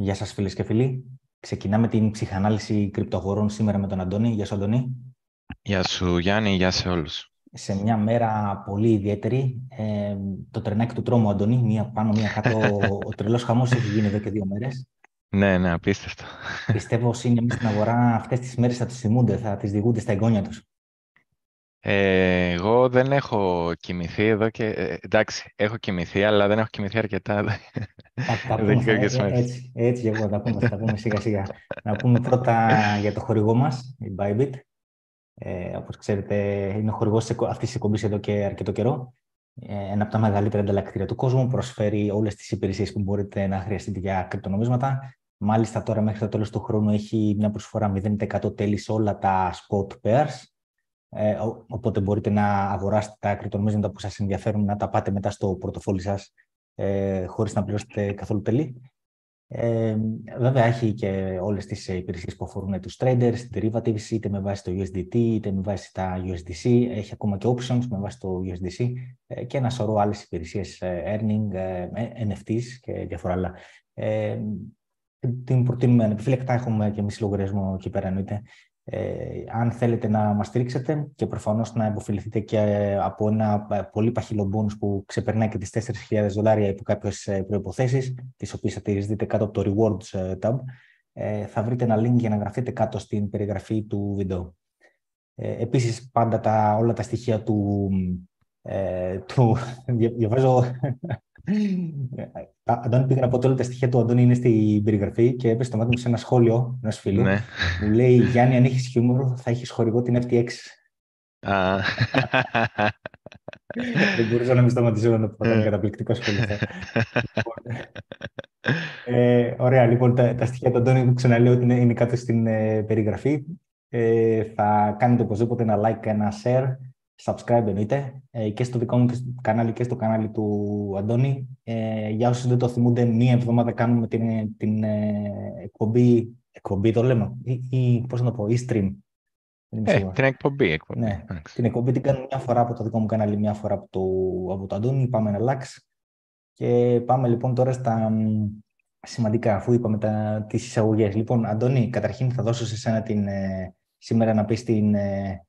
Γεια σας φίλες και φίλοι. Ξεκινάμε την ψυχανάλυση κρυπτογορών σήμερα με τον Αντώνη. Γεια σου Αντώνη. Γεια σου Γιάννη, γεια σε όλους. Σε μια μέρα πολύ ιδιαίτερη, ε, το τρενάκι του τρόμου Αντώνη, μία πάνω, μία κάτω, ο τρελός χαμός έχει γίνει εδώ και δύο μέρες. Ναι, ναι, απίστευτο. Πιστεύω όσοι είναι στην αγορά αυτές τις μέρες θα τις θυμούνται, θα τις διηγούνται στα εγγόνια τους. Ε, εγώ δεν έχω κοιμηθεί εδώ και... Ε, εντάξει, έχω κοιμηθεί, αλλά δεν έχω κοιμηθεί αρκετά. Τα, πούμε, έτσι, έτσι και εγώ, τα πούμε, τα πούμε σιγά σιγά. Να πούμε πρώτα για το χορηγό μας, η Bybit. Ε, όπως ξέρετε, είναι ο χορηγός αυτής της εκπομπής εδώ και αρκετό καιρό. Ε, ένα από τα μεγαλύτερα ανταλλακτήρια του κόσμου. Προσφέρει όλες τις υπηρεσίες που μπορείτε να χρειαστείτε για κρυπτονομίσματα. Μάλιστα τώρα μέχρι το τέλος του χρόνου έχει μια προσφορά 0% τέλη σε όλα τα spot pairs ε, οπότε μπορείτε να αγοράσετε τα κρυπτονομίσματα που σας ενδιαφέρουν, να τα πάτε μετά στο πορτοφόλι σας ε, χωρίς να πληρώσετε καθόλου τελή. Ε, βέβαια, έχει και όλες τις υπηρεσίες που αφορούν τους traders, derivatives, είτε με βάση το USDT, είτε με βάση τα USDC. Έχει ακόμα και options με βάση το USDC ε, και ένα σωρό άλλες υπηρεσίες ε, earning, ε, NFTs και διάφορα άλλα. Ε, την προτείνουμε ανεπιφύλακτα. Έχουμε και εμείς λογαριασμό εκεί πέρα, εννοείται. Ε, αν θέλετε να μας στηρίξετε και προφανώς να υποφεληθείτε και από ένα πολύ παχυλό bonus που ξεπερνάει και τις 4.000 δολάρια υπό κάποιες ε, προϋποθέσεις, τις οποίες θα τις δείτε κάτω από το Rewards ε, tab, θα βρείτε ένα link για να γραφείτε κάτω στην περιγραφή του βίντεο. Επίσης, πάντα τα, όλα τα στοιχεία του... του διαβάζω Αντώνη, πήγα να πω όλα τα στοιχεία του Αντώνη είναι στην περιγραφή και έπεσε το μάτι μου σε ένα σχόλιο ενό φίλου. Ναι. Μου λέει Γιάννη, αν έχεις χιούμορ, θα έχεις χορηγό την FTX. Δεν μπορούσα να μην σταματήσω να το πω. Ήταν καταπληκτικό σχόλιο. ε, ωραία, λοιπόν, τα, τα στοιχεία του Αντώνη, ξαναλέω ότι είναι, είναι κάτω στην ε, περιγραφή. Ε, θα κάνετε οπωσδήποτε ένα like και ένα share subscribe εννοείται, ε, και στο δικό μου κανάλι και στο κανάλι του Αντώνη. Ε, για όσους δεν το θυμούνται, μία εβδομάδα κάνουμε την, την ε, εκπομπή, εκπομπή το λέμε, ή, ή πώς να το πω, ή stream. Ε, την εκπομπή. εκπομπή. Ναι, την εκπομπή την κάνω μια φορά από το δικό μου κανάλι, μια φορά από το, από το Αντώνη. Πάμε ένα lax. Και πάμε λοιπόν τώρα στα σημαντικά, αφού είπαμε τα, τις εισαγωγές. Λοιπόν, Αντώνη, καταρχήν θα δώσω σε σένα την, σήμερα να πεις την, ε,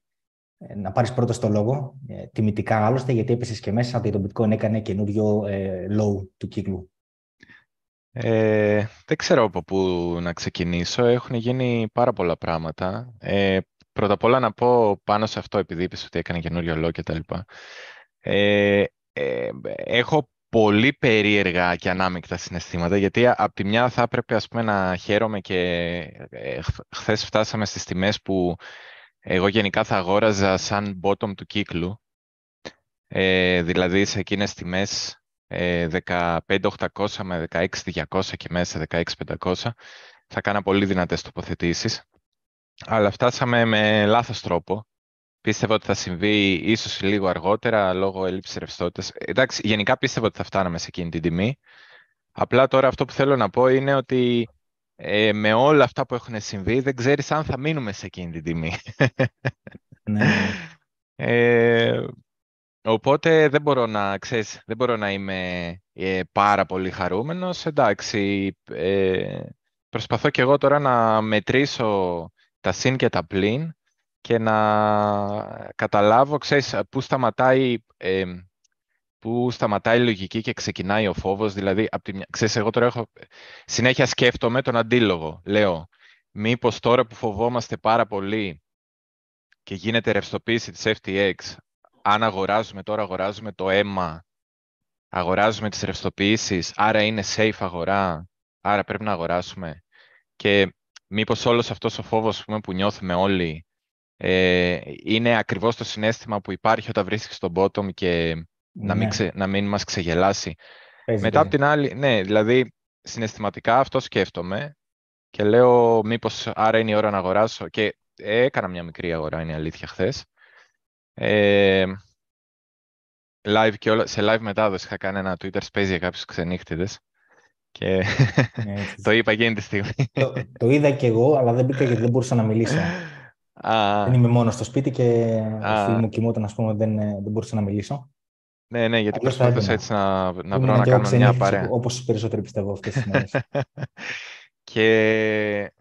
να πάρεις πρώτο το λόγο, ε, τιμητικά άλλωστε, γιατί έπεσες και μέσα ότι το bitcoin έκανε καινούριο ε, low του κύκλου. Ε, δεν ξέρω από πού να ξεκινήσω. Έχουν γίνει πάρα πολλά πράγματα. Ε, πρώτα απ' όλα να πω πάνω σε αυτό, επειδή είπες ότι έκανε καινούριο low και τα λοιπά. Ε, ε, έχω πολύ περίεργα και ανάμεικτα συναισθήματα, γιατί από τη μια θα έπρεπε ας πούμε, να χαίρομαι και ε, χθες φτάσαμε στις τιμές που εγώ γενικά θα αγόραζα σαν bottom του κύκλου, ε, δηλαδή σε εκείνες τιμές ε, 15.800 με 16.200 και μέσα 16.500 θα κάνα πολύ δυνατές τοποθετήσεις. Αλλά φτάσαμε με λάθος τρόπο. Πίστευα ότι θα συμβεί ίσως λίγο αργότερα λόγω έλλειψης ρευστότητας. Εντάξει, γενικά πίστευα ότι θα φτάναμε σε εκείνη την τιμή. Απλά τώρα αυτό που θέλω να πω είναι ότι ε, με όλα αυτά που έχουν συμβεί, δεν ξέρεις αν θα μείνουμε σε εκείνη την τιμή. Ναι. ε, οπότε δεν μπορώ να, ξέρεις, δεν μπορώ να είμαι ε, πάρα πολύ χαρούμενος. Εντάξει, ε, προσπαθώ και εγώ τώρα να μετρήσω τα συν και τα πλήν και να καταλάβω, ξέρεις, πού σταματάει ε, που σταματάει η λογική και ξεκινάει ο φόβος. Δηλαδή, από τη μια... ξέρεις, εγώ τώρα έχω... συνέχεια σκέφτομαι τον αντίλογο. Λέω, μήπως τώρα που φοβόμαστε πάρα πολύ και γίνεται ρευστοποίηση της FTX, αν αγοράζουμε τώρα, αγοράζουμε το αίμα, αγοράζουμε τις ρευστοποιήσεις, άρα είναι safe αγορά, άρα πρέπει να αγοράσουμε. Και μήπως όλος αυτός ο φόβος πούμε, που νιώθουμε όλοι ε, είναι ακριβώς το συνέστημα που υπάρχει όταν βρίσκεις τον bottom και να, μην ναι. ξε, να μην μας ξεγελάσει. Μετά από την άλλη, ναι, δηλαδή συναισθηματικά αυτό σκέφτομαι και λέω μήπως άρα είναι η ώρα να αγοράσω και έκανα μια μικρή αγορά, είναι η αλήθεια, χθες. Ε, live και όλα, σε live μετάδοση είχα κάνει ένα Twitter Space για κάποιους ξενύχτιδες και ναι, το είπα εκείνη τη στιγμή. Το, το είδα και εγώ, αλλά δεν μπήκα γιατί δεν μπορούσα να μιλήσω. δεν είμαι μόνος στο σπίτι και ο φίλος μου κοιμόταν, ας πούμε, δεν, δεν μπορούσα να μιλήσω. Ναι, ναι, γιατί προσπαθούσα έτσι να, να βρω να κάνω μια παρέα. Όπως περισσότεροι πιστεύω αυτές τις μέρες. Και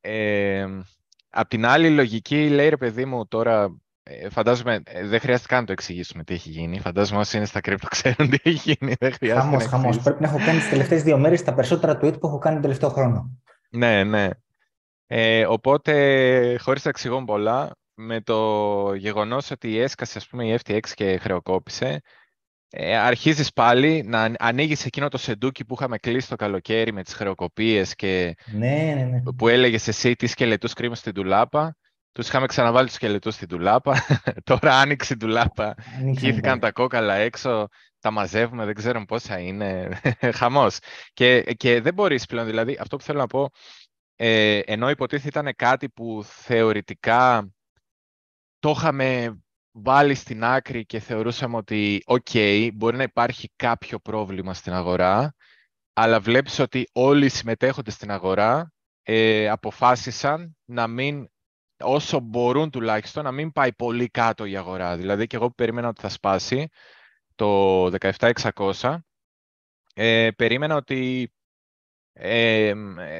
ε, απ' την άλλη λογική λέει ρε παιδί μου τώρα ε, φαντάζομαι, ε, δεν χρειάζεται καν να το εξηγήσουμε τι έχει γίνει. Φαντάζομαι όσοι είναι στα κρύπτο ξέρουν τι έχει γίνει. Δεν χρειάζεται χαμός, να χαμός. Πρέπει να έχω κάνει τις τελευταίες δύο μέρες τα περισσότερα tweet που έχω κάνει τον τελευταίο χρόνο. Ναι, ναι. Ε, οπότε, χωρίς να εξηγώ πολλά, με το γεγονός ότι έσκασε ας πούμε, η FTX και χρεοκόπησε, ε, αρχίζεις πάλι να ανοίγεις εκείνο το σεντούκι που είχαμε κλείσει το καλοκαίρι με τις χρεοκοπίες και ναι, ναι, ναι. που έλεγες εσύ τι σκελετούς κρύβουν στην τουλάπα. Τους είχαμε ξαναβάλει τους σκελετούς στην τουλάπα. Τώρα άνοιξε η τουλάπα. Χύθηκαν ναι. τα κόκαλα έξω. Τα μαζεύουμε, δεν ξέρουμε πόσα είναι. Χαμός. Και, και δεν μπορείς πλέον. Δηλαδή, αυτό που θέλω να πω, ε, ενώ υποτίθεται ήταν κάτι που θεωρητικά το είχαμε βάλει στην άκρη και θεωρούσαμε ότι «ΟΚ, μπορεί να υπάρχει κάποιο πρόβλημα στην αγορά», αλλά βλέπεις ότι όλοι οι συμμετέχοντες στην αγορά ε, αποφάσισαν να μην, όσο μπορούν τουλάχιστον, να μην πάει πολύ κάτω η αγορά. Δηλαδή και εγώ που περίμενα ότι θα σπάσει το 17.600, ε, περίμενα ότι ε,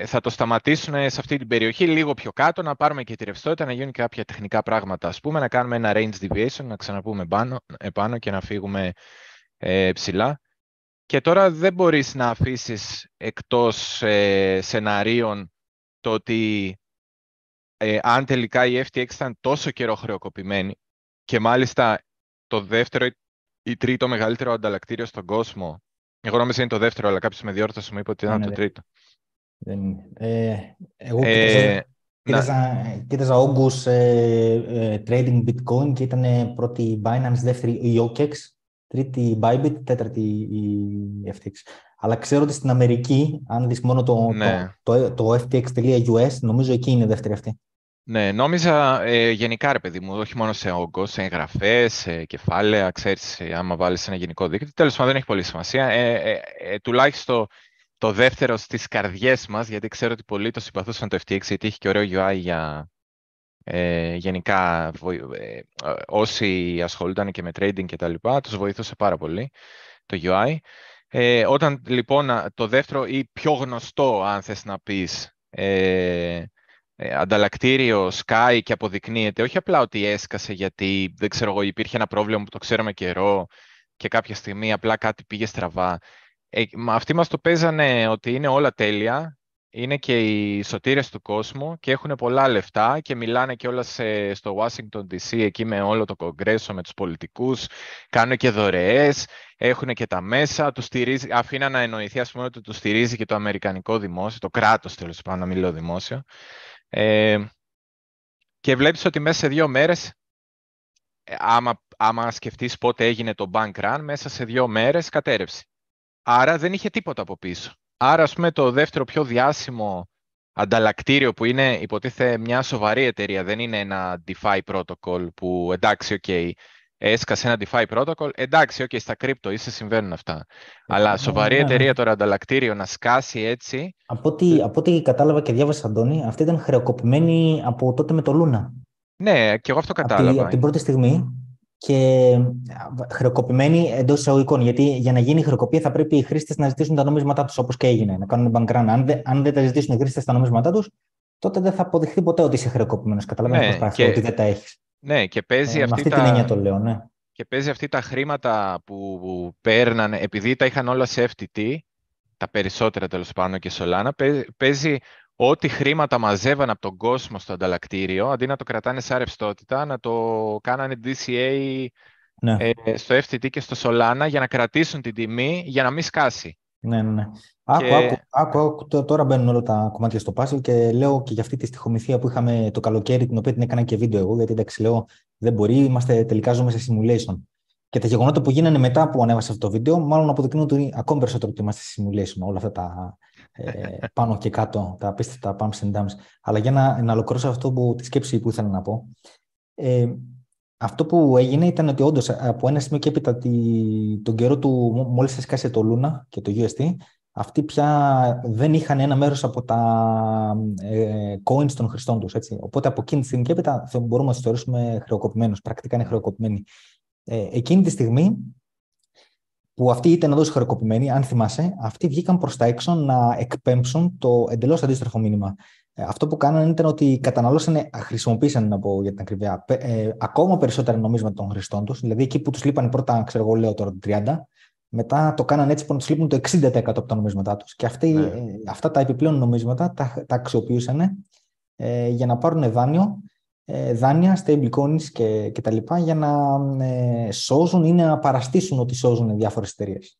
θα το σταματήσουν σε αυτή την περιοχή λίγο πιο κάτω, να πάρουμε και τη ρευστότητα, να γίνουν και κάποια τεχνικά πράγματα, ας πούμε, να κάνουμε ένα range deviation, να ξαναπούμε πάνω, επάνω και να φύγουμε ε, ψηλά. Και τώρα δεν μπορείς να αφήσεις εκτός ε, σεναρίων το ότι ε, αν τελικά η FTX ήταν τόσο καιρό χρεοκοπημένη και μάλιστα το δεύτερο ή τρίτο μεγαλύτερο ανταλλακτήριο στον κόσμο εγώ νόμιζα είναι το δεύτερο, αλλά κάποιος με διόρθωσε μου είπε ότι ήταν ναι, το ναι. τρίτο. Δεν είναι. Ε, εγώ ε, κοίταζα, κοίταζα όγκους ε, ε, trading bitcoin και ήταν πρώτη Binance, δεύτερη η OKEX, τρίτη Bybit, τέταρτη η FTX. Αλλά ξέρω ότι στην Αμερική, αν δεις μόνο το, ναι. το, το, το ftx.us, νομίζω εκεί είναι δεύτερη αυτή. Ναι, νόμιζα ε, γενικά ρε παιδί μου, όχι μόνο σε όγκο, σε εγγραφές, σε κεφάλαια, ξέρεις, ε, άμα βάλεις ένα γενικό δίκτυο. Τέλος πάντων δεν έχει πολύ σημασία. Ε, ε, ε, τουλάχιστον το δεύτερο στις καρδιές μας, γιατί ξέρω ότι πολλοί το συμπαθούσαν το FTX, γιατί έχει και ωραίο UI για ε, γενικά ε, όσοι ασχολούνταν και με trading και τα λοιπά, τους βοηθούσε πάρα πολύ το UI. Ε, όταν λοιπόν το δεύτερο ή πιο γνωστό, αν θες να πεις, ε, ε, ανταλλακτήριο Sky και αποδεικνύεται όχι απλά ότι έσκασε γιατί δεν ξέρω εγώ υπήρχε ένα πρόβλημα που το ξέραμε καιρό και κάποια στιγμή απλά κάτι πήγε στραβά. Ε, αυτοί μας το παίζανε ότι είναι όλα τέλεια, είναι και οι σωτήρες του κόσμου και έχουν πολλά λεφτά και μιλάνε και όλα στο Washington DC εκεί με όλο το κογκρέσο, με τους πολιτικούς, κάνουν και δωρεές, έχουν και τα μέσα, τους στηρίζει, αφήνα να εννοηθεί ας πούμε ότι τους στηρίζει και το αμερικανικό δημόσιο, το κράτος τέλος πάντων, να μιλώ δημόσιο. Ε, και βλέπεις ότι μέσα σε δύο μέρες, ε, άμα, άμα σκεφτείς πότε έγινε το bank run, μέσα σε δύο μέρες κατέρευσε. Άρα δεν είχε τίποτα από πίσω. Άρα, ας πούμε, το δεύτερο πιο διάσημο ανταλλακτήριο που είναι υποτίθεται μια σοβαρή εταιρεία, δεν είναι ένα DeFi protocol που εντάξει, ok, έσκασε ένα DeFi protocol, εντάξει, ok, στα κρύπτο είσαι συμβαίνουν αυτά. Αλλά σοβαρή ναι. εταιρεία τώρα ανταλλακτήριο να σκάσει έτσι. Από ό,τι, από ό,τι κατάλαβα και διάβασα, Αντώνη, αυτή ήταν χρεοκοπημένη από τότε με το Λούνα. Ναι, και εγώ αυτό κατάλαβα. Από, από την πρώτη στιγμή και χρεοκοπημένη εντός εισαγωγικών. Γιατί για να γίνει χρεοκοπία θα πρέπει οι χρήστες να ζητήσουν τα νομίσματά τους όπως και έγινε, να κάνουν bank run. Αν, δεν, αν δεν τα ζητήσουν οι χρήστες τα νομίσματά τους, τότε δεν θα αποδειχθεί ποτέ ότι είσαι χρεοκοπημένος. Καταλαβαίνετε ναι, και... ότι δεν τα έχεις. Ναι, και παίζει ε, αυτή, αυτή τα... την έννοια το λέω, ναι. Και παίζει αυτή τα χρήματα που, που παίρνανε, επειδή τα είχαν όλα σε FTT, τα περισσότερα τέλος πάντων και Solana, παίζει ό,τι χρήματα μαζεύαν από τον κόσμο στο ανταλλακτήριο, αντί να το κρατάνε σαν ρευστότητα, να το κάνανε DCA ναι. ε, στο FTT και στο Solana για να κρατήσουν την τιμή για να μην σκάσει. Ναι, ναι. ναι. Άκου, και... άκου, άκου, τώρα μπαίνουν όλα τα κομμάτια στο puzzle και λέω και για αυτή τη στοιχομηθεία που είχαμε το καλοκαίρι, την οποία την έκανα και βίντεο εγώ, γιατί εντάξει λέω δεν μπορεί, είμαστε τελικά ζούμε σε simulation. Και τα γεγονότα που γίνανε μετά που ανέβασα αυτό το βίντεο, μάλλον αποδεικνύουν ότι ακόμη περισσότερο ότι είμαστε σε simulation, όλα αυτά τα ε, πάνω και κάτω, τα απίστευτα pumps and dumps. Αλλά για να, να ολοκληρώσω αυτό που, τη σκέψη που ήθελα να πω, ε, αυτό που έγινε ήταν ότι όντως από ένα σημείο και έπειτα τον καιρό του, μόλις έσκασε το Luna και το UST, αυτοί πια δεν είχαν ένα μέρος από τα ε, coins των χρηστών τους. Έτσι. Οπότε από εκείνη τη στιγμή και έπειτα μπορούμε να τους θεωρήσουμε χρεοκοπημένους, πρακτικά είναι χρεοκοπημένοι. Ε, εκείνη τη στιγμή που αυτοί ήταν εδώ χρεοκοπημένοι, αν θυμάσαι, αυτοί βγήκαν προς τα έξω να εκπέμψουν το εντελώς αντίστροφο μήνυμα. Ε, αυτό που κάνανε ήταν ότι καταναλώσανε, χρησιμοποίησαν, να πω για την ακρίβεια, ε, ακόμα περισσότερα νομίσματα των χρηστών τους. Δηλαδή, εκεί που τους λείπαν πρώτα, ξέρω εγώ, λέω τώρα το 30, μετά το κάνανε έτσι που να τους λείπουν το 60% από τα νομίσματά τους. Και αυτοί, ναι. ε, αυτά τα επιπλέον νομίσματα τα, τα αξιοποιούσαν ε, για να πάρουν δάνειο ε, δάνεια, stable coins και, και τα λοιπά για να ε, σώζουν ή να παραστήσουν ότι σώζουν διάφορες εταιρείες.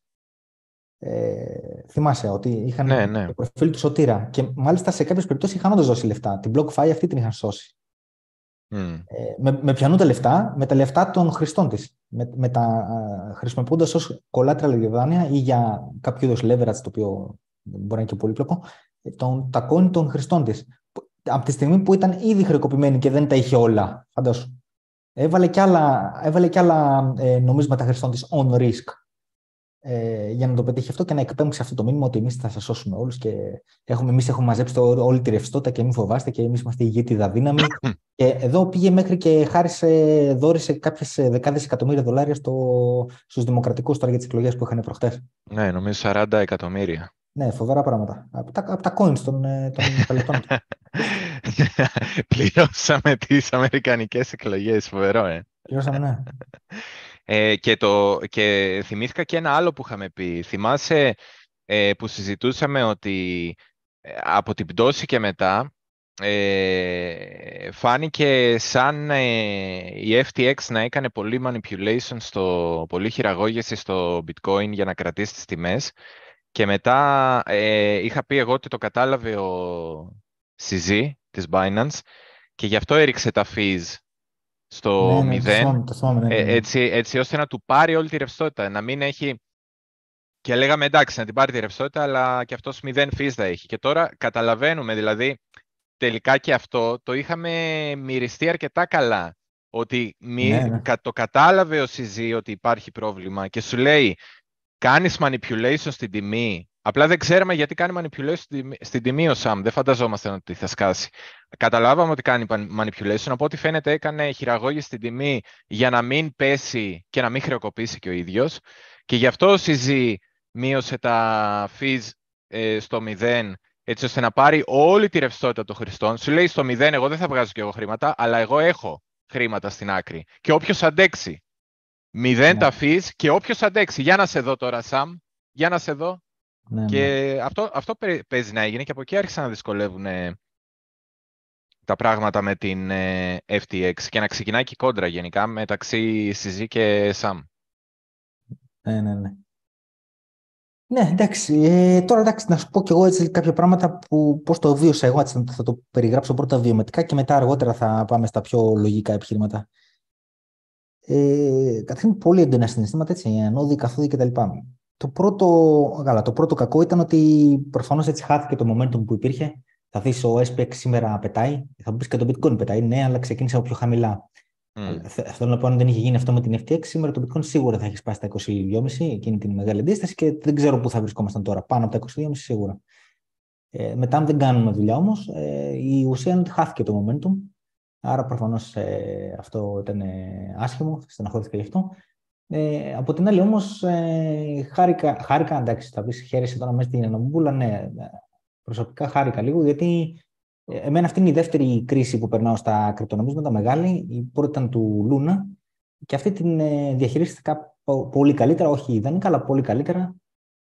Ε, θυμάσαι ότι είχαν ναι, ναι. το προφίλ του σωτήρα και μάλιστα σε κάποιες περιπτώσεις είχαν όντως δώσει λεφτά. Την BlockFi αυτή την είχαν σώσει. Mm. Ε, με, με πιανού τα λεφτά, με τα λεφτά των χρηστών της. Με, με τα, χρησιμοποιώντας ως collateral δάνεια ή για κάποιο είδος leverage το οποίο μπορεί να είναι και πολύπλοκο, τον, τα coin των χρηστών της από τη στιγμή που ήταν ήδη χρεοκοπημένη και δεν τα είχε όλα, φαντάσου. Έβαλε κι άλλα, έβαλε κι άλλα ε, νομίσματα χρηστών της on risk ε, για να το πετύχει αυτό και να εκπέμψει αυτό το μήνυμα ότι εμείς θα σας σώσουμε όλους και έχουμε, εμείς έχουμε μαζέψει το, όλη τη ρευστότητα και μην φοβάστε και εμείς είμαστε η ηγέτιδα δύναμη. και εδώ πήγε μέχρι και χάρισε, δόρισε κάποιες δεκάδες εκατομμύρια δολάρια στο, στους δημοκρατικούς τώρα για τις εκλογές που είχαν προχτές. Ναι, νομίζω 40 εκατομμύρια. Ναι, φοβερά πράγματα. Από τα, από τα coins των, ε, των πελετών. Πληρώσαμε τις αμερικανικές εκλογές, φοβερό, ε. Πληρώσαμε, ναι. Ε, και, το, και θυμήθηκα και ένα άλλο που είχαμε πει. Θυμάσαι ε, που συζητούσαμε ότι ε, από την πτώση και μετά ε, φάνηκε σαν η FTX να έκανε πολύ manipulation, στο, πολύ χειραγώγηση στο bitcoin για να κρατήσει τις τιμές και μετά ε, είχα πει εγώ ότι το κατάλαβε ο CZ της Binance και γι' αυτό έριξε τα fees στο ναι, 0, ναι, ναι, ε, έτσι, έτσι ώστε να του πάρει όλη τη ρευστότητα, να μην έχει... Και λέγαμε εντάξει να την πάρει τη ρευστότητα, αλλά και αυτός 0 fees θα έχει. Και τώρα καταλαβαίνουμε, δηλαδή, τελικά και αυτό το είχαμε μυριστεί αρκετά καλά. Ότι μη, το κατάλαβε ο CZ ότι υπάρχει πρόβλημα και σου λέει κάνεις manipulation στην τιμή. Απλά δεν ξέραμε γιατί κάνει manipulation στην τιμή ο Σαμ. Δεν φανταζόμαστε ότι θα σκάσει. Καταλάβαμε ότι κάνει manipulation, από ό,τι φαίνεται έκανε χειραγώγηση στην τιμή για να μην πέσει και να μην χρεοκοπήσει και ο ίδιος. Και γι' αυτό ο CZ μείωσε τα fees ε, στο 0 έτσι ώστε να πάρει όλη τη ρευστότητα των χρηστών. Σου λέει στο 0 εγώ δεν θα βγάζω και εγώ χρήματα, αλλά εγώ έχω χρήματα στην άκρη. Και όποιος αντέξει Μηδέν ναι. τα φύς και όποιος αντέξει. Για να σε δω τώρα, Σαμ. Για να σε δω. Ναι, και ναι. αυτό, αυτό παίζει να έγινε και από εκεί άρχισαν να δυσκολεύουν ε, τα πράγματα με την ε, FTX και να ξεκινάει και η κόντρα γενικά μεταξύ Σιζή και Σαμ. Ναι, ναι, ναι. Ναι, εντάξει. Ε, τώρα εντάξει, να σου πω κι εγώ έτσι κάποια πράγματα που πώς το βίωσα εγώ, έτσι, θα το περιγράψω πρώτα βιωματικά και μετά αργότερα θα πάμε στα πιο λογικά επιχειρήματα. Ε, καταρχήν πολύ έντονα συναισθήματα, έτσι, ανώδη, καθόδη κτλ. Το πρώτο, καλά, το πρώτο κακό ήταν ότι προφανώς έτσι χάθηκε το momentum που υπήρχε. Θα δεις ο SPX σήμερα πετάει, θα πει και το Bitcoin πετάει, ναι, αλλά ξεκίνησε από πιο χαμηλά. Mm. Θέλω να πω, αν δεν είχε γίνει αυτό με την FTX, σήμερα το Bitcoin σίγουρα θα έχεις σπάσει τα 22,5, εκείνη την μεγάλη αντίσταση και δεν ξέρω πού θα βρισκόμασταν τώρα. Πάνω από τα 22,5 σίγουρα. Ε, μετά, αν δεν κάνουμε δουλειά όμως, ε, η ουσία είναι ότι χάθηκε το momentum Άρα προφανώς ε, αυτό ήταν ε, άσχημο, στεναχώρηθηκα γι' αυτό. Ε, από την άλλη όμως, ε, χάρηκα, χάρηκα, εντάξει, θα πεις χαίρεσαι τώρα μέσα στην αναμπούλα, ναι, ε, προσωπικά χάρηκα λίγο, γιατί ε, εμένα αυτή είναι η δεύτερη κρίση που περνάω στα κρυπτονομίσματα, μεγάλη. Η πρώτη ήταν του Λούνα και αυτή την ε, διαχειρίστηκα πολύ καλύτερα, όχι ιδανικά, αλλά πολύ καλύτερα.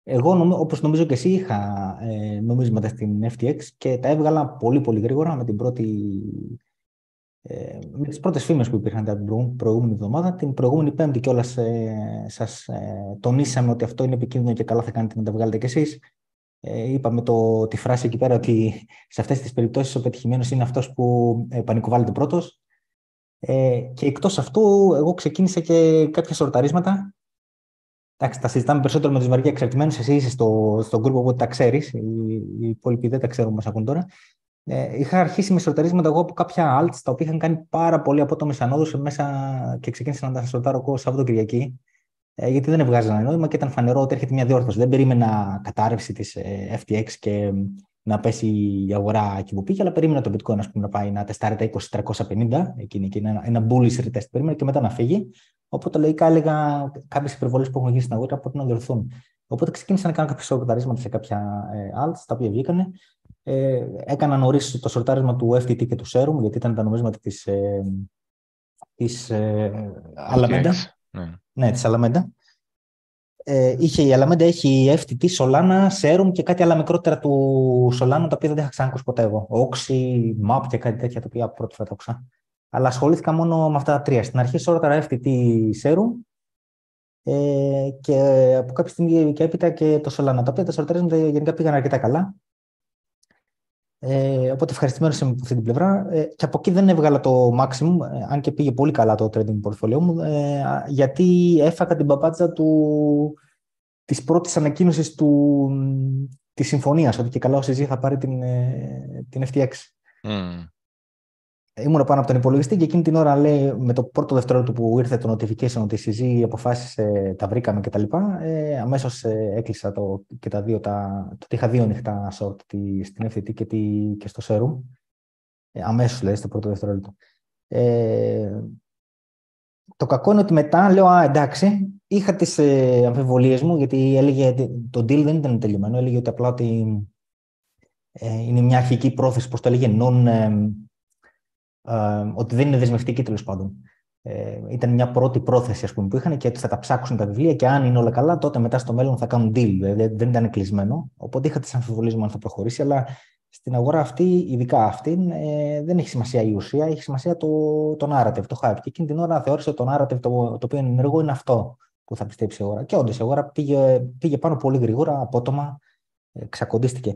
Εγώ, όπως νομίζω και εσύ, είχα ε, νομίσματα στην FTX και τα έβγαλα πολύ πολύ γρήγορα με την πρώτη ε, με τις πρώτες φήμες που υπήρχαν την προηγούμενη εβδομάδα. Την προηγούμενη Πέμπτη κιόλας ε, σας ε, τονίσαμε ότι αυτό είναι επικίνδυνο και καλά θα κάνετε να τα βγάλετε κι εσείς. Ε, είπαμε το, τη φράση εκεί πέρα ότι σε αυτές τις περιπτώσεις ο πετυχημένος είναι αυτός που ε, πανικοβάλλεται πρώτος. Ε, και εκτός αυτού, εγώ ξεκίνησα και κάποια σορταρίσματα. Εντάξει, τα συζητάμε περισσότερο με τους βαριά εξαρτημένους. Εσύ είσαι στο, στο γκρουπ, οπότε τα ξέρεις. Οι, οι υπόλοιποι δεν τα ξέρουν, μας ακούν τώρα. Ε, είχα αρχίσει με σορταρίσματα εγώ από κάποια alts τα οποία είχαν κάνει πάρα πολύ απότομε ανόδου μέσα και ξεκίνησα να τα σορτάρω εγώ Σαββατοκυριακή. Ε, γιατί δεν έβγαζαν νόημα και ήταν φανερό ότι έρχεται μια διόρθωση. Δεν περίμενα κατάρρευση της ε, FTX και να πέσει η αγορά εκεί που πήγε, αλλά περίμενα το bitcoin πούμε, να πάει να τεστάρει τα 20-350, εκείνη και ένα, ένα bullish retest περίμενα και μετά να φύγει. Οπότε λογικά έλεγα κάποιες υπερβολές που έχουν γίνει στην αγορά πρέπει να διορθωθούν. Οπότε ξεκίνησα να κάνω κάποια σορταρίσματα σε κάποια ε, alts, τα οποία βγήκανε. Ε, έκανα νωρί το σορτάρισμα του FTT και του Serum, γιατί ήταν τα νομίσματα της ε, της, ε, Alameda. Ναι, ναι της Alameda. Ε, είχε, η Alameda έχει FTT, Solana, Serum και κάτι άλλα μικρότερα του Solana, τα οποία δεν είχα ξανακούσει ποτέ εγώ. Oxy, Map και κάτι τέτοια, τα οποία πρώτη φορά το άκουσα. Αλλά ασχολήθηκα μόνο με αυτά τα τρία. Στην αρχή σώραταρα FTT, Serum ε, και από κάποια στιγμή και έπειτα και το Solana. Τα οποία τα σωρταρίσματα γενικά πήγαν αρκετά καλά. Ε, οπότε ευχαριστημένος είμαι από αυτή την πλευρά. Ε, και από εκεί δεν έβγαλα το maximum, ε, αν και πήγε πολύ καλά το trading portfolio μου, ε, γιατί έφαγα την παπάτσα του, της πρώτης ανακοίνωσης του, της συμφωνίας, ότι και καλά ο CZ θα πάρει την, ε, την FTX. Mm ήμουν πάνω από τον υπολογιστή και εκείνη την ώρα λέει, με το πρώτο δευτερόλεπτο που ήρθε το notification ότι η συζή αποφάσισε, τα βρήκαμε κτλ. Ε, Αμέσως ε, έκλεισα το, και τα δύο, τα, το ότι είχα δύο ανοιχτά short τη, στην FTT και, τη, και στο Serum. Ε, Αμέσως λέει στο πρώτο δευτερόλεπτο. Ε, το κακό είναι ότι μετά λέω, α, εντάξει, είχα τις ε, αμφιβολίες μου, γιατί έλεγε, το deal δεν ήταν τελειωμένο, έλεγε ότι απλά ότι ε, είναι μια αρχική πρόθεση, πώ το έλεγε, non, ε, ε, ότι δεν είναι δεσμευτική τέλος πάντων. Ε, ήταν μια πρώτη πρόθεση ας πούμε, που είχαν και ότι θα τα ψάξουν τα βιβλία και αν είναι όλα καλά, τότε μετά στο μέλλον θα κάνουν deal. Δηλαδή, δεν ήταν κλεισμένο. Οπότε είχα τις αμφιβολίες μου αν θα προχωρήσει, αλλά στην αγορά αυτή, ειδικά αυτή, ε, δεν έχει σημασία η ουσία, έχει σημασία το, το narrative, το hype. Και εκείνη την ώρα θεώρησε το narrative το, το οποίο είναι ενεργό είναι αυτό που θα πιστέψει η αγορά. Και όντως η αγορά πήγε, πήγε πάνω πολύ γρήγορα, απότομα, ε, ξακοντίστηκε.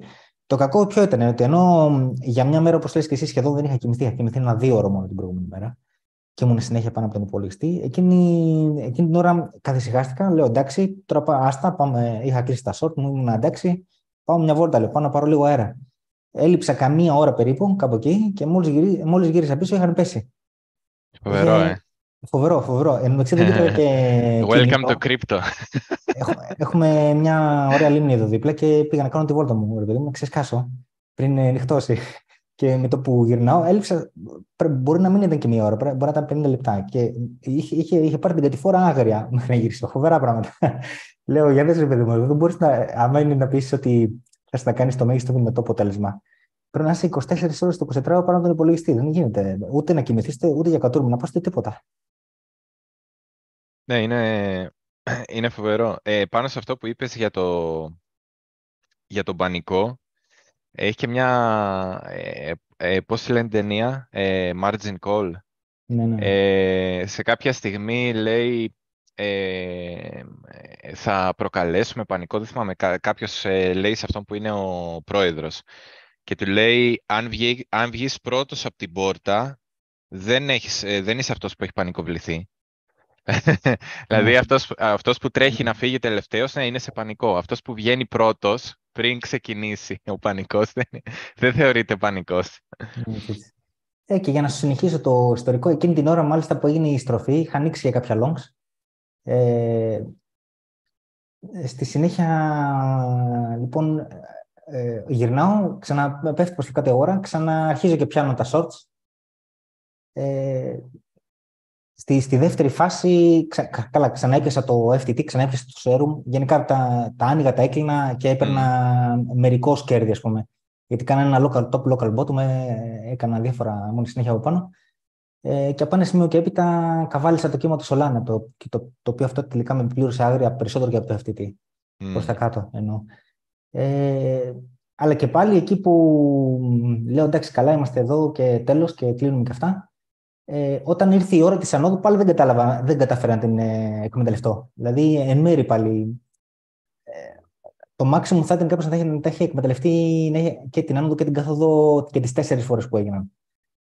Το κακό ποιο ήταν, ότι ενώ για μια μέρα, όπως λες και εσύ, σχεδόν δεν είχα κοιμηθεί, είχα κοιμηθεί ένα δύο ώρο μόνο την προηγούμενη μέρα και ήμουν συνέχεια πάνω από τον υπολογιστή. Εκείνη, εκείνη την ώρα καθησυχάστηκα, λέω εντάξει, τώρα άστα, πάμε, είχα κλείσει τα short μου, ήμουν εντάξει, πάω μια βόλτα, λέω, πάω να πάρω λίγο αέρα. Έλειψα καμία ώρα περίπου, κάπου εκεί, και μόλις γυρί, μόλις γύρισα πίσω είχαν πέσει. Φοβερό, ε. Φοβερό, φοβερό. Εν μεταξύ δεν και. Welcome to crypto. Έχουμε μια ωραία λίμνη εδώ δίπλα και πήγα να κάνω τη βόλτα μου, ρε παιδί μου, να ξεσκάσω πριν νυχτώσει. Και με το που γυρνάω, έλειψα. Μπορεί να μην ήταν και μία ώρα, μπορεί να ήταν 50 λεπτά. Και είχε, είχε, είχε πάρει την κατηφόρα άγρια μέχρι να γυρίσω. Φοβερά πράγματα. Λέω, για δε ρε παιδί μου, δεν μπορείς να. Άμα είναι να πεις ότι θα να κάνεις το μέγιστο δυνατό αποτέλεσμα. Πρέπει να είσαι 24 ώρες το 24 πάνω από τον υπολογιστή. Δεν γίνεται. Ούτε να κοιμηθείτε, ούτε για κατούρμου να πάστε τίποτα. Ναι, είναι, είναι φοβερό. Ε, πάνω σε αυτό που είπες για το, για το πανικό, έχει και μια, ε, ε, πώς λένε ταινία, ε, Margin Call. Ναι, ναι. Ε, σε κάποια στιγμή λέει ε, θα προκαλέσουμε πανικό, δεν θυμάμαι, κάποιος λέει σε αυτόν που είναι ο πρόεδρος και του λέει αν, βγει, αν βγεις πρώτος από την πόρτα δεν, έχεις, δεν είσαι αυτός που έχει πανικοβληθεί δηλαδή αυτός, αυτός που τρέχει να φύγει τελευταίος ναι, είναι σε πανικό. Αυτός που βγαίνει πρώτος πριν ξεκινήσει ο πανικός δεν, δεν θεωρείται πανικός. Ε, και για να σου συνεχίσω το ιστορικό, εκείνη την ώρα μάλιστα που έγινε η στροφή, είχα ανοίξει για κάποια longs. Ε, στη συνέχεια, λοιπόν, ε, γυρνάω, ξαναπέφτει προς την κάτω ώρα, ξαναρχίζω και πιάνω τα shorts. Ε, Στη, στη δεύτερη φάση, ξα, καλά, ξαναέπιασα το FTT, ξαναέπιασα το Serum. Γενικά τα, τα άνοιγα, τα έκλεινα και έπαιρνα mm. μερικό κέρδη, ας πούμε. Γιατί κάνα ένα local top, local bottom, ε, έκανα διάφορα μόνο συνέχεια από πάνω. Ε, και από ένα σημείο και έπειτα καβάλισα το κύμα του Solana, το, το, το οποίο αυτό τελικά με πλήρωσε άγρια περισσότερο και από το FTT. Mm. Προς τα κάτω εννοώ. Ε, αλλά και πάλι εκεί που λέω εντάξει καλά είμαστε εδώ και τέλος και κλείνουμε και αυτά ε, όταν ήρθε η ώρα της ανόδου, πάλι δεν κατάλαβα, δεν κατάφερα να την ε, εκμεταλλευτώ. Δηλαδή, εν μέρη πάλι. Ε, το maximum θα ήταν κάποιος να, να τα έχει εκμεταλλευτεί και την άνοδο και την καθόδο και τις τέσσερις φορές που έγιναν.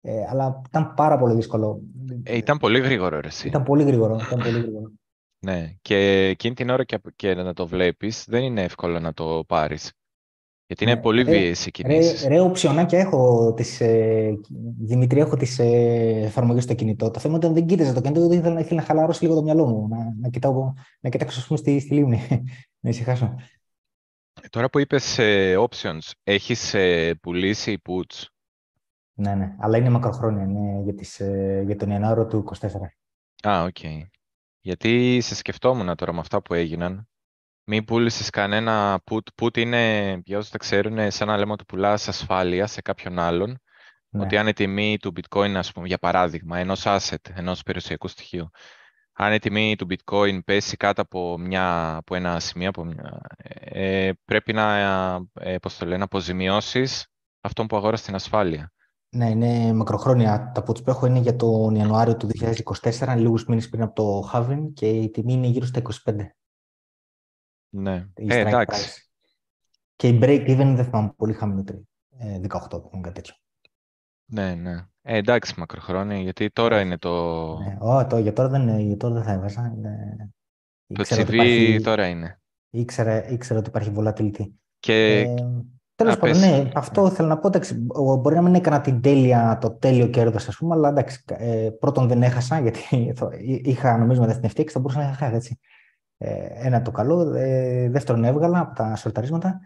Ε, αλλά ήταν πάρα πολύ δύσκολο. Ε, ήταν πολύ γρήγορο, ρε, εσύ. Ήταν πολύ γρήγορο. Ήταν πολύ γρήγορο. ναι, και εκείνη την ώρα και, και να το βλέπεις, δεν είναι εύκολο να το πάρεις. Γιατί είναι ναι, πολύ βίαιες οι κινήσεις. Ρε, ρε οψιονάκια έχω τις, ε, Δημήτρη, έχω τις ε, εφαρμογές στο κινητό. Το θέμα είναι ότι δεν κοίταζα το κινητό, δεν ήθελα, ήθελα να χαλαρώσει λίγο το μυαλό μου, να, να, κοιτάω, να κοιτάξω πούμε, στη, στη λίμνη, να ησυχάσω. Τώρα που είπες ε, options, έχεις ε, πουλήσει puts; Ναι, ναι, αλλά είναι μακροχρόνια, είναι για, τις, ε, για τον Ιανουάριο του 24. Α, OK. Okay. Γιατί σε σκεφτόμουν τώρα με αυτά που έγιναν. Μην πούλησες κανένα put. Put είναι, για όσους δεν ξέρουν, σαν να λέμε ότι πουλάς ασφάλεια σε κάποιον άλλον. Ναι. Ότι αν η τιμή του bitcoin, ας πούμε, για παράδειγμα, ενός asset, ενός περιουσιακού στοιχείου, αν η τιμή του bitcoin πέσει κάτω από, μια, από ένα σημείο, από μια, ε, πρέπει να, ε, πώς το λένε, αποζημιώσεις αυτόν που αγόρασε την ασφάλεια. Ναι, είναι μακροχρόνια. Τα puts που έχω είναι για τον Ιανουάριο του 2024, λίγους μήνες πριν από το halving και η τιμή είναι γύρω στα 25. Ναι, ε, εντάξει. Και η break even δεν θυμάμαι πολύ χαμηλότερη. 18, ε, κάτι τέτοιο. Ναι, ναι. Ε, εντάξει, μακροχρόνια, γιατί τώρα είναι το... Ναι, ό, το για, τώρα δεν, για τώρα δεν θα έβαζα. Το CV υπάρχει... τώρα είναι. Ήξερα, ήξερα ότι υπάρχει volatility. Και... Ε, Τέλος πάντων, ναι, αυτό θέλω να πω. Εντάξει, μπορεί να μην έκανα την τέλεια, το τέλειο κέρδος, ας πούμε, αλλά εντάξει, ε, πρώτον δεν έχασα, γιατί είχα νομίζω με την ευτυχία και θα μπορούσα να είχα χάσει. Έτσι. Ε, ένα το καλό. Ε, δεύτερον, έβγαλα από τα σορταρίσματα.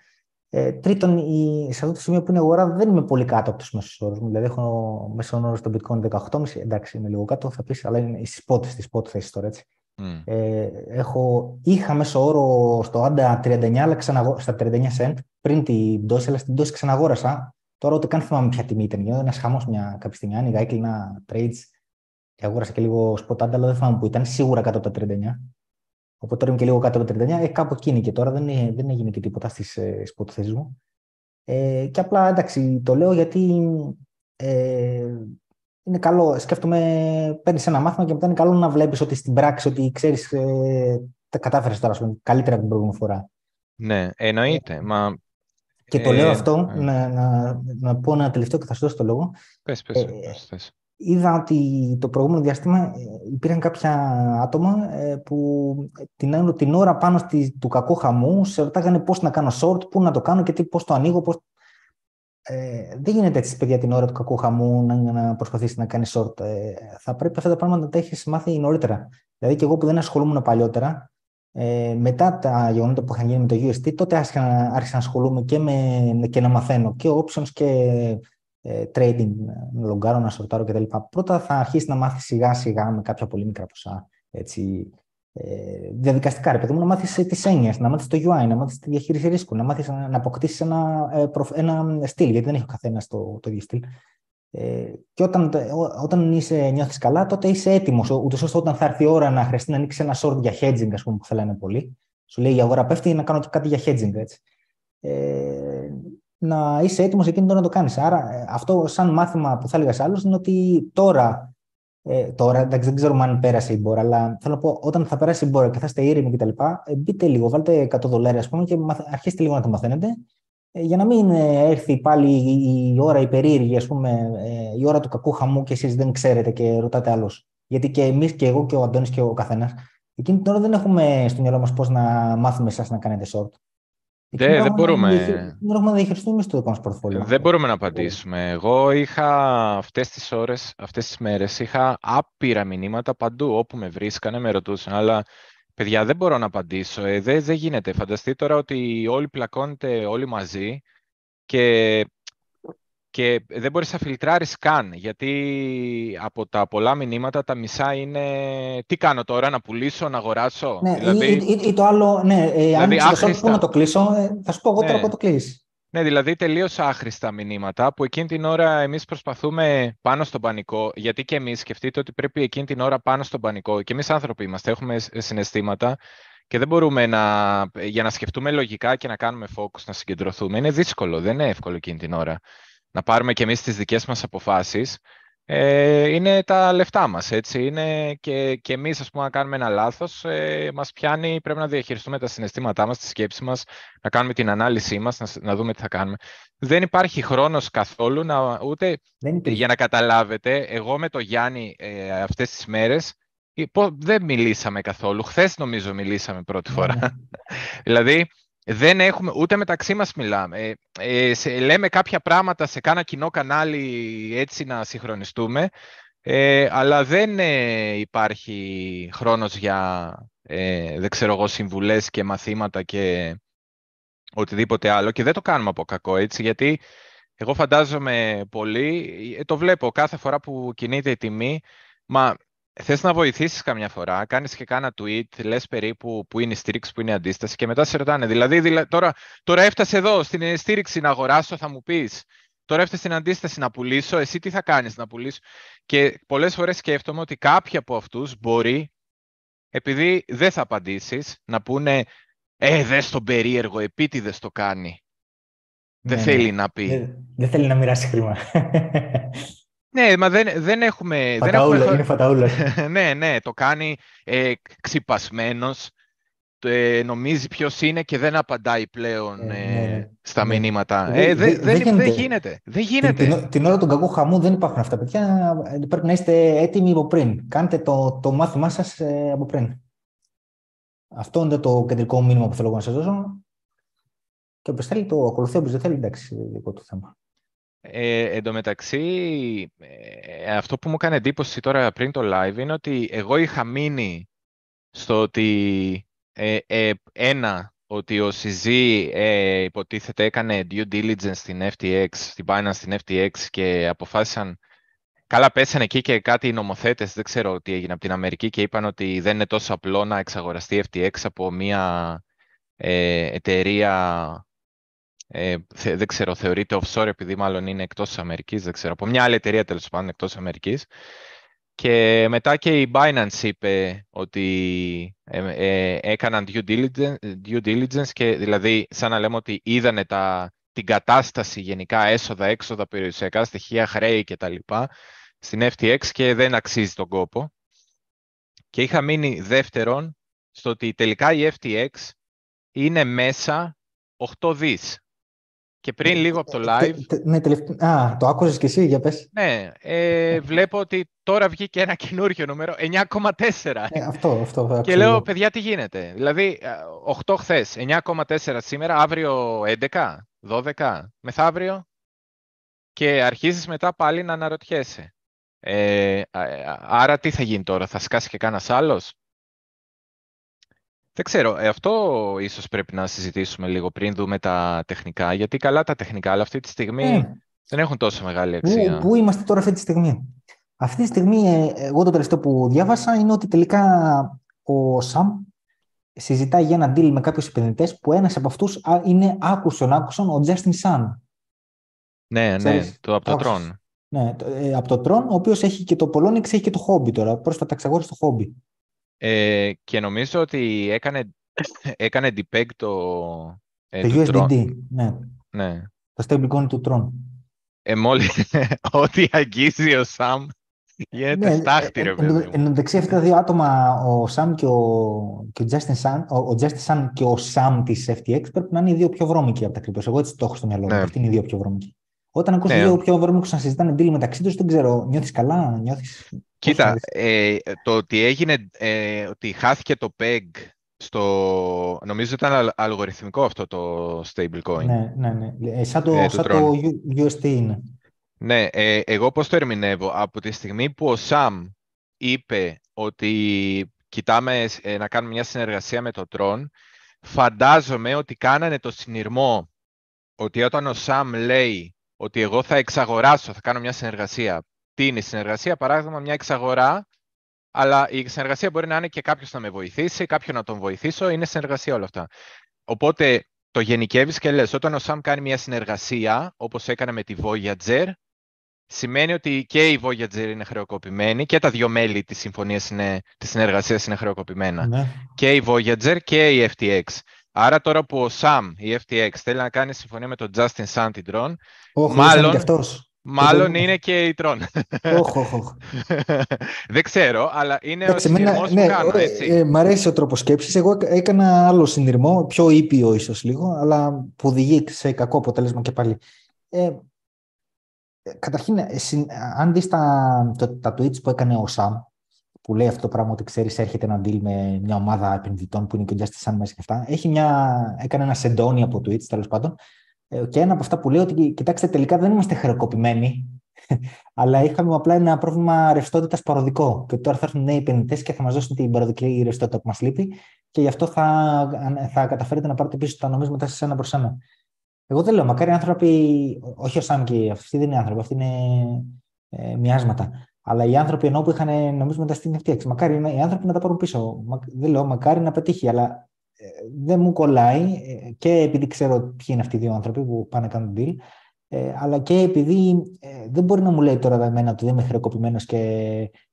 Ε, τρίτον, η, σε αυτό το σημείο που είναι αγορά δεν είμαι πολύ κάτω από τους μέσους όρους μου. Δηλαδή, έχω μέσο όρο στο bitcoin 18,5. Εντάξει, είμαι λίγο κάτω, θα πεις, αλλά είναι στις πότες, στις πότες θέσει τώρα έτσι. Mm. Ε, έχω, είχα μέσο όρο στο άντα 39, αλλά ξαναγώ, στα 39 cent πριν την πτώση, αλλά στην πτώση ξαναγόρασα. Τώρα ούτε καν θυμάμαι ποια τιμή ήταν. Ένας χαμός μια κάποια στιγμή. Άνοιγα, έκλεινα trades και αγόρασα και λίγο spot άντα, αλλά δεν θυμάμαι που ήταν. Σίγουρα κάτω από τα 39. Οπότε τώρα είμαι και λίγο κάτω από τα 39. Ε, κάπου εκείνη και τώρα δεν, δεν έγινε και τίποτα στις ε, spot θέσει μου. Ε, και απλά εντάξει, το λέω γιατί ε, είναι καλό. Σκέφτομαι, παίρνεις ένα μάθημα και μετά είναι καλό να βλέπεις ότι στην πράξη ότι ξέρεις, ε, τα κατάφερες τώρα πούμε, καλύτερα από την προηγούμενη φορά. Ναι, εννοείται. Ε, μα... Και το λέω ε, αυτό, ε. να, να, να, πω ένα τελευταίο και θα σου δώσω το λόγο. Πες, πες, ε, πες, Είδα ότι το προηγούμενο διάστημα υπήρχαν κάποια άτομα που την, την ώρα πάνω στη, του κακού χαμού σε ρωτάγανε πώς να κάνω short, πού να το κάνω και τι, πώς το ανοίγω, πώς, ε, δεν γίνεται έτσι, παιδιά, την ώρα του κακού χαμού να, να προσπαθήσεις να κάνεις short. Ε, θα πρέπει αυτά τα πράγματα να τα έχεις μάθει νωρίτερα. Δηλαδή, και εγώ που δεν ασχολούμουν παλιότερα, ε, μετά τα γεγονότα που είχαν γίνει με το UST, τότε άρχισα, άρχισα να ασχολούμαι και, με, και να μαθαίνω και options και ε, trading, να λογκάρω, να σορτάρω κτλ. Πρώτα θα αρχίσει να μάθεις σιγά σιγά με κάποια πολύ μικρά ποσά έτσι, ε, διαδικαστικά, ρε παιδί μου, να μάθεις τις έννοιες, να μάθεις το UI, να μάθεις τη διαχείριση ρίσκου, να μάθεις να αποκτήσεις ένα, ε, ένα στυλ, γιατί δεν έχει ο καθένας το, το ίδιο στυλ. Ε, και όταν, όταν είσαι, νιώθεις καλά, τότε είσαι έτοιμος. Ούτως ώστε όταν θα έρθει η ώρα να χρειαστεί να ανοίξεις ένα short για hedging, ας πούμε, που θέλανε πολύ, σου λέει η αγορά πέφτει να κάνω και κάτι για hedging. Έτσι. Ε, να είσαι έτοιμος εκείνη τώρα να το κάνεις. Άρα, ε, αυτό σαν μάθημα που θα έλεγα σε άλλου είναι ότι τώρα ε, τώρα εντάξει, δεν ξέρουμε αν πέρασε η μπόρα, αλλά θέλω να πω, όταν θα περάσει η μπόρα και θα είστε ήρεμοι κτλ., ε, μπείτε λίγο, βάλτε 100 δολάρια ας πούμε, και αρχίστε λίγο να το μαθαίνετε. Ε, για να μην ε, έρθει πάλι η ώρα η περίεργη, ας πούμε, ε, η ώρα του κακού χαμού και εσείς δεν ξέρετε και ρωτάτε άλλους. Γιατί και εμείς και εγώ και ο Αντώνης και ο καθένας, εκείνη την ώρα δεν έχουμε στο μυαλό μας πώς να μάθουμε εσάς να κάνετε short. Δεν, δεν μπορούμε. Δεν έχουμε να διαχειριστούμε στο δικό πορτφόλιο. Δεν μπορούμε να απαντήσουμε. Εγώ είχα αυτές τις ώρες, αυτές τις μέρες, είχα άπειρα μηνύματα παντού. Όπου με βρίσκανε, με ρωτούσαν. Αλλά παιδιά, δεν μπορώ να απαντήσω. Ε, δεν, δεν γίνεται. Φανταστείτε τώρα ότι όλοι πλακώνετε όλοι μαζί και και δεν μπορείς να φιλτράρεις καν, γιατί από τα πολλά μηνύματα τα μισά είναι τι κάνω τώρα, να πουλήσω, να αγοράσω; Ναι, δηλαδή... ή, ή, ή, το άλλο, ναι, ε, δηλαδή, αν άχρηστα... πού να το κλείσω, ε, θα σου πω εγώ ναι. τώρα πού το κλείσεις. Ναι, δηλαδή τελείως άχρηστα μηνύματα που εκείνη την ώρα εμείς προσπαθούμε πάνω στον πανικό, γιατί και εμείς σκεφτείτε ότι πρέπει εκείνη την ώρα πάνω στον πανικό και εμείς άνθρωποι είμαστε, έχουμε συναισθήματα και δεν μπορούμε να, για να σκεφτούμε λογικά και να κάνουμε focus, να συγκεντρωθούμε. Είναι δύσκολο, δεν είναι εύκολο εκείνη την ώρα να πάρουμε και εμείς τις δικές μας αποφάσεις, ε, είναι τα λεφτά μας, έτσι. Είναι και, και εμείς, ας πούμε, να κάνουμε ένα λάθος, ε, μας πιάνει, πρέπει να διαχειριστούμε τα συναισθήματά μας, τη σκέψη μας, να κάνουμε την ανάλυση μας, να, να δούμε τι θα κάνουμε. Δεν υπάρχει χρόνος καθόλου, να, ούτε για να καταλάβετε, εγώ με το Γιάννη ε, αυτές τις μέρες, δεν μιλήσαμε καθόλου. Χθες νομίζω μιλήσαμε πρώτη ναι, φορά. Ναι. δηλαδή, δεν έχουμε, ούτε μεταξύ μας μιλάμε. Ε, ε λέμε κάποια πράγματα σε κάνα κοινό κανάλι έτσι να συγχρονιστούμε, ε, αλλά δεν ε, υπάρχει χρόνος για, ε, δεν ξέρω εγώ, συμβουλές και μαθήματα και οτιδήποτε άλλο. Και δεν το κάνουμε από κακό, έτσι, γιατί εγώ φαντάζομαι πολύ, το βλέπω κάθε φορά που κινείται η τιμή, μα θες να βοηθήσεις καμιά φορά, κάνεις και κάνα tweet, λες περίπου που είναι η στήριξη, που είναι η αντίσταση και μετά σε ρωτάνε. Δηλαδή, τώρα, τώρα έφτασε εδώ στην στήριξη να αγοράσω, θα μου πεις. Τώρα έφτασε στην αντίσταση να πουλήσω, εσύ τι θα κάνεις να πουλήσω. Και πολλές φορές σκέφτομαι ότι κάποιοι από αυτούς μπορεί, επειδή δεν θα απαντήσεις, να πούνε «Ε, δες τον περίεργο, επίτηδες το κάνει». δεν ναι, θέλει να πει. Δεν, δεν θέλει να μοιράσει χρήμα. Ναι, μα δεν, δεν έχουμε... Φαταούλα, δεν έχουμε... είναι φαταούλα. ναι, ναι, το κάνει ε, ξυπασμένος, ε, νομίζει ποιος είναι και δεν απαντάει πλέον ε, ναι, ε ναι, στα ναι. μηνύματα. Ε, ε, δεν, δεν, γίνεται. γίνεται. Δεν γίνεται. Την, την, ώρα του κακού χαμού δεν υπάρχουν αυτά, παιδιά. Πρέπει να είστε έτοιμοι από πριν. Κάντε το, το μάθημά σας ε, από πριν. Αυτό είναι το κεντρικό μήνυμα που θέλω να σας δώσω. Και όποιος θέλει το ακολουθεί, όποιος δεν θέλει, εντάξει, δικό του θέμα. Ε, εν τω μεταξύ, ε, αυτό που μου έκανε εντύπωση τώρα πριν το live είναι ότι εγώ είχα μείνει στο ότι ε, ε ένα, ότι ο CZ ε, υποτίθεται έκανε due diligence στην FTX, στην Binance στην FTX και αποφάσισαν Καλά, πέσανε εκεί και κάτι οι νομοθέτες, δεν ξέρω τι έγινε από την Αμερική και είπαν ότι δεν είναι τόσο απλό να εξαγοραστεί FTX από μια ε, εταιρεία ε, δεν ξέρω, θεωρείται offshore επειδή μάλλον είναι εκτός της Αμερικής, δεν ξέρω, από μια άλλη εταιρεία τέλος πάντων εκτός της Αμερικής. Και μετά και η Binance είπε ότι ε, ε, έκαναν due diligence, due diligence και δηλαδή σαν να λέμε ότι είδανε τα, την κατάσταση γενικά, έσοδα, έξοδα, περιουσιακά στοιχεία, χρέη κτλ. στην FTX και δεν αξίζει τον κόπο. Και είχα μείνει δεύτερον στο ότι τελικά η FTX είναι μέσα 8 δις. Και πριν λίγο από το live... Ναι, Α, το άκουσες και εσύ, για πες. Ναι, ε, βλέπω ότι τώρα βγήκε ένα καινούργιο νούμερο, 9,4. Ε, αυτό, αυτό. Και λέω, παιδιά, τι γίνεται; Δηλαδή, 8 χθες, 9,4 σήμερα, αύριο 11, 12, μεθαύριο. Και αρχίζεις μετά πάλι να αναρωτιέσαι. Ε, άρα τι θα γίνει τώρα, θα σκάσει και κανένας άλλος; Δεν ξέρω, ε, αυτό ίσως πρέπει να συζητήσουμε λίγο πριν δούμε τα τεχνικά, γιατί καλά τα τεχνικά, αλλά αυτή τη στιγμή ε. δεν έχουν τόσο μεγάλη αξία. Πού, είμαστε τώρα αυτή τη στιγμή; Αυτή τη στιγμή, ε, εγώ το τελευταίο που διάβασα είναι ότι τελικά ο Σαμ συζητάει για ένα deal με κάποιους επενδυτές που ένας από αυτούς είναι άκουσον άκουσον ο Justin Sun. Ναι, ναι, το, από το Tron. Ναι, από το Tron, ο οποίος έχει και το Polonix, έχει και το Hobby τώρα. Πρόσφατα εξαγόρισε το Hobby. Ε, και νομίζω ότι έκανε, έκανε depeg το, ε, το USDD, ναι. ναι. Το stablecoin του Tron. Ε, μόλις, ό,τι αγγίζει ο Σαμ γίνεται ναι, στάχτη, ρε παιδί Εν δεξί αυτά τα δύο άτομα, ο Σαμ και ο, και ο Justin Sun, ο, ο Justin Sun και ο Σαμ της FTX πρέπει να είναι οι δύο πιο βρώμικοι από τα κρυπτος. Εγώ έτσι το έχω στο μυαλό μου. Ναι. Αυτοί είναι οι δύο πιο βρώμικοι. Όταν ακούς ναι. δύο πιο βρώμικους να συζητάνε deal μεταξύ τους, δεν ξέρω, νιώθεις καλά, νιώθεις... Κοίτα, ε, το ότι έγινε, ε, ότι χάθηκε το PEG στο... Νομίζω ήταν αλγοριθμικό αυτό το stablecoin. Ναι, ναι, ναι. Ε, σαν το, ε, σαν το UST είναι. Ναι, ε, εγώ πώς το ερμηνεύω. Από τη στιγμή που ο Sam είπε ότι κοιτάμε ε, να κάνουμε μια συνεργασία με το Tron, φαντάζομαι ότι κάνανε το συνειρμό ότι όταν ο Sam λέει ότι εγώ θα εξαγοράσω, θα κάνω μια συνεργασία τι είναι η συνεργασία, παράδειγμα μια εξαγορά, αλλά η συνεργασία μπορεί να είναι και κάποιος να με βοηθήσει, κάποιον να τον βοηθήσω, είναι συνεργασία όλα αυτά. Οπότε το γενικεύεις και λες, όταν ο Σαμ κάνει μια συνεργασία, όπως έκανε με τη Voyager, σημαίνει ότι και η Voyager είναι χρεοκοπημένη και τα δύο μέλη της συμφωνίας είναι, της συνεργασίας είναι χρεοκοπημένα. Ναι. Και η Voyager και η FTX. Άρα τώρα που ο Sam, η FTX, θέλει να κάνει συμφωνία με τον Justin Santidron, μάλλον, Μάλλον είναι και η Τρόν. Δεν ξέρω, αλλά είναι ο συνειρμός που ναι, κάνω, έτσι. Ε, μ' αρέσει ο τρόπος σκέψης. Εγώ έκανα άλλο συνειρμό, πιο ήπιο ίσως λίγο, αλλά που οδηγεί σε κακό αποτέλεσμα και πάλι. Ε, καταρχήν, ε, αν δεις τα, τα tweets που έκανε ο Σαμ, που λέει αυτό το πράγμα ότι ξέρεις έρχεται ένα deal με μια ομάδα επενδυτών που είναι και ο Justice Sun μέσα και αυτά, έχει μια, έκανε ένα σεντόνι από tweets τέλος πάντων, ε, και ένα από αυτά που λέει ότι κοιτάξτε, τελικά δεν είμαστε χρεοκοπημένοι, αλλά είχαμε απλά ένα πρόβλημα ρευστότητας παροδικό. Και τώρα θα έρθουν νέοι επενδυτές και θα μας δώσουν την παροδική ρευστότητα που μας λείπει, και γι' αυτό θα, θα καταφέρετε να πάρετε πίσω τα νομίσματα σας ένα προς ένα. Εγώ δεν λέω, μακάρι άνθρωποι, όχι ο Σάμ και αυτοί δεν είναι άνθρωποι, αυτοί είναι ε, μοιάσματα. Αλλά οι άνθρωποι ενώ που είχαν νομίζω μετά στην FTX, μακάρι οι άνθρωποι να τα πάρουν πίσω. Δεν λέω μακάρι να πετύχει, αλλά ε, δεν μου κολλάει ε, και επειδή ξέρω ποιοι είναι αυτοί οι δύο άνθρωποι που πάνε να κάνουν deal, ε, αλλά και επειδή ε, δεν μπορεί να μου λέει τώρα εμένα ότι δεν είμαι χρεοκοπημένος και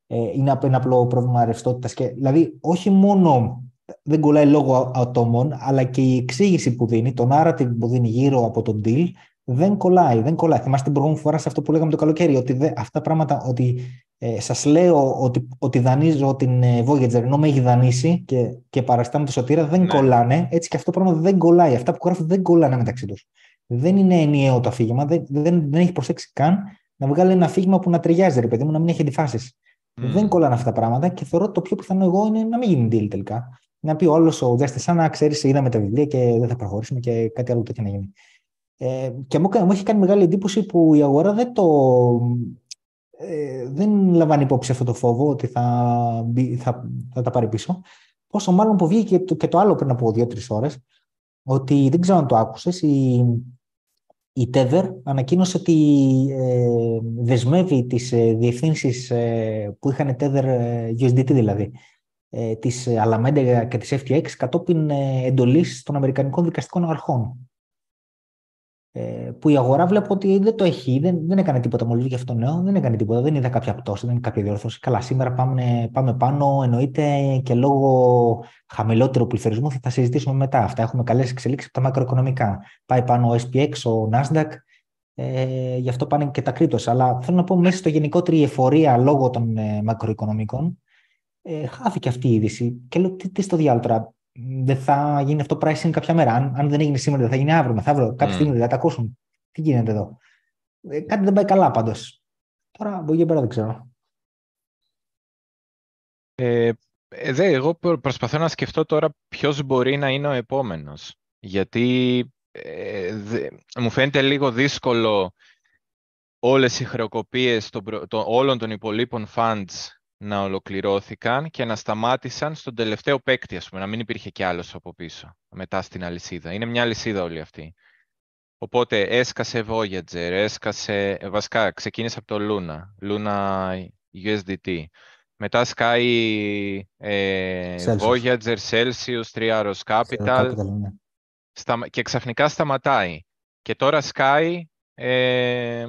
ε, είναι ένα απλό πρόβλημα ρευστότητας. Δηλαδή, όχι μόνο δεν κολλάει λόγω ατόμων, αλλά και η εξήγηση που δίνει, το narrative που δίνει γύρω από τον deal, δεν κολλάει. Δεν κολλάει. Θυμάστε την προηγούμενη φορά σε αυτό που λέγαμε το καλοκαίρι, ότι δε, αυτά τα πράγματα, ότι ε, σας λέω ότι, ότι δανείζω την ε, Voyager ενώ με έχει δανείσει και, και παραστάμε τη σωτήρα, δεν ναι. κολλάνε. Έτσι και αυτό το πράγμα δεν κολλάει. Αυτά που γράφουν δεν κολλάνε μεταξύ τους. Δεν είναι ενιαίο το αφήγημα, δεν, δεν, δεν έχει προσέξει καν να βγάλει ένα αφήγημα που να ταιριάζει, ρε παιδί μου, να μην έχει αντιφάσεις. Mm. Δεν κολλάνε αυτά τα πράγματα και θεωρώ ότι το πιο πιθανό εγώ είναι να μην γίνει deal τελικά. Να πει όλο ο Τζέστη, σαν να ξέρεις, είδαμε τα βιβλία και δεν θα προχωρήσουμε και κάτι άλλο τέτοιο να γίνει. Ε, και μου, μου έχει κάνει μεγάλη εντύπωση που η αγορά δεν το. Ε, δεν λαμβάνει υπόψη αυτό το φόβο ότι θα, θα, θα τα πάρει πίσω. Πόσο μάλλον που βγήκε και το, και το άλλο πριν από δύο-τρεις ώρες, ότι δεν ξέρω αν το άκουσες, η, η Tether ανακοίνωσε ότι ε, δεσμεύει τις ε, διευθύνσεις ε, που είχαν Tether ε, USDT δηλαδή, ε, της Alameda και της FTX κατόπιν ε, εντολής των Αμερικανικών δικαστικών αρχών. Ε, που η αγορά βλέπω ότι δεν το έχει, δεν, δεν έκανε τίποτα μόλις για αυτό το νέο, δεν έκανε τίποτα, δεν είδα κάποια πτώση, δεν είναι κάποια διόρθωση. Καλά, σήμερα πάμε, πάμε πάνω, εννοείται και λόγω χαμηλότερου πληθωρισμού θα τα συζητήσουμε μετά. Αυτά έχουμε καλές εξελίξεις από τα μακροοικονομικά. Πάει πάνω ο SPX, ο Nasdaq, ε, γι' αυτό πάνε και τα κρίτο. Αλλά θέλω να πω μέσα στο γενικότερη εφορία λόγω των ε, μακροοικονομικών, ε, χάθηκε αυτή η είδηση. Και λέω, τι, τι στο διάλογο δεν θα γίνει αυτό pricing κάποια μέρα. Αν, αν δεν έγινε σήμερα, δεν θα γίνει αύριο, μεθαύριο, κάποια mm. στιγμή δεν θα τα ακούσουν. Τι γίνεται εδώ; Ε, κάτι δεν πάει καλά πάντως. Τώρα από εκεί πέρα δεν ξέρω. Ε, ε δε, εγώ προσπαθώ να σκεφτώ τώρα ποιος μπορεί να είναι ο επόμενος. Γιατί ε, μου φαίνεται λίγο δύσκολο όλες οι χρεοκοπίες των, όλων των υπολείπων funds να ολοκληρώθηκαν και να σταμάτησαν στον τελευταίο παίκτη, ας πούμε, να μην υπήρχε κι άλλος από πίσω, μετά στην αλυσίδα. Είναι μια αλυσίδα όλη αυτή. Οπότε έσκασε Voyager, έσκασε, ε, βασικά ξεκίνησε από το Luna, Luna USDT. Μετά σκάει ε, Voyager, Celsius, Triaros Capital ναι. και ξαφνικά σταματάει. Και τώρα σκάει ε,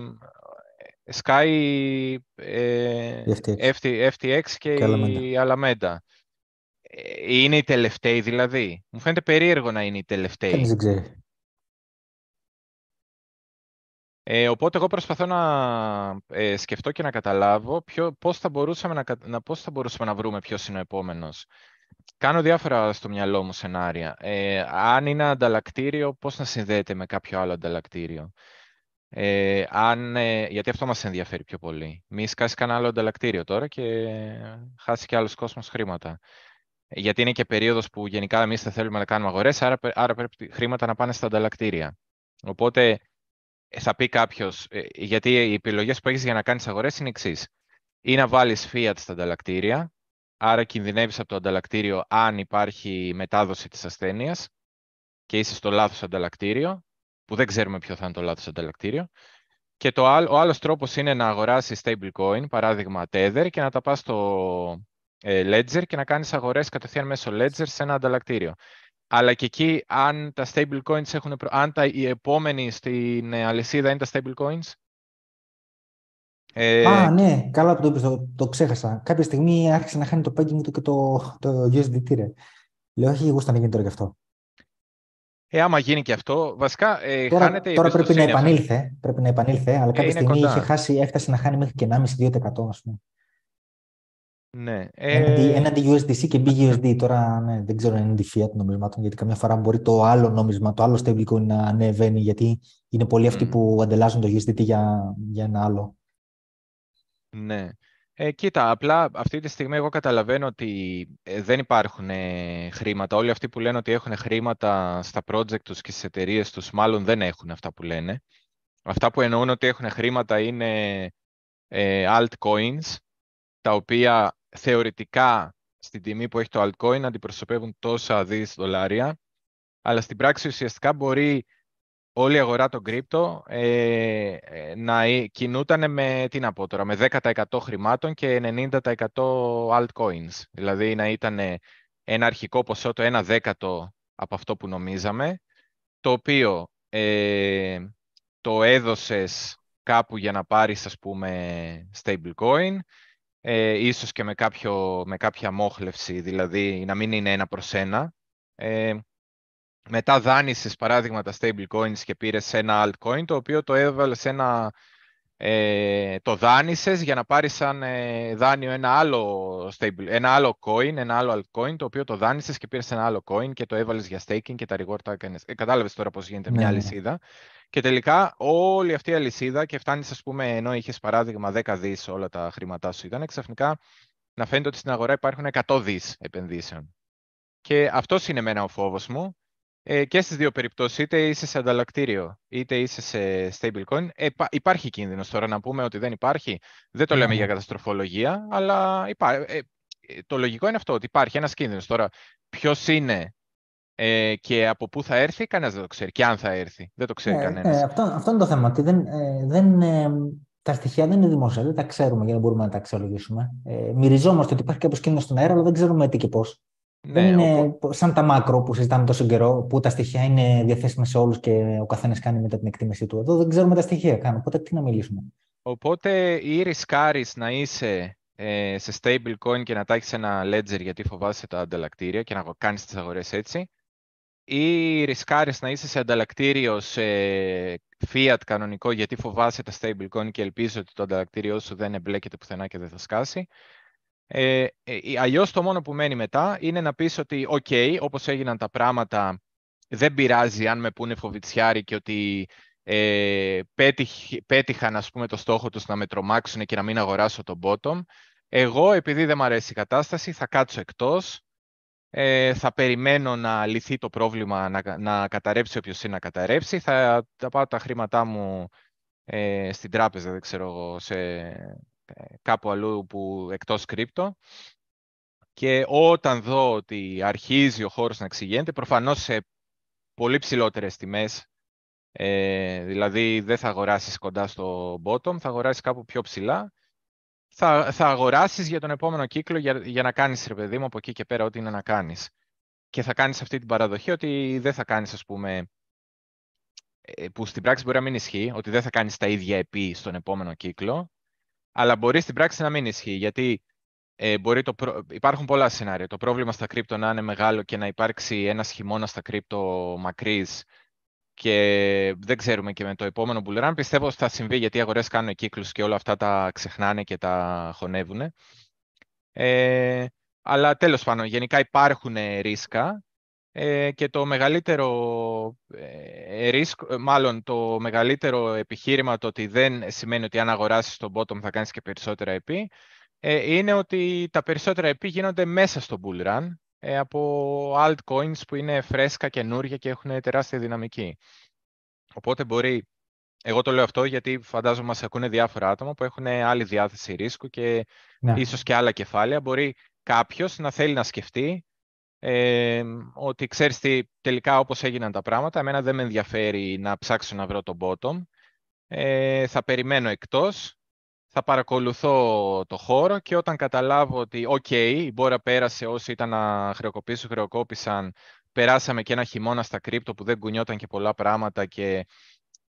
Sky, ε, FTX. FTX και, και η Alameda. Ε, είναι οι τελευταίοι δηλαδή. Μου φαίνεται περίεργο να είναι οι τελευταίοι. Κανείς δεν ξέρει. Ε, οπότε εγώ προσπαθώ να ε, σκεφτώ και να καταλάβω ποιο, πώς, θα μπορούσαμε να, να, πώς θα μπορούσαμε να βρούμε ποιος είναι ο επόμενος. Κάνω διάφορα στο μυαλό μου σενάρια. Ε, αν είναι ανταλλακτήριο, πώς να συνδέεται με κάποιο άλλο ανταλλακτήριο. Ε, αν, ε, γιατί αυτό μας ενδιαφέρει πιο πολύ. Μη σκάσεις κανένα άλλο ανταλλακτήριο τώρα και χάσεις και άλλος κόσμος χρήματα. Γιατί είναι και περίοδος που γενικά εμείς δεν θέλουμε να κάνουμε αγορές, άρα, άρα πρέπει χρήματα να πάνε στα ανταλλακτήρια. Οπότε θα πει κάποιος, ε, γιατί οι επιλογές που έχεις για να κάνεις αγορές είναι εξής. Ή να βάλεις fiat στα ανταλλακτήρια, άρα κινδυνεύεις από το ανταλλακτήριο αν υπάρχει μετάδοση της ασθένειας και είσαι στο λάθος ανταλλακτήριο που δεν ξέρουμε ποιο θα είναι το λάθος ανταλλακτήριο. Και το άλλο, ο άλλος τρόπος είναι να αγοράσεις stablecoin, παράδειγμα Tether, και να τα πας στο ε, Ledger και να κάνεις αγορές κατευθείαν μέσω Ledger σε ένα ανταλλακτήριο. Αλλά και εκεί, αν τα stablecoins έχουν... Αν τα, οι επόμενοι στην ε, αλυσίδα είναι τα stablecoins, ε... Α, ναι, καλά που το είπες, το, το, ξέχασα. Κάποια στιγμή άρχισε να χάνει το pegging του και το, το USDT, ρε. Λέω, όχι, εγώ να γίνει τώρα γι' αυτό. Ε, άμα γίνει και αυτό, βασικά ε, τώρα, χάνεται Τώρα πρέπει να επανήλθε, πρέπει να επανήλθε, αλλά κάποια ε, στιγμή είχε χάσει, έφτασε να χάνει μέχρι και 1,5-2% ας πούμε. Ναι. Ε... Έναντι, USDC και BUSD. Τώρα ναι, δεν ξέρω αν είναι τη fiat νομισμάτων, γιατί καμιά φορά μπορεί το άλλο νόμισμα, το άλλο stablecoin να ανεβαίνει, γιατί είναι πολλοί αυτοί που αντελάζουν το USDT για, για ένα άλλο. Ναι. Ε, κοίτα, απλά αυτή τη στιγμή εγώ καταλαβαίνω ότι ε, δεν υπάρχουν ε, χρήματα. Όλοι αυτοί που λένε ότι έχουν χρήματα στα project τους και στις εταιρείες τους, μάλλον δεν έχουν αυτά που λένε. Αυτά που εννοούν ότι έχουν χρήματα είναι ε, altcoins, τα οποία θεωρητικά στην τιμή που έχει το altcoin αντιπροσωπεύουν τόσα δις δολάρια, αλλά στην πράξη ουσιαστικά μπορεί όλη η αγορά των κρύπτο ε, ε, να κινούταν με, τι να πω τώρα, με 10% χρημάτων και 90% altcoins. Δηλαδή να ήταν ένα αρχικό ποσό το 1 δέκατο από αυτό που νομίζαμε, το οποίο ε, το έδωσες κάπου για να πάρεις, ας πούμε, stablecoin, ε, ίσως και με, κάποιο, με κάποια μόχλευση, δηλαδή να μην είναι ένα προς ένα. Ε, μετά δάνεισες παράδειγμα τα stablecoins και πήρες ένα altcoin, το οποίο το έβαλες σε ένα ε, το δάνεισες για να πάρεις σαν ε, δάνειο ένα άλλο, stable, ένα άλλο coin, ένα άλλο altcoin, το οποίο το δάνεισες και πήρες ένα άλλο coin και το έβαλες για staking και τα reward tokens. Ε, κατάλαβες τώρα πώς γίνεται μια ναι, ναι. αλυσίδα. Και τελικά όλη αυτή η αλυσίδα και φτάνεις, ας πούμε, ενώ είχες παράδειγμα 10 δις όλα τα χρήματά σου ήταν, ξαφνικά να φαίνεται ότι στην αγορά υπάρχουν 100 δις επενδύσεων. Και αυτός είναι εμένα ο φόβος μου, ε, και στις δύο περιπτώσεις, είτε είσαι σε ανταλλακτήριο, είτε είσαι σε stablecoin, ε, υπάρχει κίνδυνος τώρα να πούμε ότι δεν υπάρχει. Δεν το λέμε ναι, για ναι. καταστροφολογία, αλλά υπά... Ε, το λογικό είναι αυτό, ότι υπάρχει ένας κίνδυνος. Τώρα, ποιος είναι ε, και από πού θα έρθει, κανένας δεν το ξέρει. Και αν θα έρθει, δεν το ξέρει ε, κανένας. αυτό, αυτό είναι το θέμα, ότι δεν, δεν, τα στοιχεία δεν είναι δημόσια, δεν τα ξέρουμε για να μπορούμε να τα αξιολογήσουμε. Ε, μυριζόμαστε ότι υπάρχει κάποιος κίνδυνος στον αέρα, αλλά δεν ξέρουμε τι και πώς. Ναι, δεν είναι σαν τα μάκρο που συζητάμε τόσο καιρό, που τα στοιχεία είναι διαθέσιμα σε όλους και ο καθένας κάνει μετά την εκτίμησή του. Εδώ δεν ξέρουμε τα στοιχεία καν. Οπότε τι να μιλήσουμε. Οπότε ή ρισκάρεις να είσαι ε, σε stablecoin και να τα έχεις ένα ledger γιατί φοβάσαι τα ανταλλακτήρια και να κάνεις τις αγορές έτσι, ή ρισκάρεις να είσαι σε ανταλλακτήριο σε fiat κανονικό γιατί φοβάσαι τα stablecoin και ελπίζεις ότι το ανταλλακτήριό σου δεν εμπλέκεται πουθενά και δεν θα σκάσει. Ε, ε, αλλιώς το μόνο που μένει μετά είναι να πεις ότι «ΟΚ, okay, όπως έγιναν τα πράγματα, δεν πειράζει αν με πούνε φοβητσιάρι και ότι ε, πέτυχαν ας πούμε, το στόχο τους να με τρομάξουν και να μην αγοράσω το bottom. Εγώ, επειδή δεν μου αρέσει η κατάσταση, θα κάτσω εκτός, ε, θα περιμένω να λυθεί το πρόβλημα, να, να καταρρεύσει όποιος είναι να καταρρεύσει, θα, θα πάω τα χρήματά μου ε, στην τράπεζα, δεν ξέρω εγώ, σε κάπου αλλού που εκτός κρύπτο. Και όταν δω ότι αρχίζει ο χώρος να εξηγείται, προφανώς σε πολύ ψηλότερες τιμές, ε, δηλαδή δεν θα αγοράσεις κοντά στο bottom, θα αγοράσεις κάπου πιο ψηλά, θα, θα αγοράσεις για τον επόμενο κύκλο για, για να κάνεις, ρε παιδί μου, από εκεί και πέρα ό,τι είναι να κάνεις. Και θα κάνεις αυτή την παραδοχή ότι δεν θα κάνεις, ας πούμε, ε, που στην πράξη μπορεί να μην ισχύει, ότι δεν θα κάνεις τα ίδια επί στον επόμενο κύκλο, αλλά μπορεί στην πράξη να μην ισχύει, γιατί ε, μπορεί το υπάρχουν πολλά σενάρια. Το πρόβλημα στα κρύπτο να είναι μεγάλο και να υπάρξει ένας χειμώνας στα κρύπτο μακρύς και δεν ξέρουμε και με το επόμενο bull run. Πιστεύω ότι θα συμβεί γιατί οι αγορές κάνουν κύκλους και όλα αυτά τα ξεχνάνε και τα χωνεύουν. Ε, αλλά τέλος πάντων, γενικά υπάρχουν ρίσκα ε, και το μεγαλύτερο ε, risk, μάλλον το μεγαλύτερο επιχείρημα το ότι δεν σημαίνει ότι αν αγοράσεις το bottom θα κάνεις και περισσότερα επί, ε, είναι ότι τα περισσότερα επί γίνονται μέσα στο bull run ε, από altcoins που είναι φρέσκα, καινούργια και έχουν τεράστια δυναμική. Οπότε μπορεί, εγώ το λέω αυτό γιατί φαντάζομαι μας ακούνε διάφορα άτομα που έχουν άλλη διάθεση ρίσκου και ναι. ίσως και άλλα κεφάλαια. Μπορεί κάποιος να θέλει να σκεφτεί ε, ότι ξέρεις τι, τελικά όπως έγιναν τα πράγματα, εμένα δεν με ενδιαφέρει να ψάξω να βρω το bottom. Ε, θα περιμένω εκτός, θα παρακολουθώ το χώρο και όταν καταλάβω ότι «ΟΚ, η μπόρα πέρασε, όσοι ήταν να χρεοκοπήσουν, χρεοκόπησαν, περάσαμε και ένα χειμώνα στα κρύπτο που δεν κουνιόταν και πολλά πράγματα και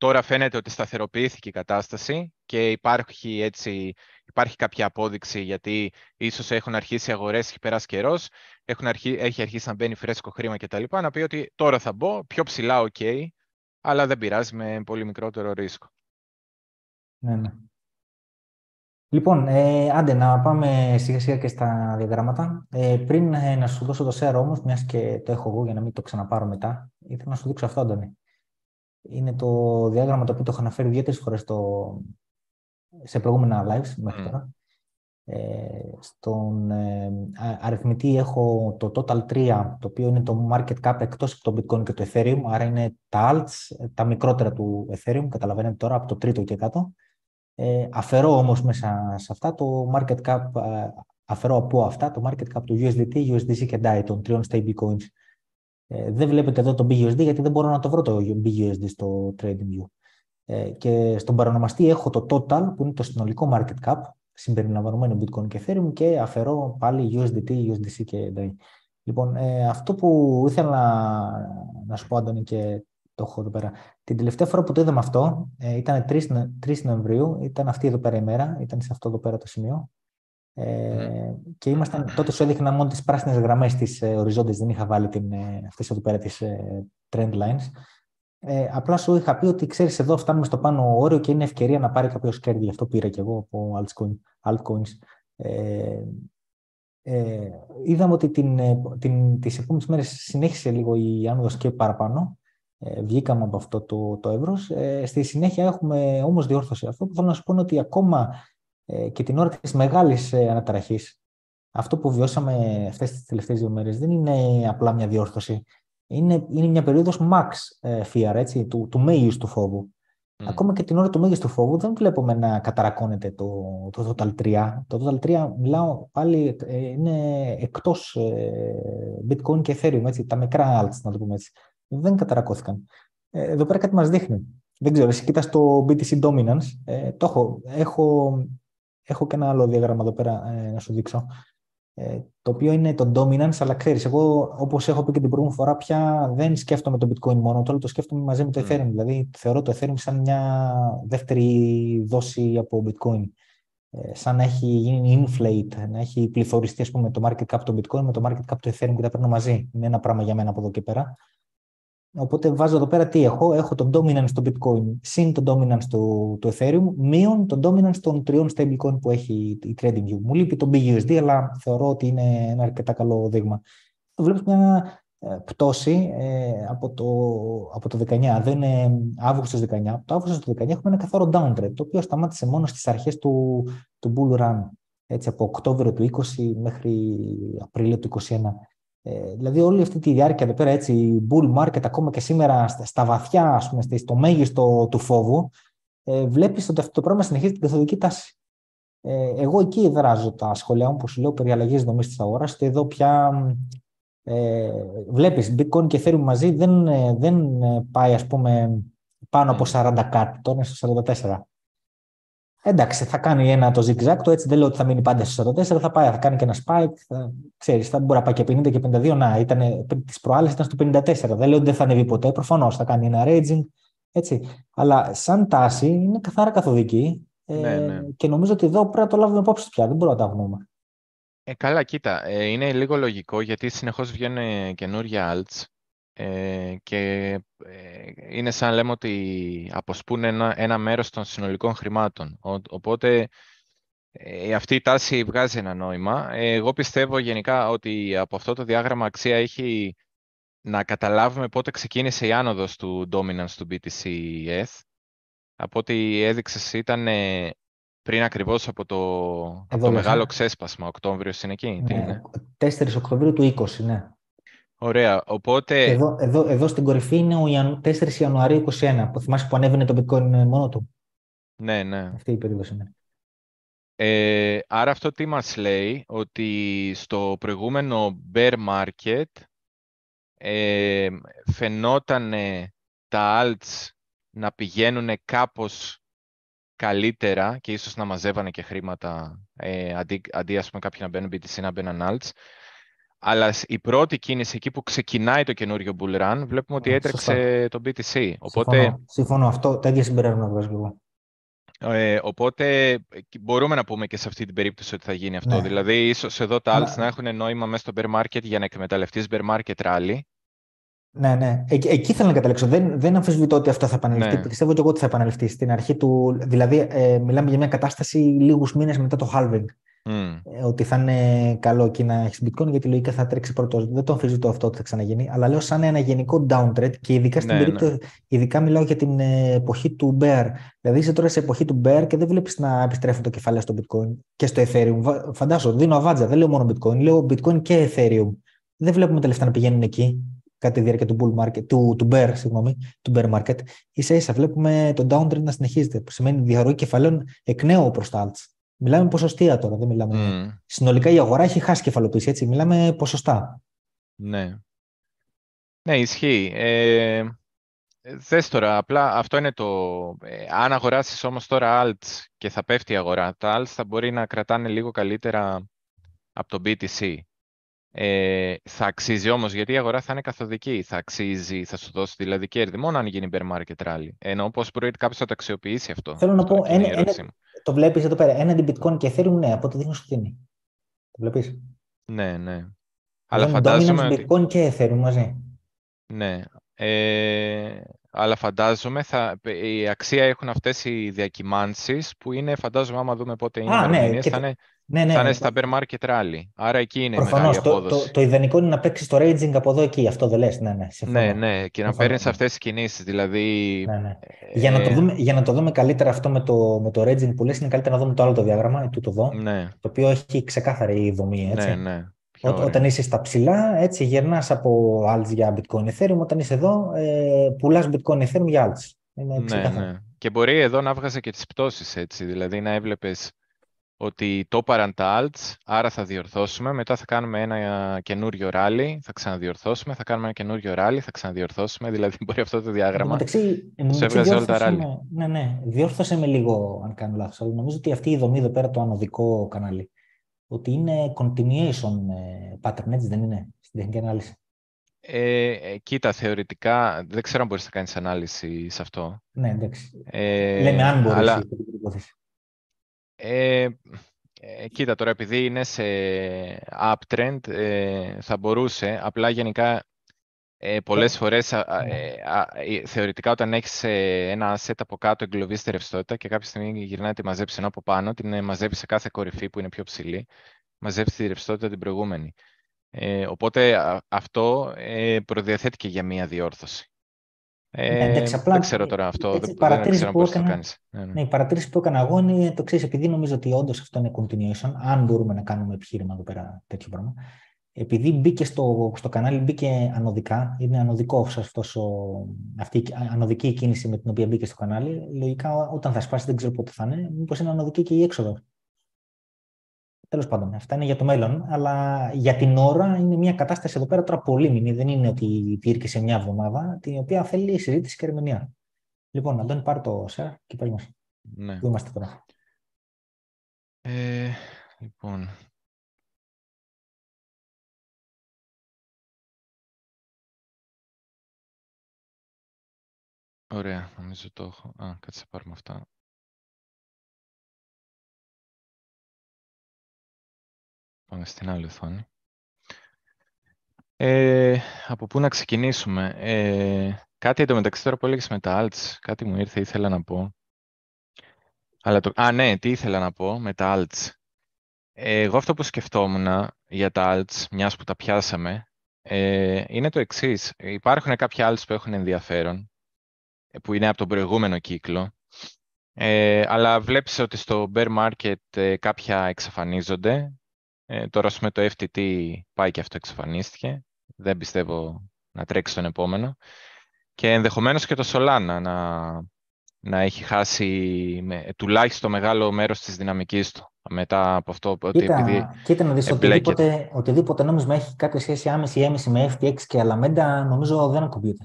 τώρα φαίνεται ότι σταθεροποιήθηκε η κατάσταση και υπάρχει έτσι υπάρχει κάποια απόδειξη γιατί ίσως έχουν αρχίσει οι αγορές, έχει περάσει καιρός, αρχί, έχει αρχίσει να μπαίνει φρέσκο χρήμα κτλ. Να πει ότι τώρα θα μπω, πιο ψηλά, ok, αλλά δεν πειράζει με πολύ μικρότερο ρίσκο. Ναι, ναι. Λοιπόν, ε, άντε να πάμε σιγά σιγά και στα διαγράμματα. Ε, πριν ε, να σου δώσω το share όμως, μιας και το έχω εγώ για να μην το ξαναπάρω μετά, ήθελα να σου δείξω αυτό, Αντώνη. Είναι το διάγραμμα το οποίο το έχω αναφέρει δύο-τρεις φορές στο, σε προηγούμενα lives μέχρι τώρα. Ε, στον ε, αριθμητή έχω το Total 3, το οποίο είναι το market cap εκτός από το Bitcoin και το Ethereum, άρα είναι τα alts, τα μικρότερα του Ethereum, καταλαβαίνετε τώρα, από το τρίτο και κάτω. Ε, αφαιρώ όμως μέσα σε αυτά το market cap, ε, αφαιρώ από αυτά το market cap του USDT, USDC και DAI, των τριών stablecoins. Ε, δεν βλέπετε εδώ το BUSD γιατί δεν μπορώ να το βρω το BUSD στο TradingView. Ε, και στον παρονομαστή έχω το total που είναι το συνολικό market cap συμπεριλαμβανομένο bitcoin και ethereum και αφαιρώ πάλι USDT, USDC και DAI. Λοιπόν, ε, αυτό που ήθελα να, να σου πω, Αντώνη, και το έχω εδώ πέρα. Την τελευταία φορά που το είδαμε αυτό ε, ήταν 3, 3 Νοεμβρίου, ήταν αυτή εδώ πέρα η μέρα, ήταν σε αυτό εδώ πέρα το σημείο. Ε, και ήμασταν, τότε σου έδειχνα μόνο τις πράσινες γραμμές της ε, οριζόντες, δεν είχα βάλει την, ε, αυτές εδώ πέρα τις ε, trend lines. Ε, απλά σου είχα πει ότι ξέρεις εδώ φτάνουμε στο πάνω όριο και είναι ευκαιρία να πάρει κάποιος κέρδη. Αυτό πήρα και εγώ από altcoin, altcoins. Ε, ε, είδαμε ότι την, ε, την, τις επόμενες μέρες συνέχισε λίγο η άνοδος και παραπάνω. Ε, βγήκαμε από αυτό το, το εύρος. Ε, στη συνέχεια έχουμε όμως διόρθωση. Αυτό που θέλω να σου πω είναι ότι ακόμα ε, και την ώρα της μεγάλης ε, αναταραχής, αυτό που βιώσαμε αυτές τις τελευταίες δύο μέρες δεν είναι απλά μια διόρθωση. Είναι, είναι μια περίοδος max ε, fear, έτσι, του, του μέγιστου φόβου. Mm. Ακόμα και την ώρα του μέγιστου φόβου δεν βλέπουμε να καταρακώνεται το, το Total 3. Το Total 3, μιλάω πάλι, είναι εκτός Bitcoin και Ethereum, έτσι, τα μικρά alts, να το πούμε έτσι. Δεν καταρακώθηκαν. Εδώ πέρα κάτι μας δείχνει. Δεν ξέρω, εσύ κοίτας το BTC Dominance, το έχω, έχω έχω και ένα άλλο διάγραμμα εδώ πέρα ε, να σου δείξω. Ε, το οποίο είναι το dominance, αλλά ξέρεις, εγώ όπως έχω πει και την προηγούμενη φορά, πια δεν σκέφτομαι το bitcoin μόνο, τώρα το σκέφτομαι μαζί με το ethereum. Δηλαδή, θεωρώ το ethereum σαν μια δεύτερη δόση από bitcoin. Ε, σαν να έχει γίνει inflate, να έχει πληθωριστεί ας πούμε, το market cap του bitcoin με το market cap του ethereum και τα παίρνω μαζί. Είναι ένα πράγμα για μένα από εδώ και πέρα. Οπότε βάζω εδώ πέρα τι έχω. Έχω το dominance στο bitcoin συν το dominance του, του ethereum μείον το dominance των τριών stablecoin που έχει η TradingView. Μου λείπει το BUSD, αλλά θεωρώ ότι είναι ένα αρκετά καλό δείγμα. Βλέπεις μια ε, πτώση ε, από, το, από το 19, δεν είναι Αύγουστος 19. Από το Αύγουστος του 19 έχουμε ένα καθαρό downtrend, το οποίο σταμάτησε μόνο στις αρχές του, του bull run, έτσι, από Οκτώβριο του 20 μέχρι Απρίλιο του 21. Ε, δηλαδή όλη αυτή τη διάρκεια εδώ πέρα, έτσι, bull market, ακόμα και σήμερα στα, βαθιά, ας πούμε, στο μέγιστο του φόβου, ε, βλέπεις ότι αυτό το πράγμα συνεχίζει την καθοδική τάση. Ε, εγώ εκεί δράζω τα σχολεία μου που σου λέω περί αλλαγής δομής της αγοράς, ότι εδώ πια ε, βλέπεις bitcoin και ethereum μαζί δεν, ε, δεν ε, πάει ας πούμε πάνω από 40 κάτι, τώρα είναι στο 44. Εντάξει, θα κάνει ένα το zigzag το έτσι δεν λέω ότι θα μείνει πάντα στο 44, θα πάει, θα κάνει και ένα spike, θα, ξέρεις, θα μπορεί να πάει και 50 και 52, να, ήταν, τις προάλλες ήταν στο 54, δεν λέω ότι δεν θα ανέβει ποτέ, προφανώς θα κάνει ένα raging, έτσι. Αλλά σαν τάση είναι καθαρά καθοδική ε, ναι, ναι. και νομίζω ότι εδώ πρέπει να το λάβουμε υπόψη πια, δεν μπορούμε να τα αγνούμε. Ε, καλά, κοίτα, ε, είναι λίγο λογικό γιατί συνεχώς βγαίνουν καινούργια alts ε, και ε, είναι σαν λέμε ότι αποσπούν ένα, ένα μέρος των συνολικών χρημάτων. οπότε ε, αυτή η τάση βγάζει ένα νόημα. εγώ πιστεύω γενικά ότι από αυτό το διάγραμμα αξία έχει να καταλάβουμε πότε ξεκίνησε η άνοδος του dominance του BTC-ETH. Από ό,τι έδειξες ήταν πριν ακριβώς από το, το μεγάλο ξέσπασμα, Οκτώβριος είναι εκεί. Ναι, 4 Οκτωβρίου του 20, ναι. Ωραία. Οπότε... Εδώ, εδώ, εδώ στην κορυφή είναι ο Ιαν... 4 Ιανουαρίου 2021, που θυμάσαι που ανέβαινε το bitcoin μόνο του. Ναι, ναι. Αυτή η περίπτωση, ναι. Ε, άρα αυτό τι μας λέει, ότι στο προηγούμενο bear market ε, φαινόταν τα alts να πηγαίνουν κάπως καλύτερα και ίσως να μαζεύανε και χρήματα ε, αντί, αντί ας πούμε κάποιοι να μπαίνουν BTC να μπαίνουν alts. Αλλά η πρώτη κίνηση εκεί που ξεκινάει το καινούριο bull run, βλέπουμε ότι έτρεξε το BTC. Οπότε... Συμφωνώ. Συμφωνώ. Αυτό, τέτοια συμπεράσματα βγάζω εγώ. Ε, οπότε μπορούμε να πούμε και σε αυτή την περίπτωση ότι θα γίνει αυτό. Ναι. Δηλαδή, ίσως εδώ τα άλλα να έχουν νόημα μέσα στο bear market για να εκμεταλλευτείς bear market rally. Ναι, ναι. Εκεί, εκεί θέλω να καταλήξω. Δεν, δεν αμφισβητώ ότι αυτό θα επαναληφθεί. Ναι. Πιστεύω και εγώ ότι θα επαναληφθεί. Στην αρχή του. Δηλαδή, ε, μιλάμε για μια κατάσταση λίγους μήνες μετά το halving. Mm. Ότι θα είναι καλό εκεί να έχεις bitcoin γιατί λογικά θα τρέξει πρώτος. Δεν το αμφισβητώ αυτό ότι θα ξαναγίνει. Αλλά λέω σαν ένα γενικό downtrend και ειδικά, στην ναι, περίπτωση, ναι. ειδικά μιλάω για την ε, εποχή του bear. Δηλαδή είσαι τώρα σε εποχή του bear και δεν βλέπεις να επιστρέφουν το κεφάλαιο στο bitcoin και στο ethereum. Φαντάσου, δίνω αβάτζα. Δεν λέω μόνο bitcoin, λέω bitcoin και ethereum. Δεν βλέπουμε τα λεφτά να πηγαίνουν εκεί κατά τη διάρκεια του, bull market, του, του bear, συγγνώμη, του bear market. Ίσα ίσα βλέπουμε το downtrend να συνεχίζεται, που σημαίνει διαρροή κεφαλαίων εκ νέου προς τα alts. Μιλάμε ποσοστία τώρα, δεν μιλάμε. Mm. Συνολικά η αγορά έχει χάσει κεφαλοποίηση, έτσι. Μιλάμε ποσοστά. Ναι. Ναι, ισχύει. Ε, δες τώρα, απλά αυτό είναι το... Ε, αν αγοράσεις όμως τώρα alts και θα πέφτει η αγορά, τα alts θα μπορεί να κρατάνε λίγο καλύτερα από το BTC. Ε, θα αξίζει όμως, γιατί η αγορά θα είναι καθοδική. Θα αξίζει, θα σου δώσει δηλαδή κέρδη, μόνο αν γίνει bear market rally. Ενώ πώς μπορεί κάποιος να το αξιοποιήσει αυτό. Θέλω να πω, ένα, ένα, το βλέπεις εδώ πέρα, έναντι bitcoin και ethereum, ναι, από ό,τι δείχνει σου δίνει. Το βλέπεις; Ναι, ναι. Αλλά φαντάζομαι ότι... bitcoin και ethereum μαζί. Ναι. Ε, αλλά φαντάζομαι θα, η αξία έχουν αυτές οι διακυμάνσεις που είναι, φαντάζομαι, άμα δούμε πότε είναι, Α, ναι, θα, είναι ναι, ναι, θα είναι ναι. στα bear market rally. Άρα εκεί είναι Προφανώς, μεγάλη απόδοση. Το, το, το, ιδανικό είναι να παίξεις το raging από εδώ εκεί. Αυτό δεν λες. Ναι, ναι, ναι, ναι, και να παίρνεις αυτές τις κινήσεις. Δηλαδή. Ναι, ναι. Ε... Για, να το δούμε, για να το δούμε καλύτερα αυτό με το, με το raging που λες, είναι καλύτερα να δούμε το άλλο το διάγραμμα, του το δω. Ναι. Το οποίο έχει ξεκάθαρη δομή. Έτσι. Ναι, ναι. Ό, όταν είσαι στα ψηλά, έτσι γερνάς από alts για bitcoin ethereum. Όταν είσαι εδώ, ε, πουλάς bitcoin ethereum για alts. Είναι ναι, ναι. Και μπορεί εδώ να βγάζει και τις πτώσεις έτσι. Δηλαδή να έβλεπες ότι το πάραν τα alts, άρα θα διορθώσουμε, μετά θα κάνουμε ένα καινούριο rally, θα ξαναδιορθώσουμε, θα κάνουμε ένα καινούριο rally, θα ξαναδιορθώσουμε, δηλαδή μπορεί αυτό το διάγραμμα να σε έβγαζε όλα τα rally. Ναι, ναι, διόρθωσε με λίγο αν κάνω λάθος, αλλά νομίζω ότι αυτή η δομή εδώ πέρα, το ανωδικό κανάλι, ότι είναι continuation ε, pattern, έτσι δεν είναι, στην τεχνική ανάλυση. Ε, ε, κοίτα, θεωρητικά δεν ξέρω αν μπορείς να κάνεις ανάλυση σε αυτό. Ναι, εντάξει. Ε, Λέμε αν μπορείς αλλά... Ε, ε, κοίτα τώρα, επειδή είναι σε uptrend, ε, θα μπορούσε. Απλά γενικά ε, πολλές φορές ε, ε, θεωρητικά όταν έχεις ένα asset από κάτω εγκλωβίσει τη ρευστότητα και κάποια στιγμή γυρνάει να τη μαζέψει ενώ από πάνω, την μαζεύει σε κάθε κορυφή που είναι πιο ψηλή, μαζεύει τη ρευστότητα την προηγούμενη. οπότε αυτό προδιαθέτει και για μία διόρθωση. Ε, εντάξει, απλά, δεν ξέρω τώρα αυτό. Έτσι, δεν, δεν ξέρω πώς το κάνεις. Ναι, ναι. ναι, η παρατήρηση που έκανα εγώ είναι το ξέρεις, επειδή νομίζω ότι όντως αυτό είναι continuation, αν μπορούμε να κάνουμε επιχείρημα εδώ πέρα τέτοιο πράγμα. Επειδή μπήκε στο, στο κανάλι, μπήκε ανωδικά, είναι ανωδικό αυτός ο, αυτή η ανωδική κίνηση με την οποία μπήκε στο κανάλι. Λογικά όταν θα σπάσει, δεν ξέρω πότε θα είναι, μήπως είναι ανωδική και η έξοδο. Τέλος πάντων, αυτά είναι για το μέλλον. Αλλά για την ώρα είναι μια κατάσταση εδώ πέρα τώρα πολύ μηνύ. Δεν είναι ότι υπήρχε σε μια εβδομάδα, την οποία θέλει συζήτηση και ερμηνεία. Λοιπόν, Αντώνη, πάρει το ΣΕΡ και πες μας. Ναι. Πού είμαστε τώρα; Ε, λοιπόν. Ωραία, νομίζω το έχω. Α, κάτσε πάρουμε αυτά. Πάμε στην άλλη οθόνη. Ε, από πού να ξεκινήσουμε; Ε, κάτι εντωμεταξύ τώρα που έλεγες με τα alts, κάτι μου ήρθε, ήθελα να πω. Αλλά το... Α, ναι, τι ήθελα να πω με τα alts. Ε, εγώ αυτό που σκεφτόμουν για τα alts, μιας που τα πιάσαμε, ε, είναι το εξής. Υπάρχουν κάποια alts που έχουν ενδιαφέρον, ε, που είναι από τον προηγούμενο κύκλο, ε, αλλά βλέπεις ότι στο bear market ε, κάποια εξαφανίζονται ε, τώρα, ας πούμε, το FTT πάει και αυτό εξαφανίστηκε. Δεν πιστεύω να τρέξει τον επόμενο. Και ενδεχομένως και το Solana να, να έχει χάσει με, τουλάχιστον μεγάλο μέρος της δυναμικής του. Μετά από αυτό ότι κοίτα, επειδή κοίτα να δεις, οτιδήποτε, οτιδήποτε νόμισμα έχει κάποια σχέση άμεση ή έμεση με FTX και Alameda, νομίζω δεν ακουμπιέται.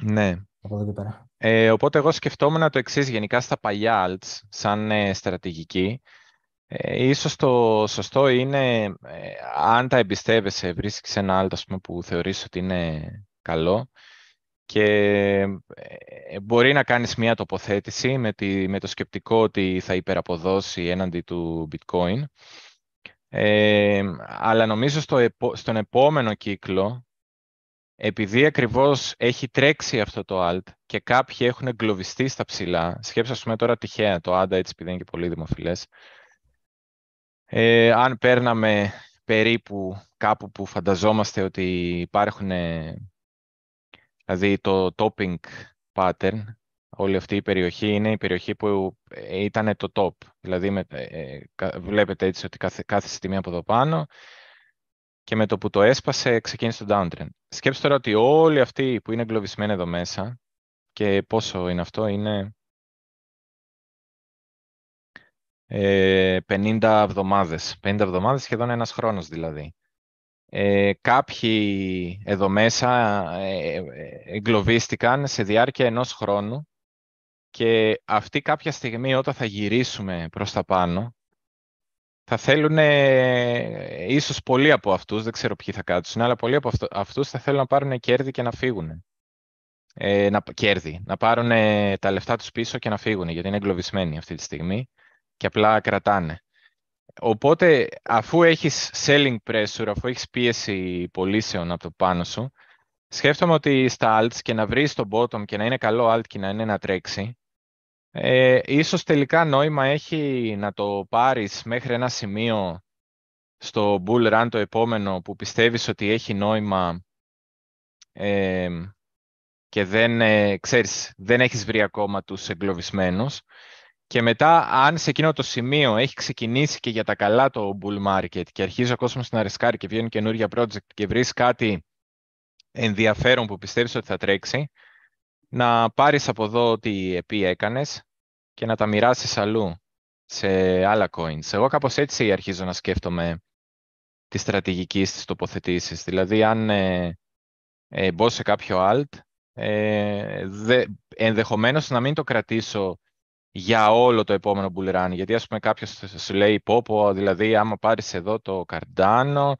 Ναι. Από εδώ και πέρα. Ε, οπότε εγώ σκεφτόμουν το εξής γενικά στα παλιά alts, σαν ε, στρατηγική, ε, ίσως το σωστό είναι, ε, αν τα εμπιστεύεσαι, βρίσκεις ένα άλλο πούμε, που θεωρείς ότι είναι καλό και ε, μπορεί να κάνεις μια τοποθέτηση με, τη, με το σκεπτικό ότι θα υπεραποδώσει έναντι του bitcoin. Ε, αλλά νομίζω στο, στον επόμενο κύκλο, επειδή ακριβώς έχει τρέξει αυτό το alt και κάποιοι έχουν εγκλωβιστεί στα ψηλά, σκέψτε ας πούμε τώρα τυχαία το ADA έτσι επειδή είναι και πολύ δημοφιλές, ε, αν παίρναμε περίπου κάπου που φανταζόμαστε ότι υπάρχουν, δηλαδή το topping pattern, όλη αυτή η περιοχή είναι η περιοχή που ε, ήταν το top. Δηλαδή με, ε, βλέπετε έτσι ότι κάθε, κάθε τιμή από εδώ πάνω και με το που το έσπασε ξεκίνησε το downtrend. Σκέψτε τώρα ότι όλοι αυτοί που είναι εγκλωβισμένοι εδώ μέσα και πόσο είναι αυτό, είναι 50 ε, εβδομάδες. 50 εβδομάδες, σχεδόν ένας χρόνος δηλαδή. ε, κάποιοι εδώ μέσα ε, εγκλωβίστηκαν σε διάρκεια ενός χρόνου και αυτή κάποια στιγμή όταν θα γυρίσουμε προς τα πάνω θα θέλουν, ίσως πολλοί από αυτούς, δεν ξέρω ποιοι θα κάτσουν, αλλά πολλοί από αυτούς θα θέλουν να πάρουν κέρδη και να φύγουν. Ε, να, κέρδη, να πάρουν τα λεφτά τους πίσω και να φύγουν, γιατί είναι εγκλωβισμένοι αυτή τη στιγμή και απλά κρατάνε. Οπότε, αφού έχεις selling pressure, αφού έχεις πίεση πωλήσεων από το πάνω σου, σκέφτομαι ότι στα alts και να βρεις το bottom και να είναι καλό alt και να είναι να τρέξει, ε, ίσως τελικά νόημα έχει να το πάρεις μέχρι ένα σημείο στο bull run το επόμενο που πιστεύεις ότι έχει νόημα ε, και δεν, ε, ξέρεις, δεν έχεις βρει ακόμα τους εγκλωβισμένους και μετά, αν σε εκείνο το σημείο έχει ξεκινήσει και για τα καλά το bull market και αρχίζει ο κόσμος να ρισκάρει και βγαίνουν καινούργια project και βρεις κάτι ενδιαφέρον που πιστεύεις ότι θα τρέξει, να πάρεις από εδώ ό,τι επί έκανες και να τα μοιράσεις αλλού σε άλλα coins. Εγώ κάπως έτσι αρχίζω να σκέφτομαι τη στρατηγική στις τοποθετήσεις. Δηλαδή, αν ε, ε, μπω σε κάποιο alt, ε, δε, ενδεχομένως να μην το κρατήσω για όλο το επόμενο bull run. Γιατί ας πούμε κάποιος σου λέει πω, πω δηλαδή άμα πάρεις εδώ το Cardano,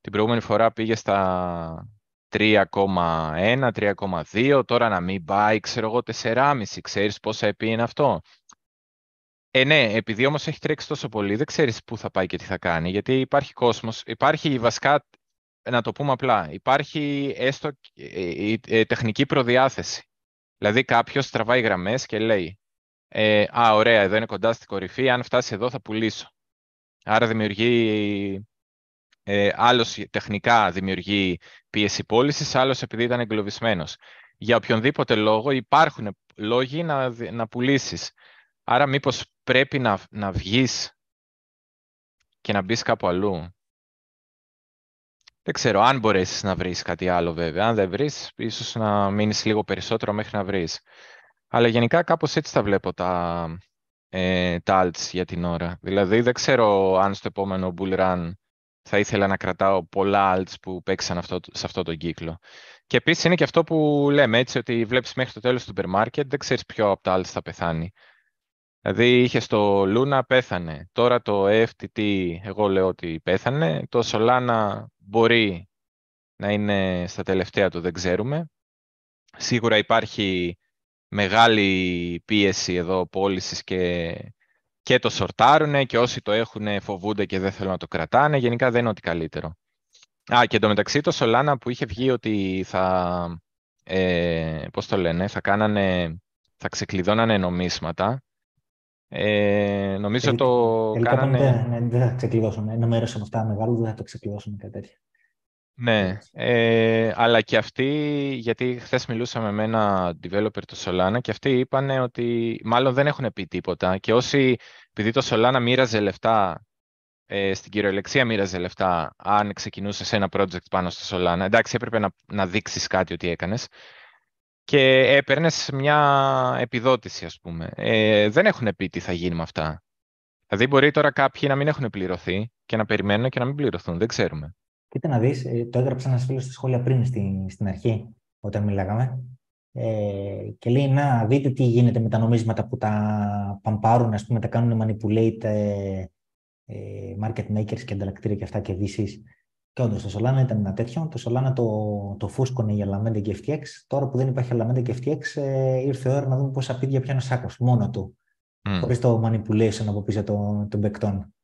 την προηγούμενη φορά πήγες στα 3,1, 3,2, τώρα να μην πάει, ξέρω εγώ, 4,5, ξέρεις πόσα επί είναι αυτό; Ε, ναι, επειδή όμως έχει τρέξει τόσο πολύ, δεν ξέρεις πού θα πάει και τι θα κάνει, γιατί υπάρχει κόσμος, υπάρχει βασικά, να το πούμε απλά, υπάρχει έστω ε, ε, ε τεχνική προδιάθεση. Δηλαδή κάποιος τραβάει γραμμές και λέει ε, «Α, ωραία, εδώ είναι κοντά στην κορυφή, αν φτάσει εδώ θα πουλήσω». Άρα δημιουργεί, ε, άλλος τεχνικά δημιουργεί πίεση πώλησης, άλλος επειδή ήταν εγκλωβισμένος. Για οποιονδήποτε λόγο υπάρχουν λόγοι να, να πουλήσεις. Άρα μήπως πρέπει να, να βγεις και να μπεις κάπου αλλού. Δεν ξέρω, αν μπορέσεις να βρεις κάτι άλλο βέβαια. Αν δεν βρεις, ίσως να μείνεις λίγο περισσότερο μέχρι να βρεις. Αλλά γενικά κάπως έτσι τα βλέπω τα, ε, τα alts για την ώρα. Δηλαδή δεν ξέρω αν στο επόμενο bull run θα ήθελα να κρατάω πολλά alts που παίξαν αυτό, σε αυτό τον κύκλο. Και επίσης είναι και αυτό που λέμε έτσι, ότι βλέπεις μέχρι το τέλος του supermarket, δεν ξέρεις ποιο από τα alts θα πεθάνει. Δηλαδή είχε το Luna πέθανε. Τώρα το FTT εγώ λέω ότι πέθανε. Το Solana μπορεί να είναι στα τελευταία του, δεν ξέρουμε. Σίγουρα υπάρχει μεγάλη πίεση εδώ πώλησης και, και το σορτάρουνε και όσοι το έχουν φοβούνται και δεν θέλουν να το κρατάνε. Γενικά δεν είναι ότι καλύτερο. Α, και εντωμεταξύ το Solana που είχε βγει ότι θα, ε, πώς το λένε, θα κάνανε, θα ξεκλειδώνανε νομίσματα ε, νομίζω Τελ, το τελικά κάνανε... Ναι, δεν θα ξεκλειδώσουν. Ένα μέρο από αυτά μεγάλο δεν θα το ξεκλειδώσουν κάτι τέτοιο. Ναι, ε, αλλά και αυτοί, γιατί χθες μιλούσαμε με ένα developer του Solana και αυτοί είπαν ότι μάλλον δεν έχουν πει τίποτα και όσοι, επειδή το Solana μοίραζε λεφτά, ε, στην κυριολεξία μοίραζε λεφτά αν ξεκινούσε σε ένα project πάνω στο Solana, εντάξει έπρεπε να, να δείξεις κάτι ότι έκανες, και έπαιρνες μια επιδότηση, ας πούμε. Ε, δεν έχουν πει τι θα γίνει με αυτά. Δηλαδή, μπορεί τώρα κάποιοι να μην έχουν πληρωθεί και να περιμένουν και να μην πληρωθούν. Δεν ξέρουμε. Κοίτα να δεις, ε, το έγραψε ένας φίλος στη σχόλια πριν στην, στην αρχή, όταν μιλάγαμε. Ε, και λέει, να δείτε τι γίνεται με τα νομίσματα που τα παμπάρουν, ας πούμε, τα κάνουν manipulate ε, ε market makers και ανταλλακτήρια και αυτά και VCs. Και όντως το Solana ήταν ένα τέτοιο. Το Solana το, το φούσκωνε η Alameda και FTX. Τώρα που δεν υπάρχει Alameda και FTX, ε, ήρθε η ώρα να δούμε πόσα πίδια πιάνει ο Σάκος μόνο του. Mm. Χωρίς το manipulation από πίσω των, των παικτών.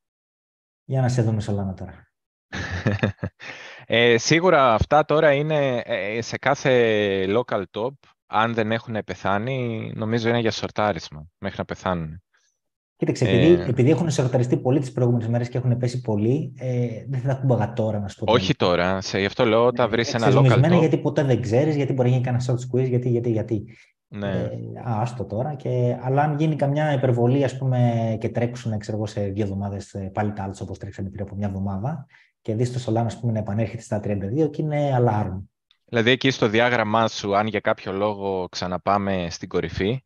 Για να σε δούμε Solana τώρα. ε, σίγουρα αυτά τώρα είναι ε, σε κάθε local top. Αν δεν έχουν πεθάνει, νομίζω είναι για σορτάρισμα μέχρι να πεθάνουν. Κοίταξε, επειδή, ε... επειδή έχουν σερταριστεί πολύ τις προηγούμενες μέρες και έχουν πέσει πολύ, ε, δεν θα τα ακούμπαγα τώρα, να σου πω. Όχι τώρα. Σε, γι' αυτό λέω όταν βρεις ένα local top. γιατί ποτέ δεν ξέρεις, γιατί μπορεί να γίνει κανένα short squeeze, γιατί, γιατί, γιατί. Ναι. Ε, άστο τώρα. Και, αλλά αν γίνει καμιά υπερβολή ας πούμε, και τρέξουν ξέρω εγώ, σε δύο εβδομάδες ε, πάλι τα άλλα όπως τρέξανε πριν από μια εβδομάδα και δεις το Solana πούμε, να επανέρχεται στα 32 και είναι alarm. Δηλαδή εκεί στο διάγραμμά σου, αν για κάποιο λόγο ξαναπάμε στην κορυφή,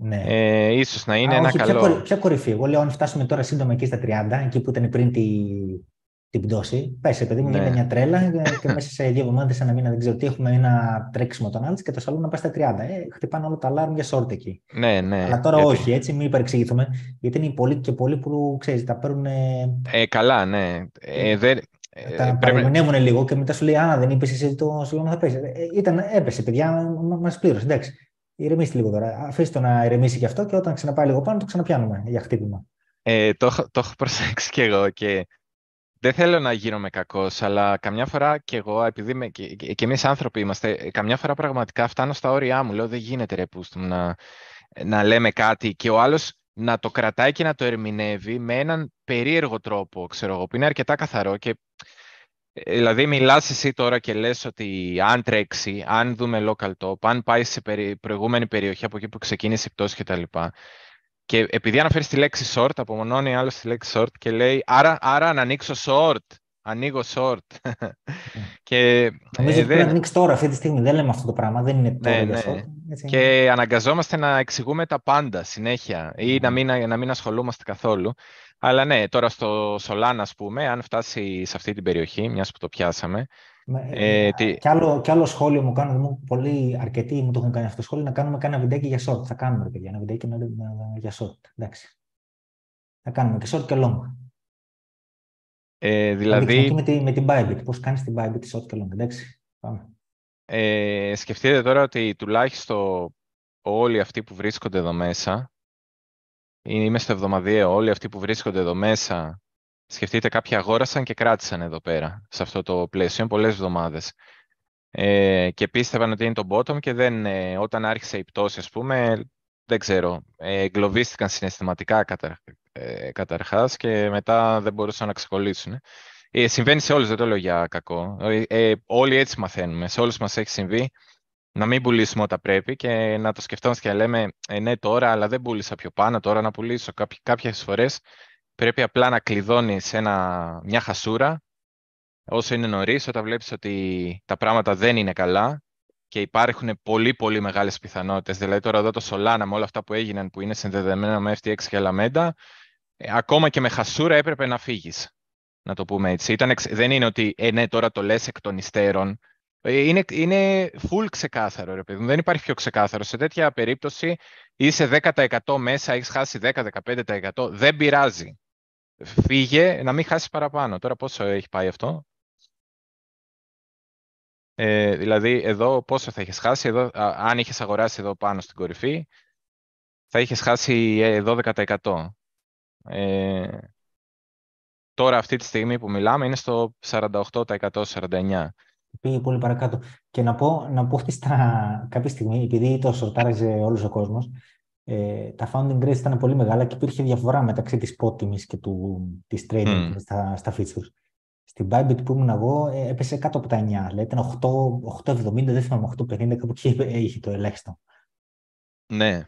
ναι. Ε, ίσως να είναι Α, ένα όχι, καλό... Ποια, ποια κορυφή. Εγώ λέω αν φτάσουμε τώρα σύντομα εκεί στα 30, εκεί που ήταν πριν τη, την πτώση. Πες, παιδί μου, ναι. γίνεται μια τρέλα και μέσα σε δύο εβδομάδες, ένα μήνα, δεν ξέρω τι, έχουμε ένα τρέξιμο τον άλλο και το σαλόν να πάει στα 30. Ε, χτυπάνε όλα τα alarm για short εκεί. Ναι, ναι. Αλλά τώρα γιατί... όχι, έτσι, μην υπερεξηγηθούμε. Γιατί είναι πολλοί και πολλοί που ξέρεις, τα παίρνουν. Ε, καλά, ναι. Ε, δεν... Τα ε, πρέπει... λίγο και μετά σου λέει: Αν δεν είπες εσύ το σαλόν θα πέσει. Ε, ήταν, έπεσε, παιδιά, μα πλήρωσε. Εντάξει. Ηρεμήστε λίγο τώρα. Αφήστε το να ηρεμήσει και αυτό και όταν ξαναπάει λίγο πάνω το ξαναπιάνουμε για χτύπημα. Ε, το, το έχω προσέξει και εγώ και δεν θέλω να γίνομαι κακός, αλλά καμιά φορά και εγώ, επειδή με, και, και εμείς άνθρωποι είμαστε, καμιά φορά πραγματικά φτάνω στα όρια μου. Λέω δεν γίνεται ρε πούστου να, να λέμε κάτι και ο άλλος να το κρατάει και να το ερμηνεύει με έναν περίεργο τρόπο, ξέρω εγώ, που είναι αρκετά καθαρό και ε, Δηλαδή, μιλάς εσύ τώρα και λες ότι αν τρέξει, αν δούμε local top, αν πάει σε προηγούμενη περιοχή από εκεί που ξεκίνησε η πτώση κτλ. Και επειδή αναφέρεις τη λέξη short, απομονώνει άλλο τη λέξη short και λέει άρα, άρα να ανοίξω short. Ανοίγω short. και, Νομίζω ε, ότι πρέπει να ανοίξεις τώρα, αυτή τη στιγμή. Δεν λέμε αυτό το πράγμα. Δεν είναι τώρα ναι, ναι. short. Έτσι. Και αναγκαζόμαστε να εξηγούμε τα πάντα συνέχεια ή να, μην, να μην ασχολούμαστε καθόλου. Αλλά ναι, τώρα στο Solana, ας πούμε, αν φτάσει σε αυτή την περιοχή, μιας που το πιάσαμε, ε, ε, τι... κι, άλλο, κι άλλο σχόλιο μου κάνουν, μου, πολύ αρκετοί μου το έχουν κάνει αυτό το σχόλιο, να κάνουμε κάνα βιντεάκι για short. Θα κάνουμε, ρε παιδιά, ένα βιντεάκι για short. Εντάξει. Θα κάνουμε και short και long. Ε, δηλαδή... Με, τη, με την Bybit. Πώς κάνεις την Bybit short και long. Εντάξει. Πάμε. Ε, σκεφτείτε τώρα ότι τουλάχιστον όλοι αυτοί που βρίσκονται εδώ μέσα, είμαι στο εβδομαδιαίο, όλοι αυτοί που βρίσκονται εδώ μέσα Σκεφτείτε κάποιοι αγόρασαν και κράτησαν εδώ πέρα, σε αυτό το πλαίσιο, είναι πολλές εβδομάδες. Ε, και πίστευαν ότι είναι το bottom και δεν, ε, όταν άρχισε η πτώση, ας πούμε, δεν ξέρω, ε, εγκλωβίστηκαν συναισθηματικά κατα, ε, καταρχάς και μετά δεν μπορούσαν να ξεκολλήσουν. Ε, συμβαίνει σε όλους, δεν το λέω για κακό. Ε, ε, όλοι έτσι μαθαίνουμε, σε όλους μας έχει συμβεί να μην πουλήσουμε όταν πρέπει και να το σκεφτόμαστε και να λέμε ε, ναι τώρα, αλλά δεν πούλησα πιο πάνω, τώρα να πουλήσω. Κάποιες φορές πρέπει απλά να κλειδώνεις ένα, μια χασούρα όσο είναι νωρίς, όταν βλέπεις ότι τα πράγματα δεν είναι καλά και υπάρχουν πολύ πολύ μεγάλες πιθανότητες. Δηλαδή τώρα εδώ το Solana με όλα αυτά που έγιναν που είναι συνδεδεμένα με FTX και Alameda, ε, ακόμα και με χασούρα έπρεπε να φύγεις. Να το πούμε έτσι. Ήταν, δεν είναι ότι ε, ναι, τώρα το λες εκ των υστέρων. Ε, είναι, είναι full ξεκάθαρο, ρε παιδί. Δεν υπάρχει πιο ξεκάθαρο. Σε τέτοια περίπτωση είσαι 10% μέσα, έχεις χάσει 10-15%. Δεν πειράζει φύγε να μην χάσεις παραπάνω. Τώρα πόσο έχει πάει αυτό; Ε, δηλαδή εδώ πόσο θα έχεις χάσει, εδώ, αν είχες αγοράσει εδώ πάνω στην κορυφή, θα είχες χάσει 12%. Ε, ε, τώρα αυτή τη στιγμή που μιλάμε είναι στο 48%, 49%. Πήγε πολύ παρακάτω. Και να πω, να πω ότι στα, κάποια στιγμή, επειδή το σορτάραζε όλος ο κόσμος, ε, τα founding rates ήταν πολύ μεγάλα και υπήρχε διαφορά μεταξύ της spot τιμής και του, της trading mm. στα, στα features. Στην Bybit που ήμουν εγώ ε, έπεσε κάτω από τα 9, δηλαδή ήταν 8,70, δεν θυμάμαι, 8,50, κάπου εκεί είχε το ελάχιστο. Ναι.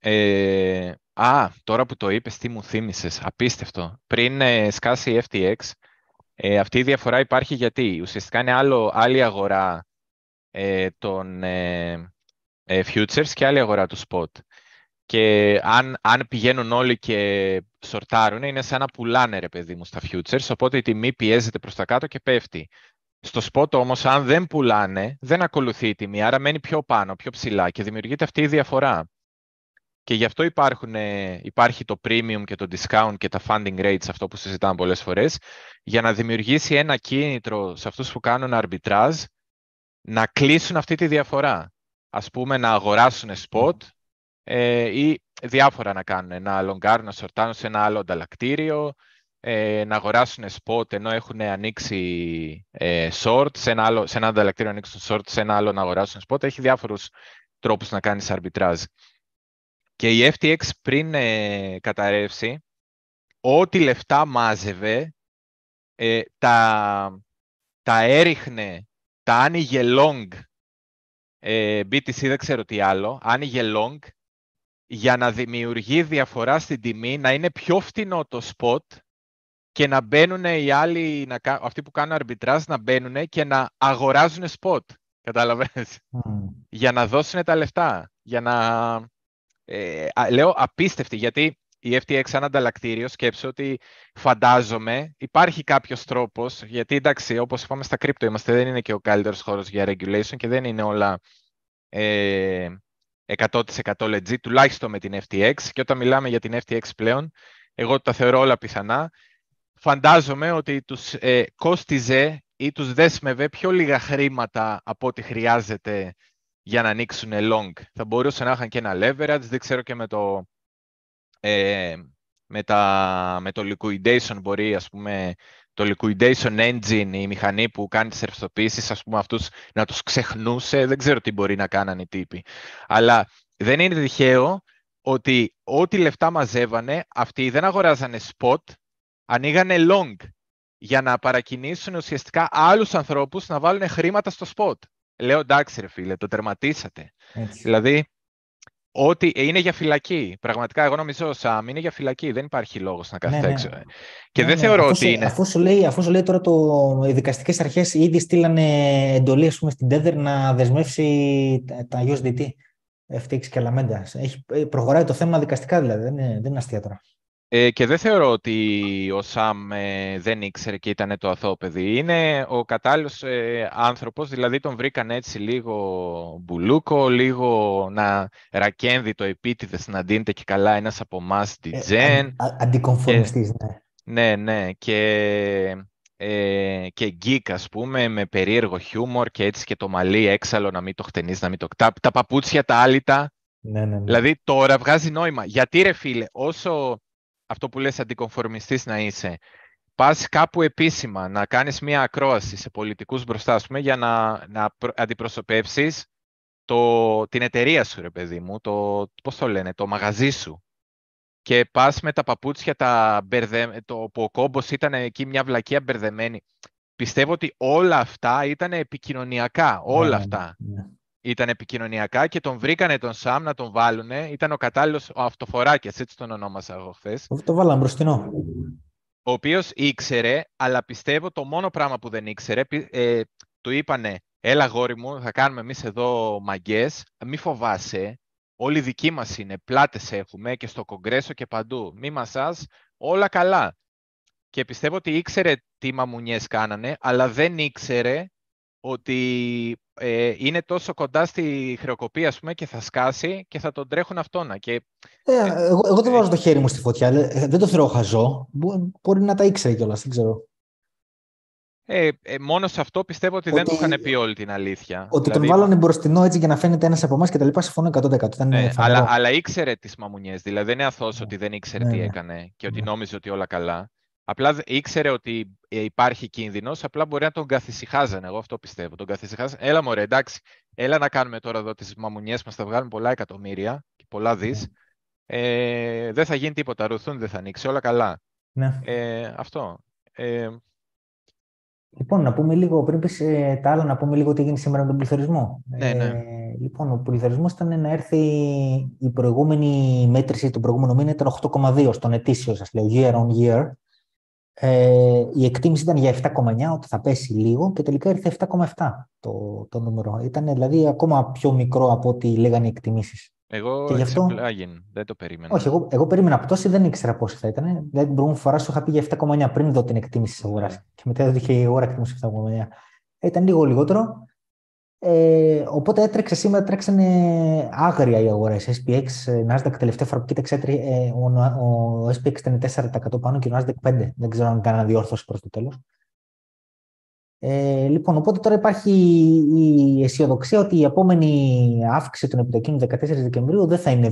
Ε, α, τώρα που το είπες, τι μου θύμισες, απίστευτο. Πριν ε, σκάσει η FTX, ε, αυτή η διαφορά υπάρχει γιατί ουσιαστικά είναι άλλο, άλλη αγορά ε, των ε, futures και άλλη αγορά του spot. Και αν, αν πηγαίνουν όλοι και σορτάρουν, είναι σαν να πουλάνε ρε παιδί μου στα futures, οπότε η τιμή πιέζεται προς τα κάτω και πέφτει. Στο spot όμως, αν δεν πουλάνε, δεν ακολουθεί η τιμή, άρα μένει πιο πάνω, πιο ψηλά και δημιουργείται αυτή η διαφορά. Και γι' αυτό υπάρχουν, υπάρχει το premium και το discount και τα funding rates, αυτό που συζητάμε πολλές φορές, για να δημιουργήσει ένα κίνητρο σε αυτούς που κάνουν arbitrage να κλείσουν αυτή τη διαφορά. Ας πούμε να αγοράσουν spot, ε, ή διάφορα να κάνουν. Να λογκάρουν, να σορτάνουν σε ένα άλλο ανταλλακτήριο, ε, να αγοράσουν spot ενώ έχουν ανοίξει ε, short, σε ένα, άλλο, σε ένα ανταλλακτήριο να ανοίξουν short, σε ένα άλλο να αγοράσουν spot. Έχει διάφορους τρόπους να κάνεις arbitrage. Και η FTX πριν ε, καταρρεύσει, ό,τι λεφτά μάζευε, ε, τα, τα έριχνε, τα άνοιγε long, ε, BTC δεν ξέρω τι άλλο, άνοιγε long για να δημιουργεί διαφορά στην τιμή, να είναι πιο φτηνό το spot και να μπαίνουν οι άλλοι, να, αυτοί που κάνουν arbitrage, να μπαίνουν και να αγοράζουν spot. Κατάλαβες; Για να δώσουν τα λεφτά. Για να... Ε, λέω απίστευτη, γιατί η FTX σαν ανταλλακτήριο, σκέψω ότι φαντάζομαι υπάρχει κάποιος τρόπος, γιατί εντάξει, όπως είπαμε στα κρύπτο είμαστε, δεν είναι και ο καλύτερος χώρος για regulation και δεν είναι όλα ε, 100% legit, τουλάχιστον με την FTX. Και όταν μιλάμε για την FTX πλέον, εγώ τα θεωρώ όλα πιθανά. Φαντάζομαι ότι τους ε, κόστιζε ή τους δέσμευε πιο λίγα χρήματα από ό,τι χρειάζεται για να ανοίξουν long. Θα μπορούσαν να είχαν και ένα leverage, δεν ξέρω και με το, ε, με, τα, με το liquidation μπορεί, ας πούμε, το liquidation engine, η μηχανή που κάνει τις ρευστοποίησεις, ας πούμε, αυτούς να τους ξεχνούσε. Δεν ξέρω τι μπορεί να κάνανε οι τύποι. Αλλά δεν είναι τυχαίο ότι ό,τι λεφτά μαζεύανε, αυτοί δεν αγοράζανε spot, ανοίγανε long για να παρακινήσουν ουσιαστικά άλλους ανθρώπους να βάλουν χρήματα στο spot. Λέω εντάξει ρε φίλε, το τερματίσατε. Έτσι. Δηλαδή, ότι είναι για φυλακή. Πραγματικά, εγώ νομίζω ο Σαμ είναι για φυλακή. Δεν υπάρχει λόγος να κάθεται ναι, έξω. Ναι. Και ναι, δεν ναι. θεωρώ αφού ότι είναι... Αφού σου λέει, αφού σου λέει τώρα το, οι δικαστικές αρχές ήδη στείλανε εντολή ας πούμε, στην Tether να δεσμεύσει τα USDT. FTX και Alameda. Έχει, προχωράει το θέμα δικαστικά δηλαδή. Δεν είναι, δεν είναι αστεία τώρα. Ε, και δεν θεωρώ ότι ο Σαμ ε, δεν ήξερε και ήταν το αθώο παιδί. Είναι ο κατάλληλος ε, άνθρωπος, δηλαδή τον βρήκαν έτσι λίγο μπουλούκο, λίγο να ρακένδει το επίτηδες να δίνεται και καλά ένας από εμάς τη Τζεν. Ε, αντικομφορμιστής, ναι. Ναι, ναι. Και, ε, και geek, ας πούμε, με περίεργο χιούμορ και έτσι και το μαλλί έξαλλο να μην το χτενίζει, να μην το... Τα, τα παπούτσια, τα άλυτα. Ναι, ναι, ναι. Δηλαδή τώρα βγάζει νόημα. Γιατί ρε φίλε, όσο αυτό που λες αντικομφορμιστής να είσαι, πας κάπου επίσημα να κάνεις μία ακρόαση σε πολιτικούς μπροστά, πούμε, για να, να αντιπροσωπεύσεις το, την εταιρεία σου, ρε παιδί μου, το, πώς το λένε, το μαγαζί σου. Και πας με τα παπούτσια τα μπερδε... το που ο κόμπος ήταν εκεί μια βλακεία μπερδεμένη. Πιστεύω ότι όλα αυτά ήταν επικοινωνιακά, όλα ναι, αυτά. Ναι ήταν επικοινωνιακά και τον βρήκανε τον Σαμ να τον βάλουνε. Ήταν ο κατάλληλος, ο αυτοφοράκιας, έτσι τον ονόμασα εγώ χθες. Το βάλαμε μπροστινό. Ο οποίος ήξερε, αλλά πιστεύω το μόνο πράγμα που δεν ήξερε, ε, του είπανε, έλα γόρι μου, θα κάνουμε εμείς εδώ μαγκές, μη φοβάσαι, όλοι δικοί μας είναι, πλάτες έχουμε και στο κογκρέσο και παντού, μη μασάς, όλα καλά. Και πιστεύω ότι ήξερε τι μαμουνιές κάνανε, αλλά δεν ήξερε ότι ε, είναι τόσο κοντά στη χρεοκοπία ας πούμε, και θα σκάσει και θα τον τρέχουν αυτόνα. Και... Ε, εγώ, εγώ δεν βάζω το χέρι μου στη φωτιά. Ε, δεν το θεωρώ χαζό. Μπορεί να τα ήξερε κιόλας, δεν ξέρω. Ε, ε, μόνο σε αυτό πιστεύω ότι, δεν του είχαν πει όλη την αλήθεια. Ότι δηλαδή... τον βάλανε μπροστινό έτσι για να φαίνεται ένας από εμάς και τα λοιπά, συμφωνώ 100%. ναι, αλλά, αλλά ήξερε τις μαμουνιές. Δηλαδή δεν είναι αθώος ναι. ότι δεν ήξερε ναι, τι ναι. έκανε και ότι ναι. νόμιζε ότι όλα καλά. Απλά ήξερε ότι ε, υπάρχει κίνδυνος, απλά μπορεί να τον καθησυχάζανε. Εγώ αυτό πιστεύω. Τον καθησυχάζανε. Έλα, μωρέ, εντάξει, έλα να κάνουμε τώρα εδώ τις μαμουνιές μας. Θα βγάλουμε πολλά εκατομμύρια και πολλά δις. Ναι. Ε, δεν θα γίνει τίποτα. Ρουθούν δεν θα ανοίξει. Όλα καλά. Ναι. Ε, αυτό. Ε, Λοιπόν, να πούμε λίγο, πριν πεις ε, τα άλλα, να πούμε λίγο τι έγινε σήμερα με τον πληθωρισμό. Ναι, ναι. Ε, λοιπόν, ο πληθωρισμός ήταν να έρθει η προηγούμενη μέτρηση του προηγούμενου μήνα ήταν 8,2 στον ετήσιο, σας λέω, year on year. Ε, η εκτίμηση ήταν για 7,9, ότι θα πέσει λίγο και τελικά ήρθε 7,7 το, το νούμερο. Ήταν δηλαδή ακόμα πιο μικρό από ό,τι λέγανε οι εκτιμήσεις. Εγώ και γι αυτό... δεν το περίμενα. Όχι, εγώ, εγώ περίμενα πτώση, δεν ήξερα πόσο θα ήταν. Δηλαδή την προηγούμενη φορά σου είχα πει για 7,9 πριν δω την εκτίμηση της αγοράς. Ναι. Και μετά έδωσε η αγορά εκτίμηση 7,9. Ήταν λίγο λιγότερο. Ε, οπότε έτρεξε σήμερα, τρέξανε άγρια οι αγορές. SPX, ε, Nasdaq τελευταία φορά που κοίταξε, ε, ο, ο, ο SPX ήταν 4% πάνω και ο Nasdaq 5%. Δεν ξέρω αν κανένα διόρθωση προς το τέλος. Ε, λοιπόν, οπότε τώρα υπάρχει η αισιοδοξία ότι η επόμενη αύξηση των επιτοκίων 14 Δεκεμβρίου δεν θα είναι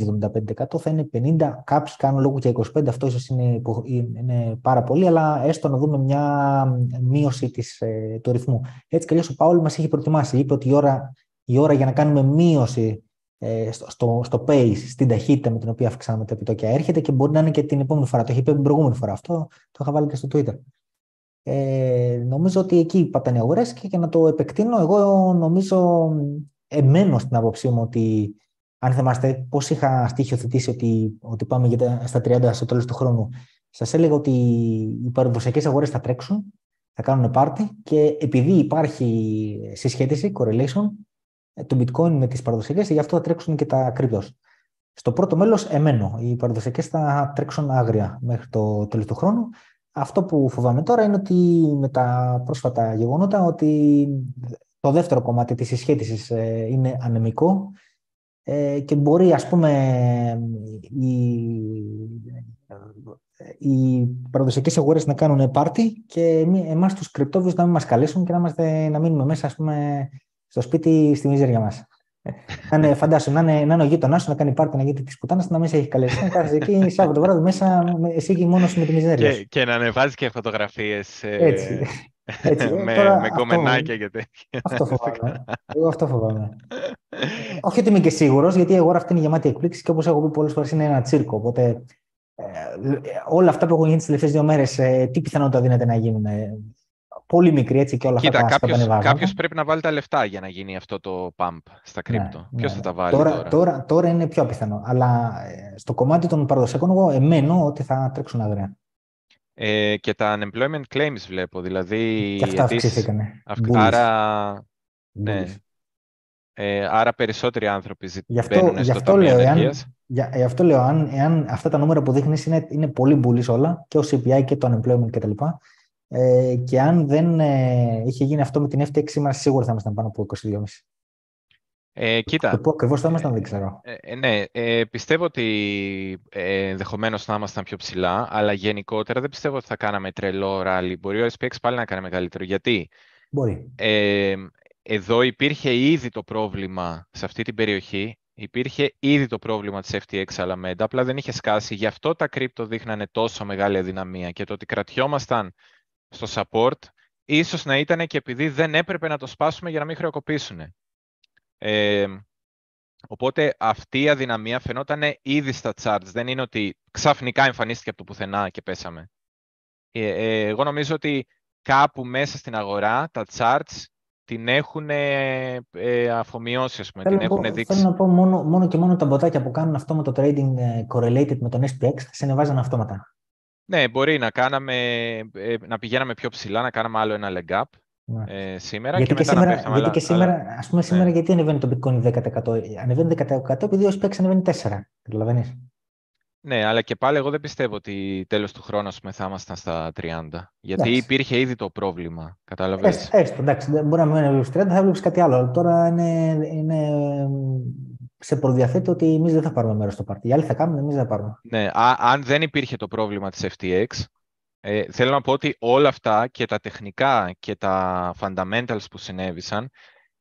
75%, θα είναι 50%. Κάποιοι κάνουν λόγο για 25%, αυτό ίσως είναι, είναι πάρα πολύ, αλλά έστω να δούμε μια μείωση της, ε, του ρυθμού. Έτσι κι αλλιώς ο Πάολ μας έχει προετοιμάσει. Είπε ότι η ώρα, η ώρα για να κάνουμε μείωση ε, στο, στο pace, στην ταχύτητα με την οποία αυξάνουμε τα επιτόκια έρχεται και μπορεί να είναι και την επόμενη φορά. Το έχει πει την προηγούμενη φορά αυτό, το είχα βάλει και στο Twitter. Ε, νομίζω ότι εκεί πατάνε αγορές και για να το επεκτείνω, εγώ νομίζω, εμένω στην άποψή μου ότι αν θυμάστε πώς είχα στοιχειοθετήσει ότι, ότι πάμε για στα 30 στο τέλος του χρόνου, σας έλεγα ότι οι παραδοσιακές αγορές θα τρέξουν, θα κάνουν πάρτι και επειδή υπάρχει συσχέτιση, correlation, το bitcoin με τις παραδοσιακές, γι' αυτό θα τρέξουν και τα cryptos. Στο πρώτο μέλος εμένω. Οι παραδοσιακές θα τρέξουν άγρια μέχρι το τέλος του χρόνου. Αυτό που φοβάμαι τώρα είναι ότι με τα πρόσφατα γεγονότα ότι το δεύτερο κομμάτι της συσχέτισης ε, είναι ανεμικό ε, και μπορεί ας πούμε οι, οι παραδοσιακές αγορές να κάνουν πάρτι και εμάς τους κρυπτόβιους να μην μας καλέσουν και να, είμαστε, να μείνουμε μέσα ας πούμε, στο σπίτι στη μιζέρια μας. Να είναι, φαντάσου, να είναι, να είναι ο γείτονάς σου να κάνει πάρτι να γίνει της πουτάνα, να μην σε έχει καλέσει. Να κάθεσαι εκεί Σάββατο βράδυ μέσα, εσύ και μόνος με τη μιζέρια. Και, και να ανεβάζεις και φωτογραφίες. Ε, Έτσι. Έτσι, με, τώρα, με κομμενάκια και τέτοια. Αυτό φοβάμαι. Εγώ αυτό φοβάμαι. Όχι ότι είμαι και σίγουρος, γιατί η αγορά αυτή είναι γεμάτη εκπλήξεις και όπως έχω πει πολλές φορές είναι ένα τσίρκο. Οπότε ε, όλα αυτά που έχουν γίνει τις τελευταίες δύο μέρες, ε, τι πιθανότητα δίνεται να γίνουν πολύ μικρή έτσι και όλα Κοίτα, αυτά κάποιος, τα κάποιος πρέπει να βάλει τα λεφτά για να γίνει αυτό το pump στα κρύπτο. Ναι, Ποιος ναι. θα τα βάλει τώρα, τώρα; Τώρα, τώρα είναι πιο πιθανό. Αλλά ε, στο κομμάτι των παραδοσιακών εγώ εμένω ότι θα τρέξουν αγραία. Ε, και τα unemployment claims βλέπω, δηλαδή... Και αυτά αυξήθηκαν. Άρα, ναι. Ε, άρα περισσότεροι άνθρωποι γι αυτό, γι αυτό λέω, εάν, για, γι' αυτό λέω, αν, εάν αυτά τα νούμερα που δείχνεις είναι, είναι πολύ μπουλής όλα, και ο CPI και το unemployment κτλ. Ε, και αν δεν ε, είχε γίνει αυτό με την FTX σήμερα, σίγουρα θα ήμασταν πάνω από 22,5. Ε, κοίτα. Το πού ακριβώς θα ήμασταν, δεν ξέρω. Ε, ε ναι, ε, πιστεύω ότι ε, ενδεχομένως θα ήμασταν πιο ψηλά, αλλά γενικότερα δεν πιστεύω ότι θα κάναμε τρελό ράλι. Μπορεί ο SPX πάλι να κάνει μεγαλύτερο. Γιατί; Μπορεί. Ε, εδώ υπήρχε ήδη το πρόβλημα σε αυτή την περιοχή. Υπήρχε ήδη το πρόβλημα της FTX Alameda, απλά δεν είχε σκάσει. Γι' αυτό τα κρύπτο δείχνανε τόσο μεγάλη αδυναμία και το ότι κρατιόμασταν στο support, ίσως να ήταν και επειδή δεν έπρεπε να το σπάσουμε για να μην χρεοκοπήσουν. Ε, οπότε αυτή η αδυναμία φαινόταν ήδη στα charts. Δεν είναι ότι ξαφνικά εμφανίστηκε από το πουθενά και πέσαμε. Ε, ε, εγώ νομίζω ότι κάπου μέσα στην αγορά τα charts την έχουν ε, αφομοιώσει, ας πούμε, την έχουν δείξει. Θέλω να πω μόνο, μόνο και μόνο τα μποτάκια που κάνουν αυτό με το trading ε, correlated με τον SPX θα σε ανεβάζαν αυτόματα. Ναι, μπορεί να, κάναμε, ε, να πηγαίναμε πιο ψηλά, να κάναμε άλλο ένα leg up ναι. ε, σήμερα γιατί και, και σήμερα, να γιατί και σήμερα, ας πούμε σήμερα ναι. γιατί ανεβαίνει το bitcoin 10%. Ανεβαίνει 10% επειδή ο SPX ανεβαίνει 4%. Καταλαβαίνεις; Ναι, αλλά και πάλι εγώ δεν πιστεύω ότι τέλος του χρόνου πούμε, θα ήμασταν στα 30. Γιατί εντάξει. υπήρχε ήδη το πρόβλημα. Κατάλαβες. Έστω, εντάξει. Μπορεί να μην 30, θα βλέπεις κάτι άλλο. Τώρα είναι, είναι σε προδιαθέτει ότι εμείς δεν θα πάρουμε μέρος στο πάρτι. Οι άλλοι θα κάνουν, εμείς δεν θα πάρουμε. Ναι, α, αν δεν υπήρχε το πρόβλημα της FTX, ε, θέλω να πω ότι όλα αυτά και τα τεχνικά και τα fundamentals που συνέβησαν,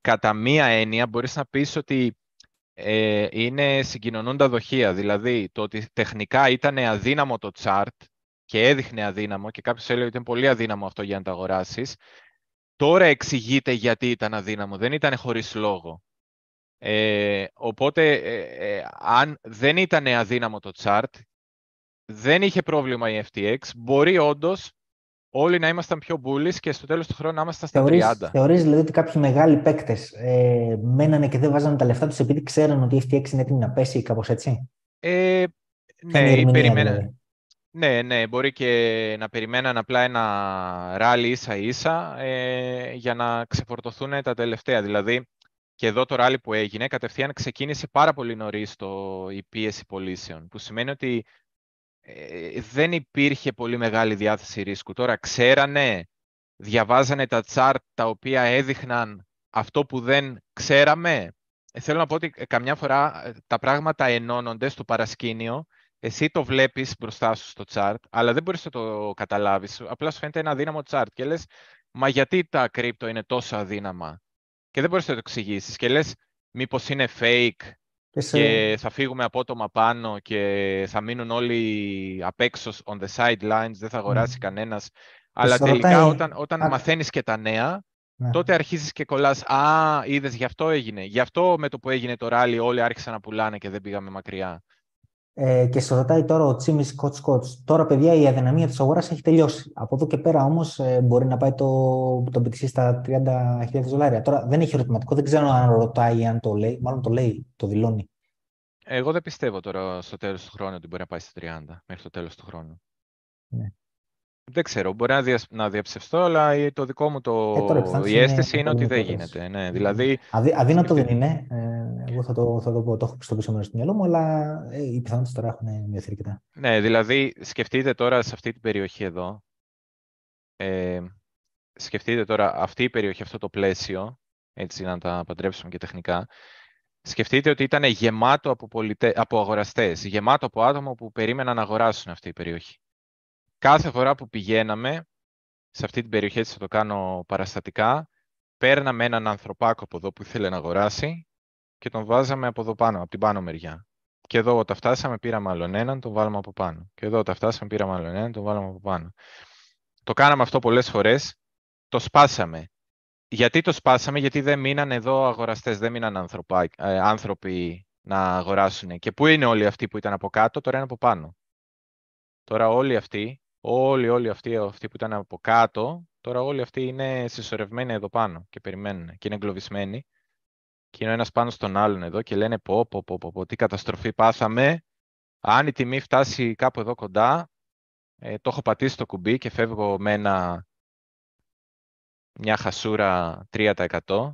κατά μία έννοια μπορείς να πεις ότι ε, είναι συγκοινωνούντα δοχεία. Δηλαδή, το ότι τεχνικά ήταν αδύναμο το chart και έδειχνε αδύναμο και κάποιος έλεγε ότι ήταν πολύ αδύναμο αυτό για να το αγοράσεις, τώρα εξηγείται γιατί ήταν αδύναμο. Δεν ήταν χωρίς λόγο. Ε, οπότε, ε, ε, αν δεν ήταν αδύναμο το chart, δεν είχε πρόβλημα η FTX, μπορεί όντως όλοι να ήμασταν πιο bullish και στο τέλος του χρόνου να ήμασταν στα θεωρείς, 30. Θεωρείς δηλαδή ότι κάποιοι μεγάλοι παίκτες ε, μένανε και δεν βάζανε τα λεφτά τους επειδή ξέρουν ότι η FTX είναι έτοιμη να πέσει ή κάπως έτσι; Ε, ναι, περιμένα... Δηλαδή. Ναι, ναι, μπορεί και να περιμέναν απλά ένα ράλι ίσα-ίσα ε, για να ξεφορτωθούν τα τελευταία. Δηλαδή, και εδώ το ράλι που έγινε, κατευθείαν ξεκίνησε πάρα πολύ νωρίς η πίεση πωλήσεων, που σημαίνει ότι ε, δεν υπήρχε πολύ μεγάλη διάθεση ρίσκου. Τώρα ξέρανε, διαβάζανε τα chart τα οποία έδειχναν αυτό που δεν ξέραμε. Ε, θέλω να πω ότι καμιά φορά ε, τα πράγματα ενώνονται στο παρασκήνιο, εσύ το βλέπεις μπροστά σου στο chart, αλλά δεν μπορείς να το καταλάβεις. Απλά σου φαίνεται ένα αδύναμο chart και λες, μα γιατί τα κρύπτο είναι τόσο αδύναμα; Και δεν μπορείς να το εξηγήσεις. Και λες, μήπως είναι fake και, θα φύγουμε απότομα πάνω και θα μείνουν όλοι απ' έξω on the sidelines, δεν θα αγοράσει mm. κανένας. Αλλά τελικά όταν, όταν Α... μαθαίνεις και τα νέα, ναι. τότε αρχίζεις και κολλάς. Α, είδες, γι' αυτό έγινε. Γι' αυτό με το που έγινε το ράλι όλοι άρχισαν να πουλάνε και δεν πήγαμε μακριά. Ε, και σε ρωτάει τώρα ο Τσίμι Σκοτ Σκοτ. Τώρα, παιδιά, η αδυναμία της αγοράς έχει τελειώσει. Από εδώ και πέρα όμως ε, μπορεί να πάει το, το BTC στα 30.000 δολάρια. Τώρα δεν έχει ερωτηματικό, δεν ξέρω αν ρωτάει ή αν το λέει. Μάλλον το λέει, το δηλώνει. Εγώ δεν πιστεύω τώρα στο τέλος του χρόνου ότι μπορεί να πάει στα 30 μέχρι το τέλος του χρόνου. Ναι. Δεν ξέρω, μπορεί να, δια, να διαψευστώ, αλλά το δικό μου το... Ε, η αίσθηση είναι, είναι ότι δεν γίνεται. Ναι, δηλαδή... Αδύ, αδύνατο δεν είναι. Ε, εγώ θα το, θα το πω, το έχω στο πίσω μέρος του μυαλό μου, αλλά ε, οι πιθανότητες τώρα έχουν μειωθεί αρκετά. Ναι, δηλαδή σκεφτείτε τώρα σε αυτή την περιοχή εδώ, ε, σκεφτείτε τώρα αυτή η περιοχή, αυτό το πλαίσιο, έτσι να τα παντρέψουμε και τεχνικά, σκεφτείτε ότι ήταν γεμάτο από, πολιτε... από αγοραστές, γεμάτο από άτομα που περίμεναν να αγοράσουν αυτή η περιοχή. Κάθε φορά που πηγαίναμε, σε αυτή την περιοχή, έτσι θα το κάνω παραστατικά, παίρναμε έναν ανθρωπάκο από εδώ που ήθελε να αγοράσει και τον βάζαμε από εδώ πάνω, από την πάνω μεριά. Και εδώ όταν φτάσαμε πήραμε άλλον έναν, τον βάλαμε από πάνω. Και εδώ όταν φτάσαμε πήραμε άλλον έναν, τον βάλαμε από πάνω. Το κάναμε αυτό πολλές φορές, το σπάσαμε. Γιατί το σπάσαμε, γιατί δεν μείναν εδώ αγοραστές, δεν μείναν ε, άνθρωποι να αγοράσουν. Και πού είναι όλοι αυτοί που ήταν από κάτω, τώρα είναι από πάνω. Τώρα όλοι αυτοί, όλοι, όλοι αυτοί, αυτοί που ήταν από κάτω, τώρα όλοι αυτοί είναι συσσωρευμένοι εδώ πάνω και περιμένουν και είναι εγκλωβισμένοι. Και είναι ο ένας πάνω στον άλλον εδώ και λένε πω, πω, πω, πω, πω τι καταστροφή πάθαμε. Αν η τιμή φτάσει κάπου εδώ κοντά, ε, το έχω πατήσει το κουμπί και φεύγω με ένα, μια χασούρα 3%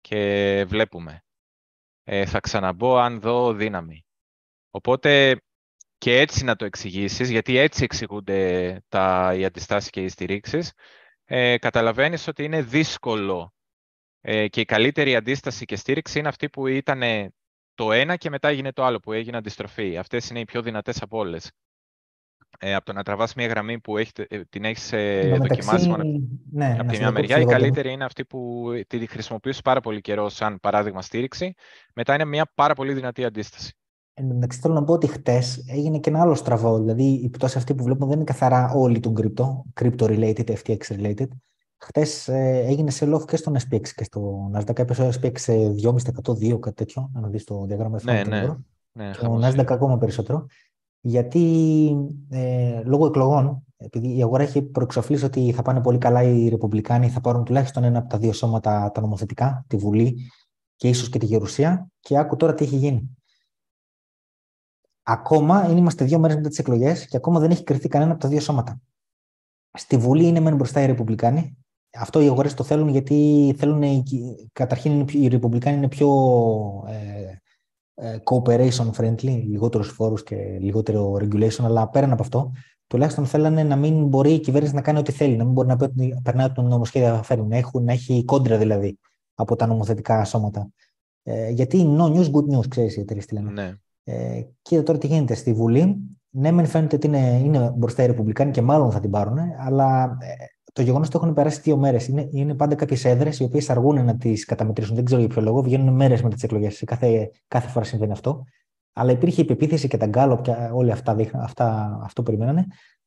και βλέπουμε. Ε, θα ξαναμπώ αν δω δύναμη. Οπότε και έτσι να το εξηγήσεις, γιατί έτσι εξηγούνται τα, οι αντιστάσεις και οι στηρίξεις, ε, καταλαβαίνεις ότι είναι δύσκολο ε, και η καλύτερη αντίσταση και στήριξη είναι αυτή που ήταν το ένα και μετά έγινε το άλλο, που έγινε αντιστροφή. Αυτές είναι οι πιο δυνατές από όλες ε, από το να τραβάς μια γραμμή που έχει, ε, την έχεις ε, δοκιμάσει μόνο ναι, από τη μια μεριά, η καλύτερη είναι αυτή που τη χρησιμοποιείς πάρα πολύ καιρό σαν παράδειγμα στήριξη. Μετά είναι μια πάρα πολύ δυνατή αντίσταση. Εν μεταξύ θέλω να πω ότι χτες έγινε και ένα άλλο στραβό. Δηλαδή η πτώση αυτή που βλέπουμε δεν είναι καθαρά όλη τον crypto, crypto related, FTX related. Χτες ε, έγινε σε love και στον SPX και στο Nasdaq. Έπεσε ο SPX σε 2,5%, κάτι τέτοιο. Να δεις το διάγραμμα. Ναι, ναι, ναι, και ο Nasdaq ακόμα περισσότερο γιατί ε, λόγω εκλογών, επειδή η αγορά έχει προεξοφλήσει ότι θα πάνε πολύ καλά οι Ρεπουμπλικάνοι, θα πάρουν τουλάχιστον ένα από τα δύο σώματα τα νομοθετικά, τη Βουλή και ίσως και τη Γερουσία, και άκου τώρα τι έχει γίνει. Ακόμα είμαστε δύο μέρες μετά τις εκλογές και ακόμα δεν έχει κρυθεί κανένα από τα δύο σώματα. Στη Βουλή είναι μεν μπροστά οι Ρεπουμπλικάνοι. Αυτό οι αγορές το θέλουν γιατί θέλουν, καταρχήν οι Ρεπουμπλικάνοι είναι πιο ε, ε, cooperation friendly, λιγότερους φόρους και λιγότερο regulation, αλλά πέραν από αυτό, τουλάχιστον θέλανε να μην μπορεί η κυβέρνηση να κάνει ό,τι θέλει, να μην μπορεί να πει ότι περνάει το νομοσχέδιο φέρνει, να, έχουν, να έχει κόντρα δηλαδή από τα νομοθετικά σώματα. Ε, γιατί no news, good news, ξέρεις οι εταιρείες τι λένε. Ναι. Ε, και τώρα τι γίνεται στη Βουλή. Ναι, μεν φαίνεται ότι είναι, είναι μπροστά οι Ρεπουμπλικάνοι και μάλλον θα την πάρουν, αλλά ε, το γεγονός ότι έχουν περάσει δύο μέρες. Είναι, είναι πάντα κάποιες έδρες οι οποίες αργούν να τις καταμετρήσουν. Δεν ξέρω για ποιο λόγο. Βγαίνουν μέρες με τις εκλογές. Κάθε, κάθε φορά συμβαίνει αυτό. Αλλά υπήρχε η πεποίθηση και τα γκάλωπ και όλοι αυτά, αυτά αυτό περιμένανε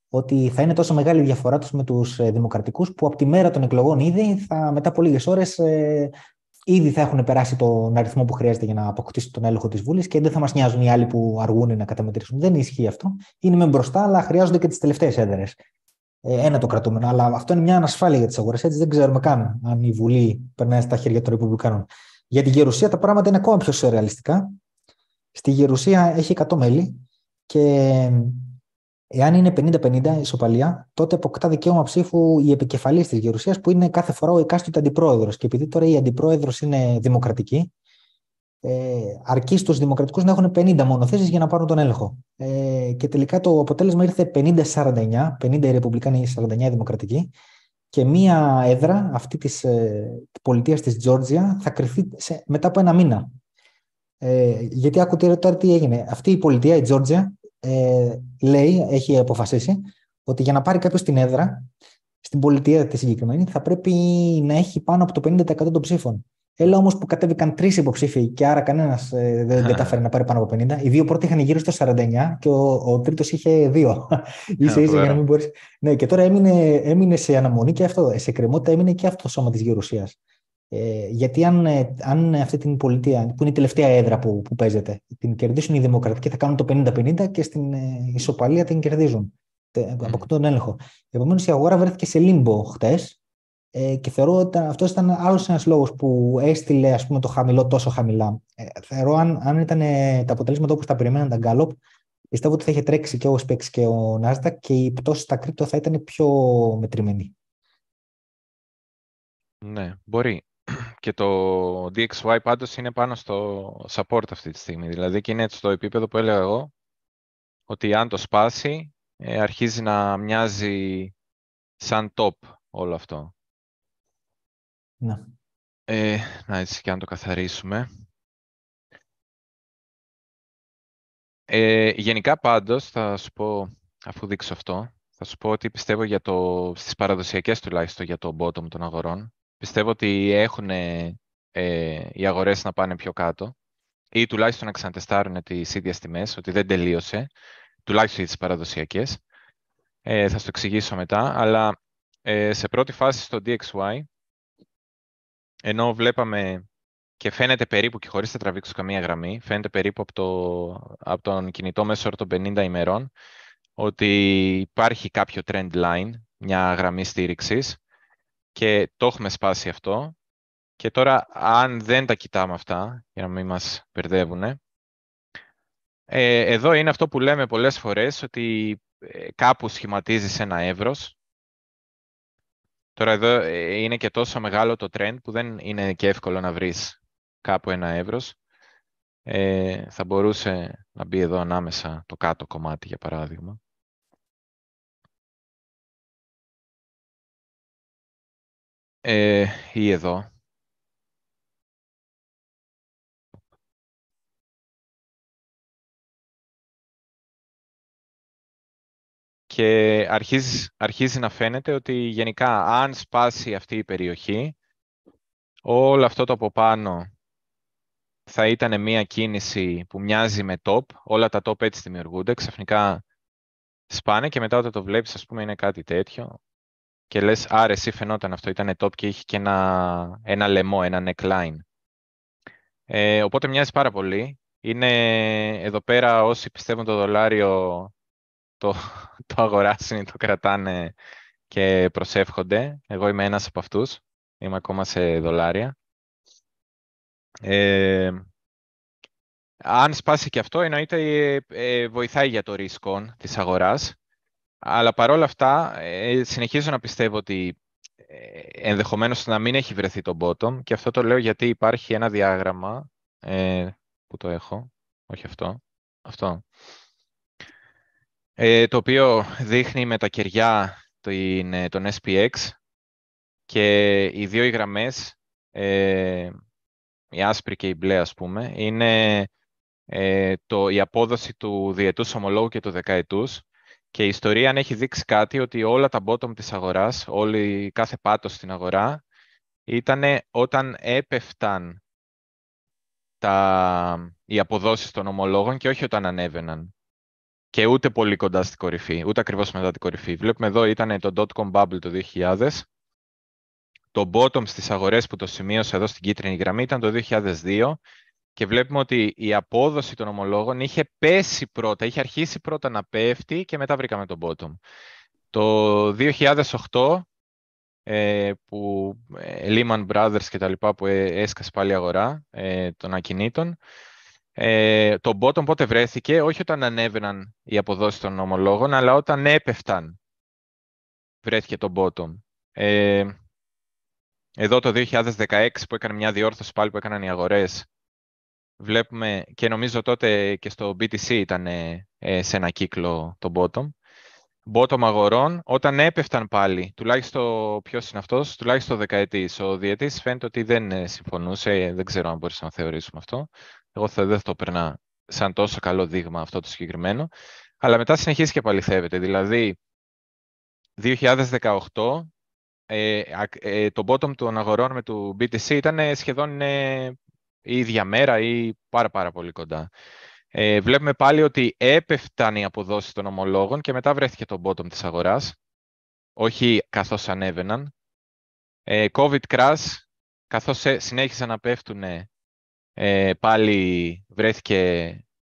ότι θα είναι τόσο μεγάλη η διαφορά τους με τους ε, δημοκρατικούς που από τη μέρα των εκλογών ήδη, θα, μετά από λίγες ώρες, ε, ήδη θα έχουν περάσει τον αριθμό που χρειάζεται για να αποκτήσουν τον έλεγχο της Βουλή και δεν θα μας νοιάζουν οι άλλοι που αργούν να καταμετρήσουν. Δεν ισχύει αυτό. Είναι με μπροστά, αλλά χρειάζονται και τις τελευταίες έδρες. Ε, ένα το κρατούμενο. Αλλά αυτό είναι μια ανασφάλεια για τις αγορές. Έτσι δεν ξέρουμε καν αν η Βουλή περνάει στα χέρια των Ρεπουμπλικάνων. Για τη Γερουσία τα πράγματα είναι ακόμα πιο σουρεαλιστικά. Στη Γερουσία έχει 100 μέλη και εάν είναι 50-50 ισοπαλία, τότε αποκτά δικαίωμα ψήφου η επικεφαλής της Γερουσίας που είναι κάθε φορά ο εκάστοτε αντιπρόεδρος. Και επειδή τώρα η αντιπρόεδρος είναι δημοκρατική, ε, αρκεί στους δημοκρατικούς να έχουν 50 μόνο για να πάρουν τον έλεγχο. Ε, και τελικά το αποτέλεσμα ήρθε 50-49, 50 οι Ρεπουμπλικάνοι, 49 οι Δημοκρατικοί. Και μία έδρα αυτή της ε, πολιτείας της Τζόρτζια θα κρυφθεί σε, μετά από ένα μήνα. Ε, γιατί άκουτε τώρα τι έγινε. Αυτή η πολιτεία, η Τζόρτζια, ε, λέει, έχει αποφασίσει ότι για να πάρει κάποιος την έδρα στην πολιτεία τη συγκεκριμένη θα πρέπει να έχει πάνω από το 50% των ψήφων. Έλα όμως που κατέβηκαν τρεις υποψήφοι και άρα κανένας ε, δεν, δεν τα φέρει να πάρει πάνω από 50. Οι δύο πρώτοι είχαν γύρω στο 49 και ο, ο τρίτος είχε δύο. ίσα ίσα για να μην μπορείς. Ναι, και τώρα έμεινε, έμεινε σε αναμονή και αυτό. Σε κρεμότητα έμεινε και αυτό το σώμα της Γερουσίας. Ε, γιατί αν, ε, αν αυτή την πολιτεία, που είναι η τελευταία έδρα που, που παίζεται, την κερδίσουν οι δημοκρατικοί, θα κάνουν το 50-50 και στην ε, ισοπαλία την κερδίζουν. Mm. Αποκτούν τον έλεγχο. Επομένως η αγορά βρέθηκε σε λίμπο χτες ε, και θεωρώ ότι αυτός ήταν άλλος ένας λόγος που έστειλε ας πούμε, το χαμηλό τόσο χαμηλά. Ε, θεωρώ αν, αν ήταν τα αποτελέσματα όπως τα περιμέναν τα Γκάλοπ, πιστεύω ότι θα είχε τρέξει και ο SPX και ο Nasdaq και η πτώση στα κρύπτο θα ήταν πιο μετρημένη. Ναι, μπορεί. Και το DXY πάντως είναι πάνω στο support αυτή τη στιγμή. Δηλαδή και είναι στο επίπεδο που έλεγα εγώ, ότι αν το σπάσει, ε, αρχίζει να μοιάζει σαν top όλο αυτό. Ναι. Ε, να έτσι και αν το καθαρίσουμε. Ε, γενικά πάντως, θα σου πω, αφού δείξω αυτό, θα σου πω ότι πιστεύω για το, στις παραδοσιακές τουλάχιστον για το bottom των αγορών, πιστεύω ότι έχουν ε, οι αγορές να πάνε πιο κάτω ή τουλάχιστον να ξανατεστάρουν τις ίδιες τιμές, ότι δεν τελείωσε, τουλάχιστον για τις παραδοσιακές. Ε, θα σου το εξηγήσω μετά, αλλά ε, σε πρώτη φάση στο DXY, ενώ βλέπαμε και φαίνεται περίπου, και χωρίς να τραβήξω καμία γραμμή, φαίνεται περίπου από, το, από τον κινητό μέσο των 50 ημερών, ότι υπάρχει κάποιο trend line, μια γραμμή στήριξης, και το έχουμε σπάσει αυτό. Και τώρα, αν δεν τα κοιτάμε αυτά, για να μην μας μπερδεύουν, ε, εδώ είναι αυτό που λέμε πολλές φορές, ότι ε, κάπου σχηματίζεις ένα εύρος. Τώρα εδώ ε, είναι και τόσο μεγάλο το trend που δεν είναι και εύκολο να βρεις κάπου ένα εύρος. Ε, θα μπορούσε να μπει εδώ ανάμεσα το κάτω κομμάτι, για παράδειγμα. Ε, ή εδώ. Και αρχίζεις, αρχίζει να φαίνεται ότι γενικά αν σπάσει αυτή η περιοχή, όλο αυτό το από πάνω θα ήταν μια κίνηση που μοιάζει με top. Όλα τα top έτσι δημιουργούνται. Ξαφνικά σπάνε και μετά όταν το βλέπεις, ας πούμε, είναι κάτι τέτοιο και λες, άρα εσύ φαινόταν αυτό, ήταν top και είχε και ένα, ένα λαιμό, ένα neckline. Ε, οπότε μοιάζει πάρα πολύ. Είναι εδώ πέρα όσοι πιστεύουν το δολάριο το, το αγοράσουν ή το κρατάνε και προσεύχονται. Εγώ είμαι ένας από αυτούς. Είμαι ακόμα σε δολάρια. Ε, αν σπάσει και αυτό, εννοείται ε, ε βοηθάει για το ρίσκο της αγοράς. Αλλά παρόλα αυτά, ε, συνεχίζω να πιστεύω ότι ε, ενδεχομένως να μην έχει βρεθεί το bottom και αυτό το λέω γιατί υπάρχει ένα διάγραμμα ε, που το έχω, όχι αυτό, αυτό, ε, το οποίο δείχνει με τα κεριά τον, τον SPX και οι δύο οι γραμμές, ε, η άσπρη και η μπλε ας πούμε, είναι ε, το, η απόδοση του διετούς ομολόγου και του δεκαετούς και η ιστορία αν έχει δείξει κάτι ότι όλα τα bottom της αγοράς, όλη, κάθε πάτος στην αγορά, ήταν όταν έπεφταν τα, οι αποδόσεις των ομολόγων και όχι όταν ανέβαιναν. Και ούτε πολύ κοντά στην κορυφή, ούτε ακριβώς μετά την κορυφή. Βλέπουμε εδώ ήταν το dot-com bubble το 2000. Το bottom στις αγορές που το σημείωσα εδώ στην κίτρινη γραμμή ήταν το 2002 και βλέπουμε ότι η απόδοση των ομολόγων είχε πέσει πρώτα, είχε αρχίσει πρώτα να πέφτει και μετά βρήκαμε τον bottom. Το 2008, ε, που ε, Lehman Brothers και τα λοιπά που ε, έσκασε πάλι η αγορά ε, των ακινήτων, ε, το bottom πότε βρέθηκε, όχι όταν ανέβαιναν οι αποδόσεις των ομολόγων, αλλά όταν έπεφταν βρέθηκε το bottom. Ε, εδώ το 2016 που έκανε μια διόρθωση πάλι που έκαναν οι αγορές, βλέπουμε και νομίζω τότε και στο BTC ήταν ε, σε ένα κύκλο το bottom. Bottom αγορών, όταν έπεφταν πάλι, τουλάχιστον ποιος είναι αυτός, τουλάχιστον δεκαετής. Ο διετής φαίνεται ότι δεν ε, συμφωνούσε, δεν ξέρω αν μπορείς να θεωρήσουμε αυτό. Εγώ θα, δεν θα το περνά σαν τόσο καλό δείγμα αυτό το συγκεκριμένο. Αλλά μετά συνεχίζει και παληθεύεται. Δηλαδή, 2018, ε, ε, το bottom των αγορών με το BTC ήταν σχεδόν ή ίδια μέρα ή πάρα πάρα πολύ κοντά. Ε, βλέπουμε πάλι ότι έπεφταν η αποδόση των ομολόγων και μετά βρέθηκε το bottom της αγοράς, όχι καθώς ανέβαιναν. Ε, COVID crash, καθώς συνέχισαν να πέφτουν, ε, πάλι βρέθηκε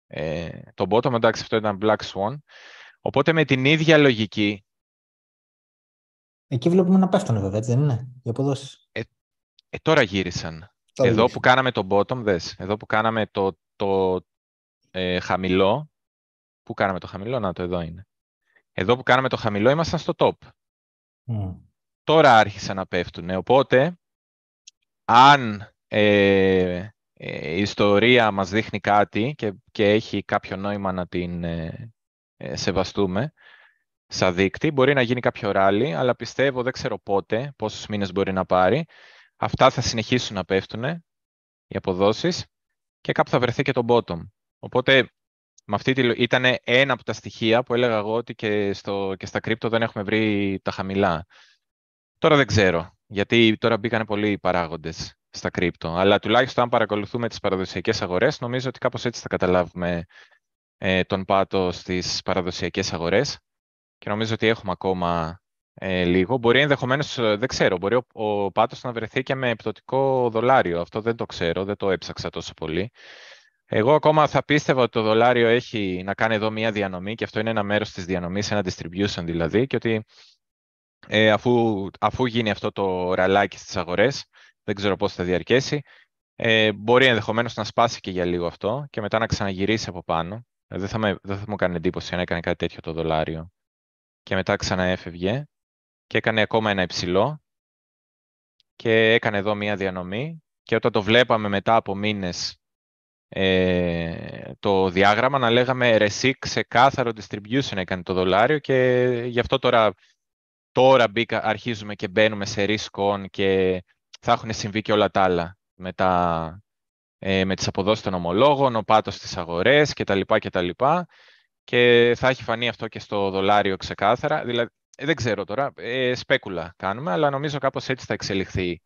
ε, το bottom, εντάξει αυτό ήταν Black Swan. Οπότε με την ίδια λογική... Εκεί βλέπουμε να πέφτουν βέβαια, έτσι δεν είναι, οι αποδόσεις. Ε, ε τώρα γύρισαν εδώ που κάναμε το bottom, δες, εδώ που κάναμε το, το ε, χαμηλό, Πού κάναμε το χαμηλό, να το εδώ είναι. Εδώ που κάναμε το χαμηλό ήμασταν στο top. Τώρα άρχισαν να πέφτουν. Οπότε, αν ε, ε, η ιστορία μας δείχνει κάτι και, και έχει κάποιο νόημα να την ε, ε, σεβαστούμε, σαν δείκτη, μπορεί να γίνει κάποιο ράλι, αλλά πιστεύω, δεν ξέρω πότε, πόσους μήνες μπορεί να πάρει. Αυτά θα συνεχίσουν να πέφτουν, οι αποδόσεις, και κάπου θα βρεθεί και το bottom. Οπότε, με αυτή τη, ήταν ένα από τα στοιχεία που έλεγα εγώ ότι και, στο, και στα κρύπτο δεν έχουμε βρει τα χαμηλά. Τώρα δεν ξέρω, γιατί τώρα μπήκαν πολλοί παράγοντες στα κρύπτο. Αλλά τουλάχιστον αν παρακολουθούμε τις παραδοσιακές αγορές, νομίζω ότι κάπως έτσι θα καταλάβουμε ε, τον πάτο στις παραδοσιακές αγορές. Και νομίζω ότι έχουμε ακόμα ε, λίγο. Μπορεί ενδεχομένως, ε, δεν ξέρω, μπορεί ο, ο πάτος να βρεθεί και με επιπτωτικό δολάριο. Αυτό δεν το ξέρω, δεν το έψαξα τόσο πολύ. Εγώ ακόμα θα πίστευα ότι το δολάριο έχει να κάνει εδώ μία διανομή και αυτό είναι ένα μέρος της διανομής, ένα distribution δηλαδή, και ότι ε, αφού, αφού γίνει αυτό το ραλάκι στις αγορές, δεν ξέρω πώς θα διαρκέσει, ε, μπορεί ενδεχομένως να σπάσει και για λίγο αυτό και μετά να ξαναγυρίσει από πάνω. Ε, δεν θα, με, δεν θα μου κάνει εντύπωση αν έκανε κάτι τέτοιο το δολάριο και μετά ξαναέφευγε και έκανε ακόμα ένα υψηλό και έκανε εδώ μία διανομή και όταν το βλέπαμε μετά από μήνες ε, το διάγραμμα να λέγαμε ρεσί ξεκάθαρο distribution έκανε το δολάριο και γι' αυτό τώρα, τώρα μπήκα, αρχίζουμε και μπαίνουμε σε risk και θα έχουν συμβεί και όλα τα άλλα με, τα, ε, με τις αποδόσεις των ομολόγων, ο πάτος στις αγορές κτλ. κτλ. Και θα έχει φανεί αυτό και στο δολάριο ξεκάθαρα. Δηλαδή, ε, δεν ξέρω τώρα, ε, σπέκουλα κάνουμε, αλλά νομίζω κάπως έτσι θα εξελιχθεί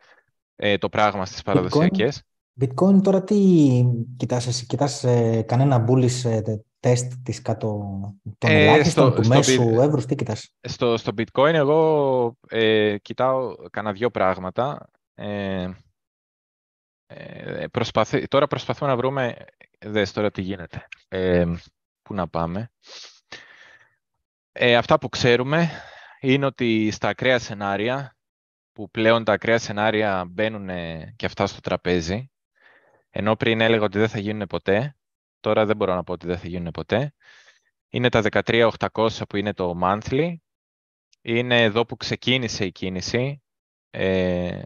ε, το πράγμα στις παραδοσιακές. Bitcoin τώρα τι κοιτάς εσύ, κοιτάς ε, κανένα bullish ε, τεστ της κάτω των ε, ελάχιστων, του μέσου εύρους, τι κοιτάς; Στο, στο bitcoin εγώ ε, κοιτάω κανένα δυο πράγματα. Ε, ε, προσπαθή, τώρα προσπαθούμε να βρούμε, δες τώρα τι γίνεται, ε, πού να πάμε. Ε, αυτά που ξέρουμε είναι ότι στα ακραία σενάρια, που πλέον τα ακραία σενάρια μπαίνουν και αυτά στο τραπέζι, ενώ πριν έλεγα ότι δεν θα γίνουν ποτέ, τώρα δεν μπορώ να πω ότι δεν θα γίνουν ποτέ, είναι τα 13.800 που είναι το monthly, είναι εδώ που ξεκίνησε η κίνηση, ε,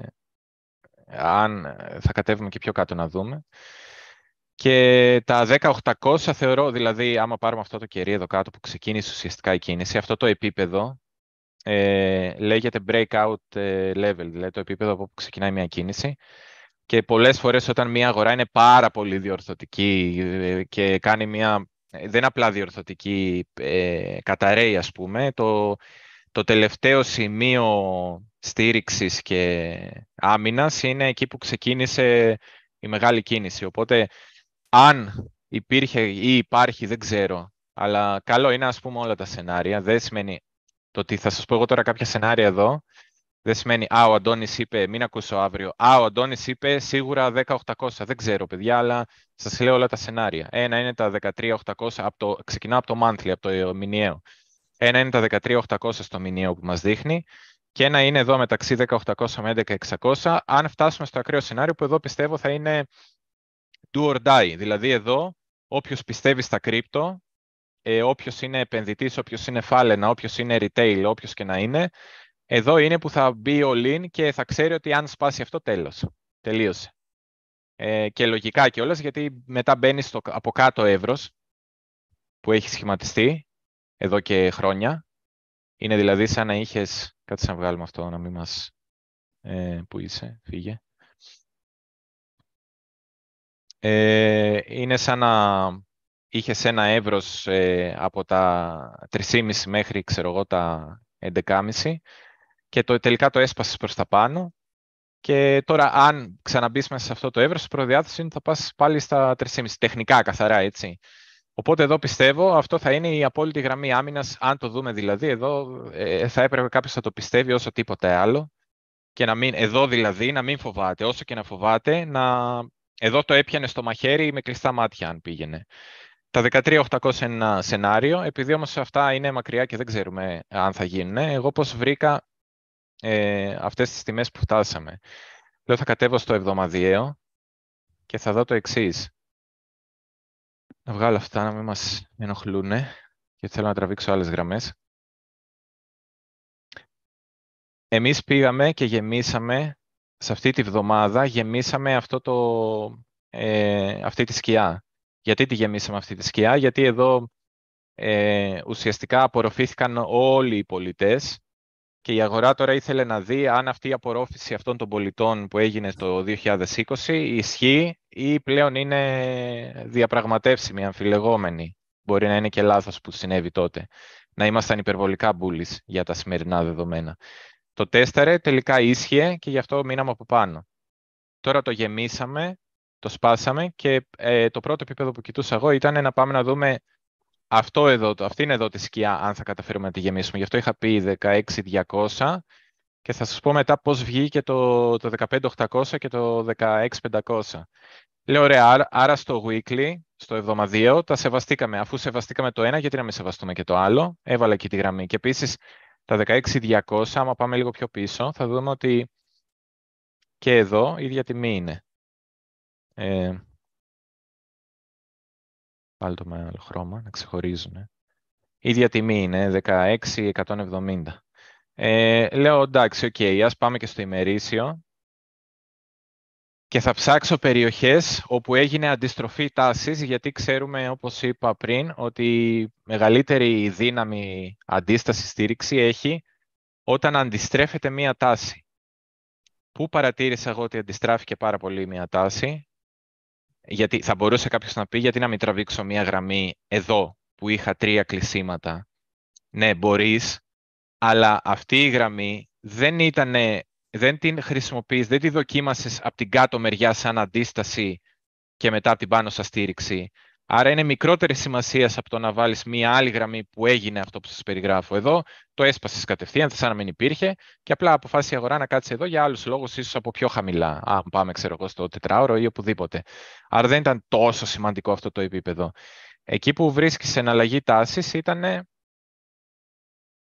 αν ε, θα κατέβουμε και πιο κάτω να δούμε. Και τα 10.800 θεωρώ, δηλαδή, άμα πάρουμε αυτό το κερί εδώ κάτω που ξεκίνησε ουσιαστικά η κίνηση, αυτό το επίπεδο ε, λέγεται breakout ε, level, δηλαδή το επίπεδο από όπου ξεκινάει μια κίνηση. Και πολλές φορές όταν μια αγορά είναι πάρα πολύ διορθωτική ε, και κάνει μια, δεν είναι απλά διορθωτική, ε, καταραίει ας πούμε, το, το τελευταίο σημείο στήριξης και άμυνας είναι εκεί που ξεκίνησε η μεγάλη κίνηση. Οπότε, αν υπήρχε ή υπάρχει, δεν ξέρω, αλλά καλό είναι ας πούμε όλα τα σενάρια. Δεν σημαίνει το ότι θα σας πω εγώ τώρα κάποια σενάρια εδώ, δεν σημαίνει «Α, ο Αντώνης είπε, μην ακούσω αύριο». «Α, ο Αντώνης είπε σίγουρα 10.800». Δεν ξέρω, παιδιά, αλλά σας λέω όλα τα σενάρια. Ένα είναι τα 13.800, από ξεκινάω από το monthly, από το μηνιαίο. Ένα είναι τα 13.800 στο μηνιαίο που μας δείχνει και ένα είναι εδώ μεταξύ 10.800 με 11.600. Αν φτάσουμε στο ακραίο σενάριο που εδώ πιστεύω θα είναι do or die. Δηλαδή εδώ όποιος πιστεύει στα κρύπτο, ε, όποιος είναι επενδυτής, όποιος είναι φάλαινα, όποιος είναι retail, όποιος και να είναι, εδώ είναι που θα μπει ο lean και θα ξέρει ότι αν σπάσει αυτό τέλος. Τελείωσε. Ε, και λογικά κιόλας, γιατί μετά μπαίνει στο από κάτω εύρος που έχει σχηματιστεί εδώ και χρόνια. Είναι δηλαδή σαν να είχες... Κάτσε να βγάλουμε αυτό, να μην μας... Ε, πού είσαι, φύγε. Ε, είναι σαν να είχες ένα εύρος ε, από τα 3,5 μέχρι, ξέρω εγώ, τα 11,5 και το, τελικά το έσπασες προς τα πάνω και τώρα αν ξαναμπείς μέσα σε αυτό το εύρος, η προδιάθεση είναι θα πας πάλι στα 3,5, τεχνικά καθαρά, έτσι. Οπότε εδώ πιστεύω αυτό θα είναι η απόλυτη γραμμή άμυνας. Αν το δούμε δηλαδή, εδώ ε, θα έπρεπε κάποιος να το πιστεύει όσο τίποτε άλλο. Και να μην, εδώ δηλαδή να μην φοβάται. Όσο και να φοβάται, να, εδώ το έπιανε στο μαχαίρι με κλειστά μάτια αν πήγαινε. Τα 13.800 είναι ένα σενάριο, επειδή όμως αυτά είναι μακριά και δεν ξέρουμε αν θα γίνουν. Εγώ πώς βρήκα ε, αυτές τις τιμές που φτάσαμε. Λέω θα κατέβω στο εβδομαδιαίο και θα δω το εξής να βγάλω αυτά να μην μας ενοχλούν και θέλω να τραβήξω άλλες γραμμές. Εμείς πήγαμε και γεμίσαμε, σε αυτή τη βδομάδα, γεμίσαμε αυτό το, ε, αυτή τη σκιά. Γιατί τη γεμίσαμε αυτή τη σκιά, γιατί εδώ ε, ουσιαστικά απορροφήθηκαν όλοι οι πολιτές και η αγορά τώρα ήθελε να δει αν αυτή η απορρόφηση αυτών των πολιτών που έγινε το 2020 ισχύει ή πλέον είναι διαπραγματεύσιμη, αμφιλεγόμενη. Μπορεί να είναι και λάθος που συνέβη τότε. Να ήμασταν υπερβολικά μπούλης για τα σημερινά δεδομένα. Το τέσταρε, τελικά ίσχυε και γι' αυτό μείναμε από πάνω. Τώρα το γεμίσαμε, το σπάσαμε και ε, το πρώτο επίπεδο που κοιτούσα εγώ ήταν να πάμε να δούμε αυτό εδώ, αυτή είναι εδώ τη σκιά, αν θα καταφέρουμε να τη γεμίσουμε. Γι' αυτό είχα πει 16.200 και θα σας πω μετά πώς βγήκε το, το 15.800 και το 16.500. Λέω, ωραία, άρα στο weekly, στο εβδομαδιαίο, τα σεβαστήκαμε. Αφού σεβαστήκαμε το ένα, γιατί να μην σεβαστούμε και το άλλο; Έβαλα εκεί τη γραμμή. Και επίσης, τα 16.200, άμα πάμε λίγο πιο πίσω, θα δούμε ότι και εδώ η ίδια τιμή είναι. Ε, πάλι το με άλλο χρώμα, να ξεχωρίζουν. Η ίδια τιμή είναι 16.170. Ε, λέω εντάξει, OK, okay, ας πάμε και στο ημερήσιο και θα ψάξω περιοχές όπου έγινε αντιστροφή τάσης, γιατί ξέρουμε, όπως είπα πριν, ότι η μεγαλύτερη δύναμη αντίστασης στήριξη έχει όταν αντιστρέφεται μία τάση. Πού παρατήρησα εγώ ότι αντιστράφηκε πάρα πολύ μία τάση, γιατί θα μπορούσε κάποιος να πει γιατί να μην τραβήξω μία γραμμή εδώ που είχα τρία κλεισίματα; Ναι, μπορείς, αλλά αυτή η γραμμή δεν ήταν δεν την χρησιμοποιείς, δεν τη δοκίμασες από την κάτω μεριά σαν αντίσταση και μετά από την πάνω σας στήριξη. Άρα είναι μικρότερη σημασίας από το να βάλεις μία άλλη γραμμή που έγινε αυτό που σας περιγράφω εδώ. Το έσπασες κατευθείαν, σαν να μην υπήρχε και απλά αποφάσισε η αγορά να κάτσει εδώ για άλλους λόγους, ίσως από πιο χαμηλά. Αν πάμε, ξέρω εγώ, στο τετράωρο ή οπουδήποτε. Άρα δεν ήταν τόσο σημαντικό αυτό το επίπεδο. Εκεί που βρίσκεις εναλλαγή τάσης ήταν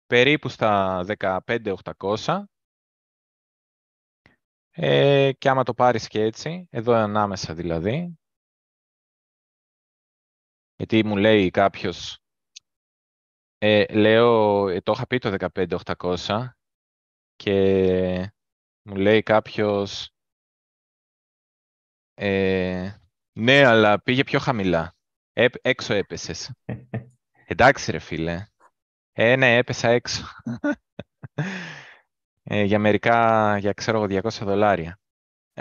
περίπου στα 15.800 ε, και άμα το πάρεις και έτσι, εδώ ανάμεσα δηλαδή, γιατί μου λέει κάποιος, ε, λέω, ε, το είχα πει το 15800 και μου λέει κάποιος, ε, ναι, αλλά πήγε πιο χαμηλά. Ε, έξω έπεσες. Εντάξει ρε φίλε. Ε, ναι, έπεσα έξω. ε, για μερικά, για ξέρω 200 δολάρια.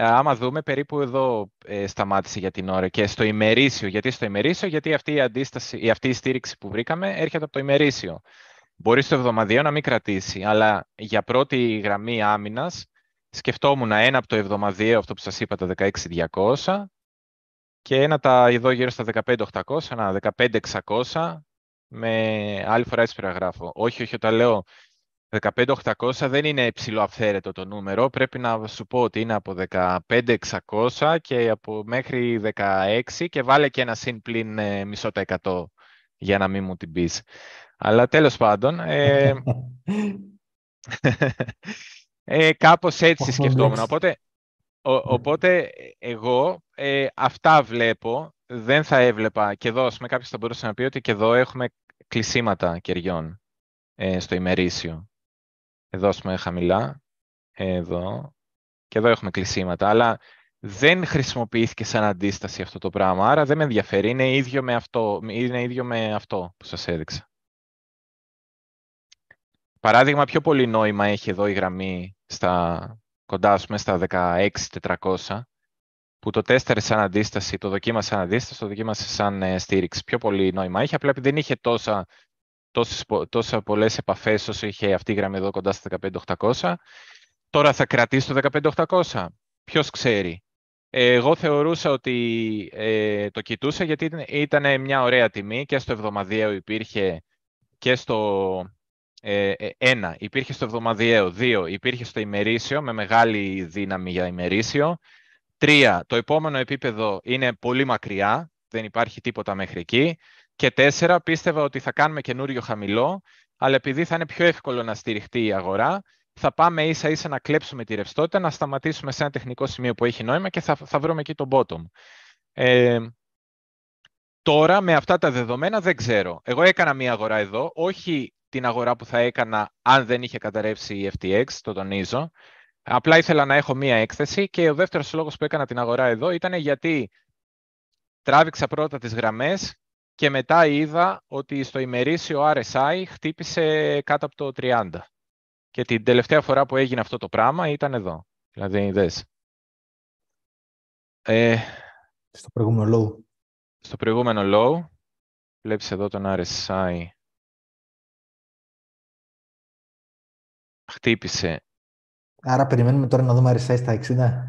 Ε, άμα δούμε, περίπου εδώ ε, σταμάτησε για την ώρα και στο ημερήσιο. Γιατί στο ημερήσιο, γιατί αυτή η, αντίσταση, αυτή η στήριξη που βρήκαμε έρχεται από το ημερήσιο. Μπορεί στο εβδομαδιαίο να μην κρατήσει, αλλά για πρώτη γραμμή άμυνας σκεφτόμουν ένα από το εβδομαδιαίο, αυτό που σας είπα, το 16.200 και ένα τα εδώ γύρω στα 15.800, ένα 15.600 με άλλη φορά έτσι περιγράφω. Όχι, όχι, όταν λέω 15.800 δεν είναι υψηλό αυθαίρετο το νούμερο. Πρέπει να σου πω ότι είναι από 15.600 και από μέχρι 16 και βάλε και ένα συν πλήν ε, μισό τα εκατό για να μην μου την πεις. Αλλά τέλος πάντων, ε, ε, κάπως έτσι σκεφτόμουν. Οπότε, ο, ναι. οπότε εγώ ε, αυτά βλέπω. Δεν θα έβλεπα και εδώ, με κάποιος θα μπορούσε να πει ότι και εδώ έχουμε κλεισίματα κεριών ε, στο ημερήσιο. Εδώ, ας πούμε, χαμηλά. Εδώ. Και εδώ έχουμε κλεισίματα. Αλλά δεν χρησιμοποιήθηκε σαν αντίσταση αυτό το πράγμα. Άρα δεν με ενδιαφέρει. Είναι ίδιο με αυτό, είναι ίδιο με αυτό που σας έδειξα. Παράδειγμα, πιο πολύ νόημα έχει εδώ η γραμμή στα, κοντά πούμε, στα 16.400 που το τέστερε σαν αντίσταση, το δοκίμασε σαν αντίσταση, το δοκίμασε σαν ε, στήριξη. Πιο πολύ νόημα είχε, απλά επειδή δεν είχε τόσα τόσες, τόσα πολλές επαφές όσο είχε αυτή η γραμμή εδώ κοντά στα 15.800. Τώρα θα κρατήσει το 15.800. Ποιος ξέρει. Εγώ θεωρούσα ότι ε, το κοιτούσα γιατί ήταν μια ωραία τιμή και στο εβδομαδιαίο υπήρχε και στο ε, ε, ένα, υπήρχε στο εβδομαδιαίο, δύο, υπήρχε στο ημερήσιο με μεγάλη δύναμη για ημερήσιο. Τρία, το επόμενο επίπεδο είναι πολύ μακριά, δεν υπάρχει τίποτα μέχρι εκεί. Και τέσσερα, πίστευα ότι θα κάνουμε καινούριο χαμηλό, αλλά επειδή θα είναι πιο εύκολο να στηριχτεί η αγορά, θα πάμε ίσα ίσα να κλέψουμε τη ρευστότητα, να σταματήσουμε σε ένα τεχνικό σημείο που έχει νόημα και θα, θα βρούμε εκεί το bottom. Ε, Τώρα με αυτά τα δεδομένα δεν ξέρω. Εγώ έκανα μία αγορά εδώ, όχι την αγορά που θα έκανα αν δεν είχε καταρρεύσει η FTX, το τονίζω. Απλά ήθελα να έχω μία έκθεση και ο δεύτερος λόγος που έκανα την αγορά εδώ ήταν γιατί τράβηξα πρώτα τις γραμμές και μετά είδα ότι στο ημερήσιο RSI χτύπησε κάτω από το 30. Και την τελευταία φορά που έγινε αυτό το πράγμα ήταν εδώ. Δηλαδή, δες. Ε, στο προηγούμενο low. Στο προηγούμενο low. Βλέπεις εδώ τον RSI. Χτύπησε. Άρα περιμένουμε τώρα να δούμε RSI στα 60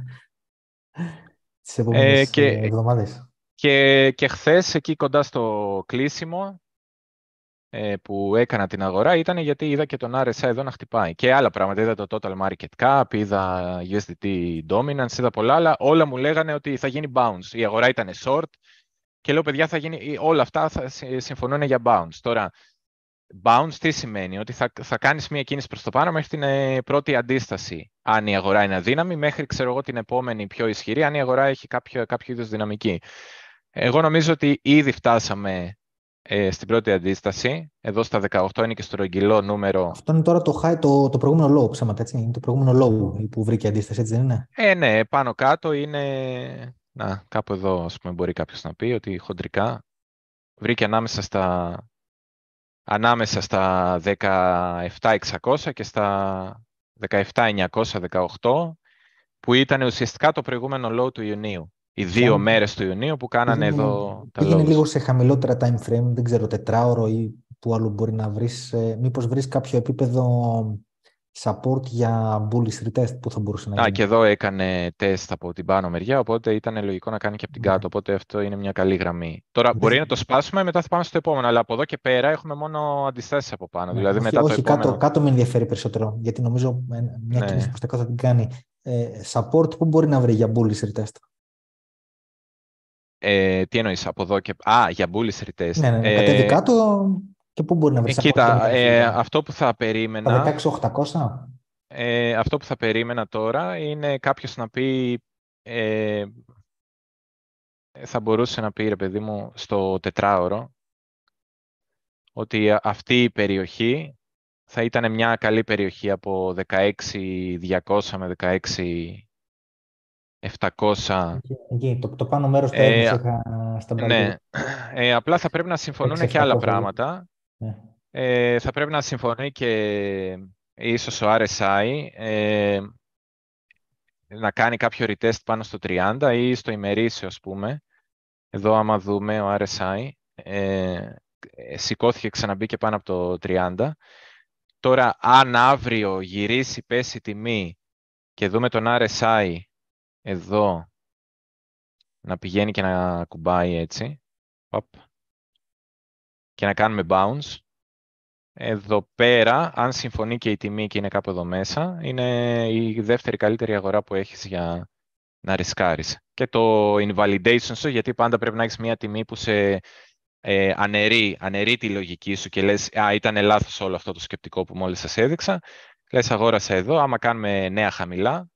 τις επόμενες ε, και, εβδομάδες. Και, και χθες εκεί κοντά στο κλείσιμο ε, που έκανα την αγορά ήταν γιατί είδα και τον RSI εδώ να χτυπάει. Και άλλα πράγματα. Είδα το Total Market Cap, είδα USDT Dominance, είδα πολλά, αλλά όλα μου λέγανε ότι θα γίνει bounce. Η αγορά ήταν short και λέω, παιδιά, θα γίνει, όλα αυτά θα συμφωνούν για bounce. Τώρα, bounce τι σημαίνει, ότι θα, θα κάνεις μία κίνηση προς το πάνω μέχρι την ε, πρώτη αντίσταση, αν η αγορά είναι αδύναμη, μέχρι, ξέρω εγώ, την επόμενη πιο ισχυρή, αν η αγορά έχει κάποιο, κάποιο είδους δυναμική. Εγώ νομίζω ότι ήδη φτάσαμε ε, στην πρώτη αντίσταση. Εδώ στα 18 είναι και στο ρογγυλό νούμερο. Αυτό είναι τώρα το high, το, το προηγούμενο low, ψέματα, έτσι. Είναι το προηγούμενο low που βρήκε αντίσταση, έτσι δεν είναι; Ε, ναι, πάνω κάτω είναι... Να, κάπου εδώ, ας πούμε, μπορεί κάποιος να πει ότι χοντρικά βρήκε ανάμεσα στα, ανάμεσα στα 17.600 και στα 17.918 που ήταν ουσιαστικά το προηγούμενο low του Ιουνίου οι δύο Σαν... μέρες του Ιουνίου που κάνανε πήγαινε, εδώ τα Πήγαινε λίγο σε χαμηλότερα time frame, δεν ξέρω, τετράωρο ή που άλλο μπορεί να βρεις. Ε, μήπως βρεις κάποιο επίπεδο support για bullish retest που θα μπορούσε να γίνει. Α, και εδώ έκανε test από την πάνω μεριά, οπότε ήταν λογικό να κάνει και από την ναι. κάτω, οπότε αυτό είναι μια καλή γραμμή. Τώρα μπορεί να το σπάσουμε, μετά θα πάμε στο επόμενο, αλλά από εδώ και πέρα έχουμε μόνο αντιστάσεις από πάνω. Ναι, δηλαδή όχι, μετά όχι το επόμενο... κάτω, κάτω με ενδιαφέρει περισσότερο, γιατί νομίζω μια ναι. κίνηση προς τα κάτω θα την κάνει. Ε, support που μπορεί να βρει για bullish retest; Ε, τι εννοείς, από εδώ και... Α, για bullish retest. Ναι, ναι, ναι. κατέβει κάτω και πού μπορεί να βρεις. Ε, κοίτα, ε, αυτό που θα περίμενα... Τα 16.800. Ε, αυτό που θα περίμενα τώρα είναι κάποιος να πει... Ε, θα μπορούσε να πει, ρε παιδί μου, στο τετράωρο, ότι αυτή η περιοχή θα ήταν μια καλή περιοχή από 16.200 με 16 700. Εκεί, το, το πάνω μέρος το ε, είχα στα Ναι, ε, απλά θα πρέπει να συμφωνούν και άλλα πράγματα. Ναι. Ε, θα πρέπει να συμφωνεί και ίσως ο RSI ες, να κάνει κάποιο retest πάνω στο 30 ή στο ημερήσιο, ας πούμε. Εδώ, άμα δούμε, ο RSI ες, σηκώθηκε, ξαναμπήκε πάνω από το 30. Τώρα, αν αύριο γυρίσει, πέσει τιμή και δούμε τον RSI εδώ να πηγαίνει και να κουμπάει έτσι. Και να κάνουμε bounce. Εδώ πέρα, αν συμφωνεί και η τιμή και είναι κάπου εδώ μέσα, είναι η δεύτερη καλύτερη αγορά που έχεις για να ρισκάρεις. Και το invalidation σου, γιατί πάντα πρέπει να έχεις μια τιμή που σε ε, αναιρεί, αναιρεί τη λογική σου και λες «Α, ήταν λάθος όλο αυτό το σκεπτικό που μόλις σας έδειξα». Λες αγόρασα εδώ, άμα κάνουμε νέα χαμηλά,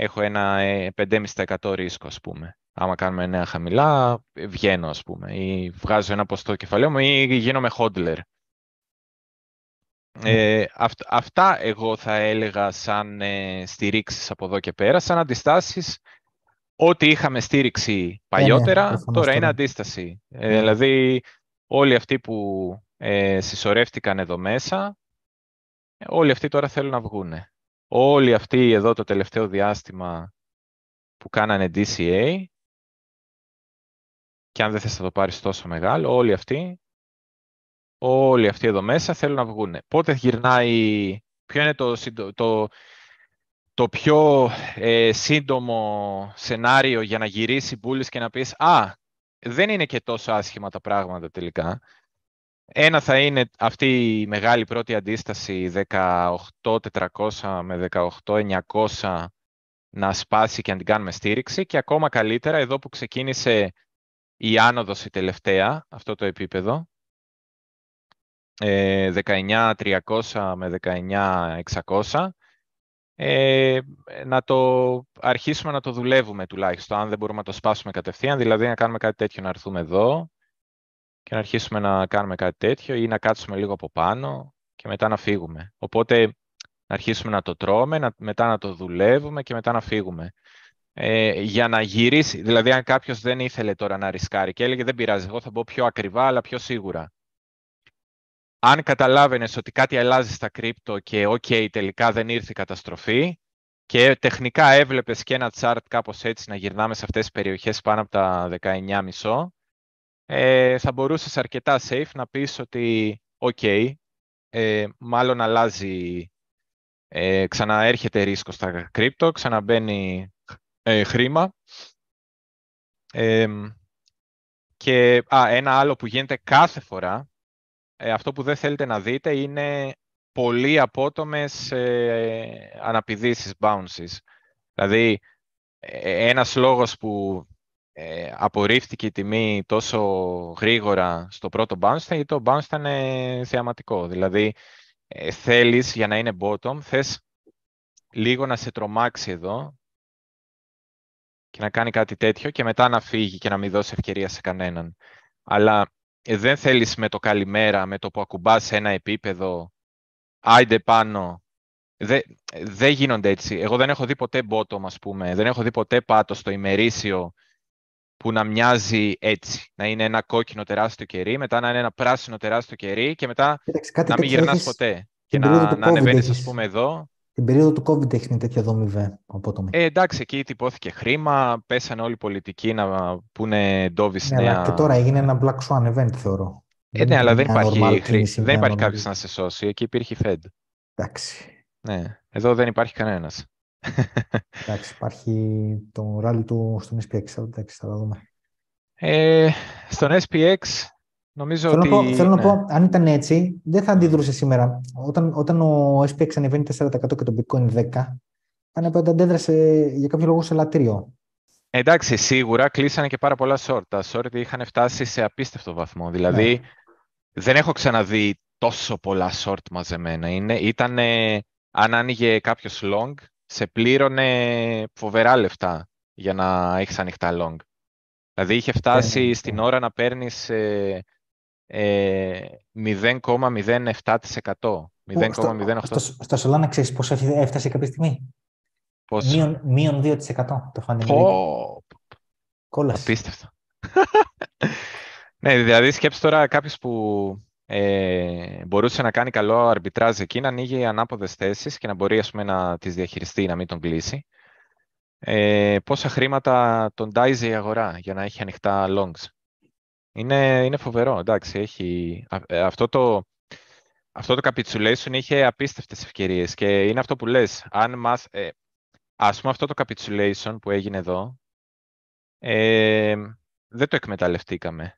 έχω ένα 5,5% ε, ρίσκο, ας πούμε. Άμα κάνουμε νέα χαμηλά, βγαίνω, ας πούμε, ή βγάζω ένα ποστό κεφαλαίο μου ή γίνομαι hodler. Ε, αυτά εγώ θα έλεγα σαν ε, στηρίξεις από εδώ και πέρα, σαν αντιστάσεις. Ό,τι είχαμε στήριξη ναι, ναι, παλιότερα, τώρα είναι αντίσταση. Ε, ναι. δηλαδή, όλοι αυτοί που ε, συσσωρεύτηκαν εδώ μέσα, όλοι αυτοί τώρα θέλουν να βγούνε όλοι αυτοί εδώ το τελευταίο διάστημα που κάνανε DCA και αν δεν θες να το πάρεις τόσο μεγάλο, όλοι αυτοί, όλοι αυτοί εδώ μέσα θέλουν να βγουν. Πότε γυρνάει, ποιο είναι το, το, το πιο ε, σύντομο σενάριο για να γυρίσει μπούλης και να πεις «Α, δεν είναι και τόσο άσχημα τα πράγματα τελικά». Ένα θα είναι αυτή η μεγάλη πρώτη αντίσταση 18.400 με 18.900 να σπάσει και να την κάνουμε στήριξη. Και ακόμα καλύτερα εδώ που ξεκίνησε η άνοδος η τελευταία, αυτό το επίπεδο, 19.300 ε, με 19.600, ε, να το αρχίσουμε να το δουλεύουμε τουλάχιστον, αν δεν μπορούμε να το σπάσουμε κατευθείαν, δηλαδή να κάνουμε κάτι τέτοιο, να έρθουμε εδώ, και να αρχίσουμε να κάνουμε κάτι τέτοιο ή να κάτσουμε λίγο από πάνω και μετά να φύγουμε. Οπότε να αρχίσουμε να το τρώμε, να, μετά να το δουλεύουμε και μετά να φύγουμε. Ε, για να γυρίσει, δηλαδή αν κάποιος δεν ήθελε τώρα να ρισκάρει και έλεγε δεν πειράζει, εγώ θα μπω πιο ακριβά αλλά πιο σίγουρα. Αν καταλάβαινες ότι κάτι αλλάζει στα κρύπτο και ok τελικά δεν ήρθε η καταστροφή και τεχνικά έβλεπες και ένα chart κάπως έτσι να γυρνάμε σε αυτές τις περιοχές πάνω από τα 19,5 ε, θα μπορούσες αρκετά safe να πεις ότι ok, ε, μάλλον αλλάζει, ε, ξαναέρχεται ρίσκο στα κρύπτο, ξαναμπαίνει ε, χρήμα. και α, ένα άλλο που γίνεται κάθε φορά, ε, αυτό που δεν θέλετε να δείτε είναι πολύ απότομες ε, αναπηδήσεις, bounces. Δηλαδή, ε, ένας λόγος που ε, απορρίφθηκε η τιμή τόσο γρήγορα στο πρώτο bounce γιατί το bounce ήταν ε, θεαματικό. Δηλαδή, ε, θέλεις για να είναι bottom, θες λίγο να σε τρομάξει εδώ και να κάνει κάτι τέτοιο και μετά να φύγει και να μην δώσει ευκαιρία σε κανέναν. Αλλά ε, δεν θέλεις με το καλημέρα, με το που ακουμπάς σε ένα επίπεδο, άιντε πάνω. Δεν δε γίνονται έτσι. Εγώ δεν έχω δει ποτέ bottom, ας πούμε. Δεν έχω δει ποτέ πάτος στο ημερήσιο που να μοιάζει έτσι. Να είναι ένα κόκκινο τεράστιο κερί, μετά να είναι ένα πράσινο τεράστιο κερί και μετά να μην γυρνάς ποτέ. Και να, να ανεβαίνεις, ας πούμε, εδώ. Την περίοδο του COVID έχεις μια τέτοια δομή, απότομη. Ε, εντάξει, εκεί τυπώθηκε χρήμα, πέσανε όλοι οι πολιτικοί να πούνε ντόβι ναι, νέα. Και τώρα έγινε ένα Black Swan event, θεωρώ. Ε, ναι, αλλά δεν υπάρχει, χρή... δεν υπάρχει κάποιος να σε σώσει. Εκεί υπήρχε Fed. Εντάξει. Ναι, εδώ δεν υπάρχει κανένας. Εντάξει, υπάρχει το ράλι του στον SPX, εντάξει, θα το δούμε. Ε, στον SPX νομίζω θέλω ότι... Να πω, θέλω ναι. να πω, αν ήταν έτσι, δεν θα αντιδρούσε σήμερα. Όταν, όταν ο SPX ανεβαίνει 4% και το Bitcoin 10%, αν αντέδρασε για κάποιο λόγο σε λατρείο. Εντάξει, σίγουρα κλείσανε και πάρα πολλά short. Τα short είχαν φτάσει σε απίστευτο βαθμό. Δηλαδή, ναι. δεν έχω ξαναδεί τόσο πολλά short μαζεμένα. Είναι, ήτανε, αν άνοιγε κάποιος long, σε πλήρωνε φοβερά λεφτά για να έχεις ανοιχτά long. Δηλαδή είχε φτάσει yeah, στην ώρα να παίρνεις ε, ε, 0,07%. 0,08%. Στο, στο Solana ξέρεις πώς έφτασε κάποια στιγμή; Πώς; Μείον, μείον 2% το funding oh, Κόλαση. Απίστευτο. ναι, δηλαδή σκέψου τώρα κάποιος που ε, μπορούσε να κάνει καλό αρμπιτράζ εκεί, να ανοίγει ανάποδες θέσεις και να μπορεί ας πούμε, να τις διαχειριστεί, να μην τον κλείσει. Ε, πόσα χρήματα τον τάιζε η αγορά για να έχει ανοιχτά longs; Είναι, είναι φοβερό, εντάξει, έχει, ε, αυτό το, αυτό το capitulation είχε απίστευτες ευκαιρίες και είναι αυτό που λες, αν μάθ, ε, ας πούμε αυτό το capitulation που έγινε εδώ, ε, δεν το εκμεταλλευτήκαμε.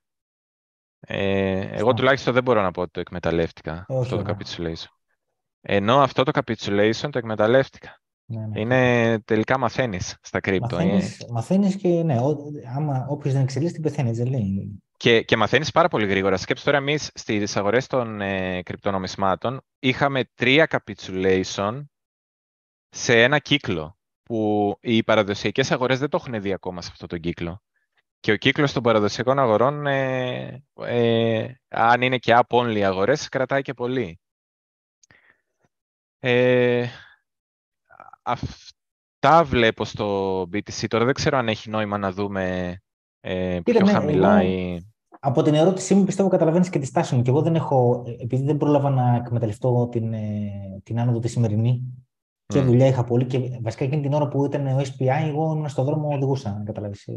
Ε, εγώ τουλάχιστον δεν μπορώ να πω ότι το εκμεταλλεύτηκα ε, αυτό το capitulation. Ενώ αυτό το capitulation το εκμεταλλεύτηκα. Ναι, ναι. Είναι τελικά μαθαίνεις στα κρύπτο. Μαθαίνεις, μαθαίνεις και ναι, ό, άμα όποιος δεν εξελίσσεται πεθαίνει, δεν λέει. Και, και μαθαίνεις πάρα πολύ γρήγορα. Σκέψτε τώρα εμείς στις αγορές των ε, κρυπτονομισμάτων είχαμε τρία capitulation σε ένα κύκλο που οι παραδοσιακές αγορές δεν το έχουν δει ακόμα σε αυτό τον κύκλο. Και ο κύκλος των παραδοσιακών αγορών, ε, ε, αν είναι και up-only αγορές, κρατάει και πολύ. Ε, αυτά βλέπω στο BTC. Τώρα δεν ξέρω αν έχει νόημα να δούμε ε, πιο ναι, χαμηλά ή... Από την ερώτησή μου πιστεύω καταλαβαίνεις και τη στάση μου. Και εγώ δεν έχω, επειδή δεν πρόλαβα να εκμεταλλευτώ την, ε, την άνοδο τη σημερινή και δουλειά είχα πολύ και βασικά εκείνη την ώρα που ήταν ο SPI εγώ ήμουν στον δρόμο οδηγούσα, να καταλάβεις.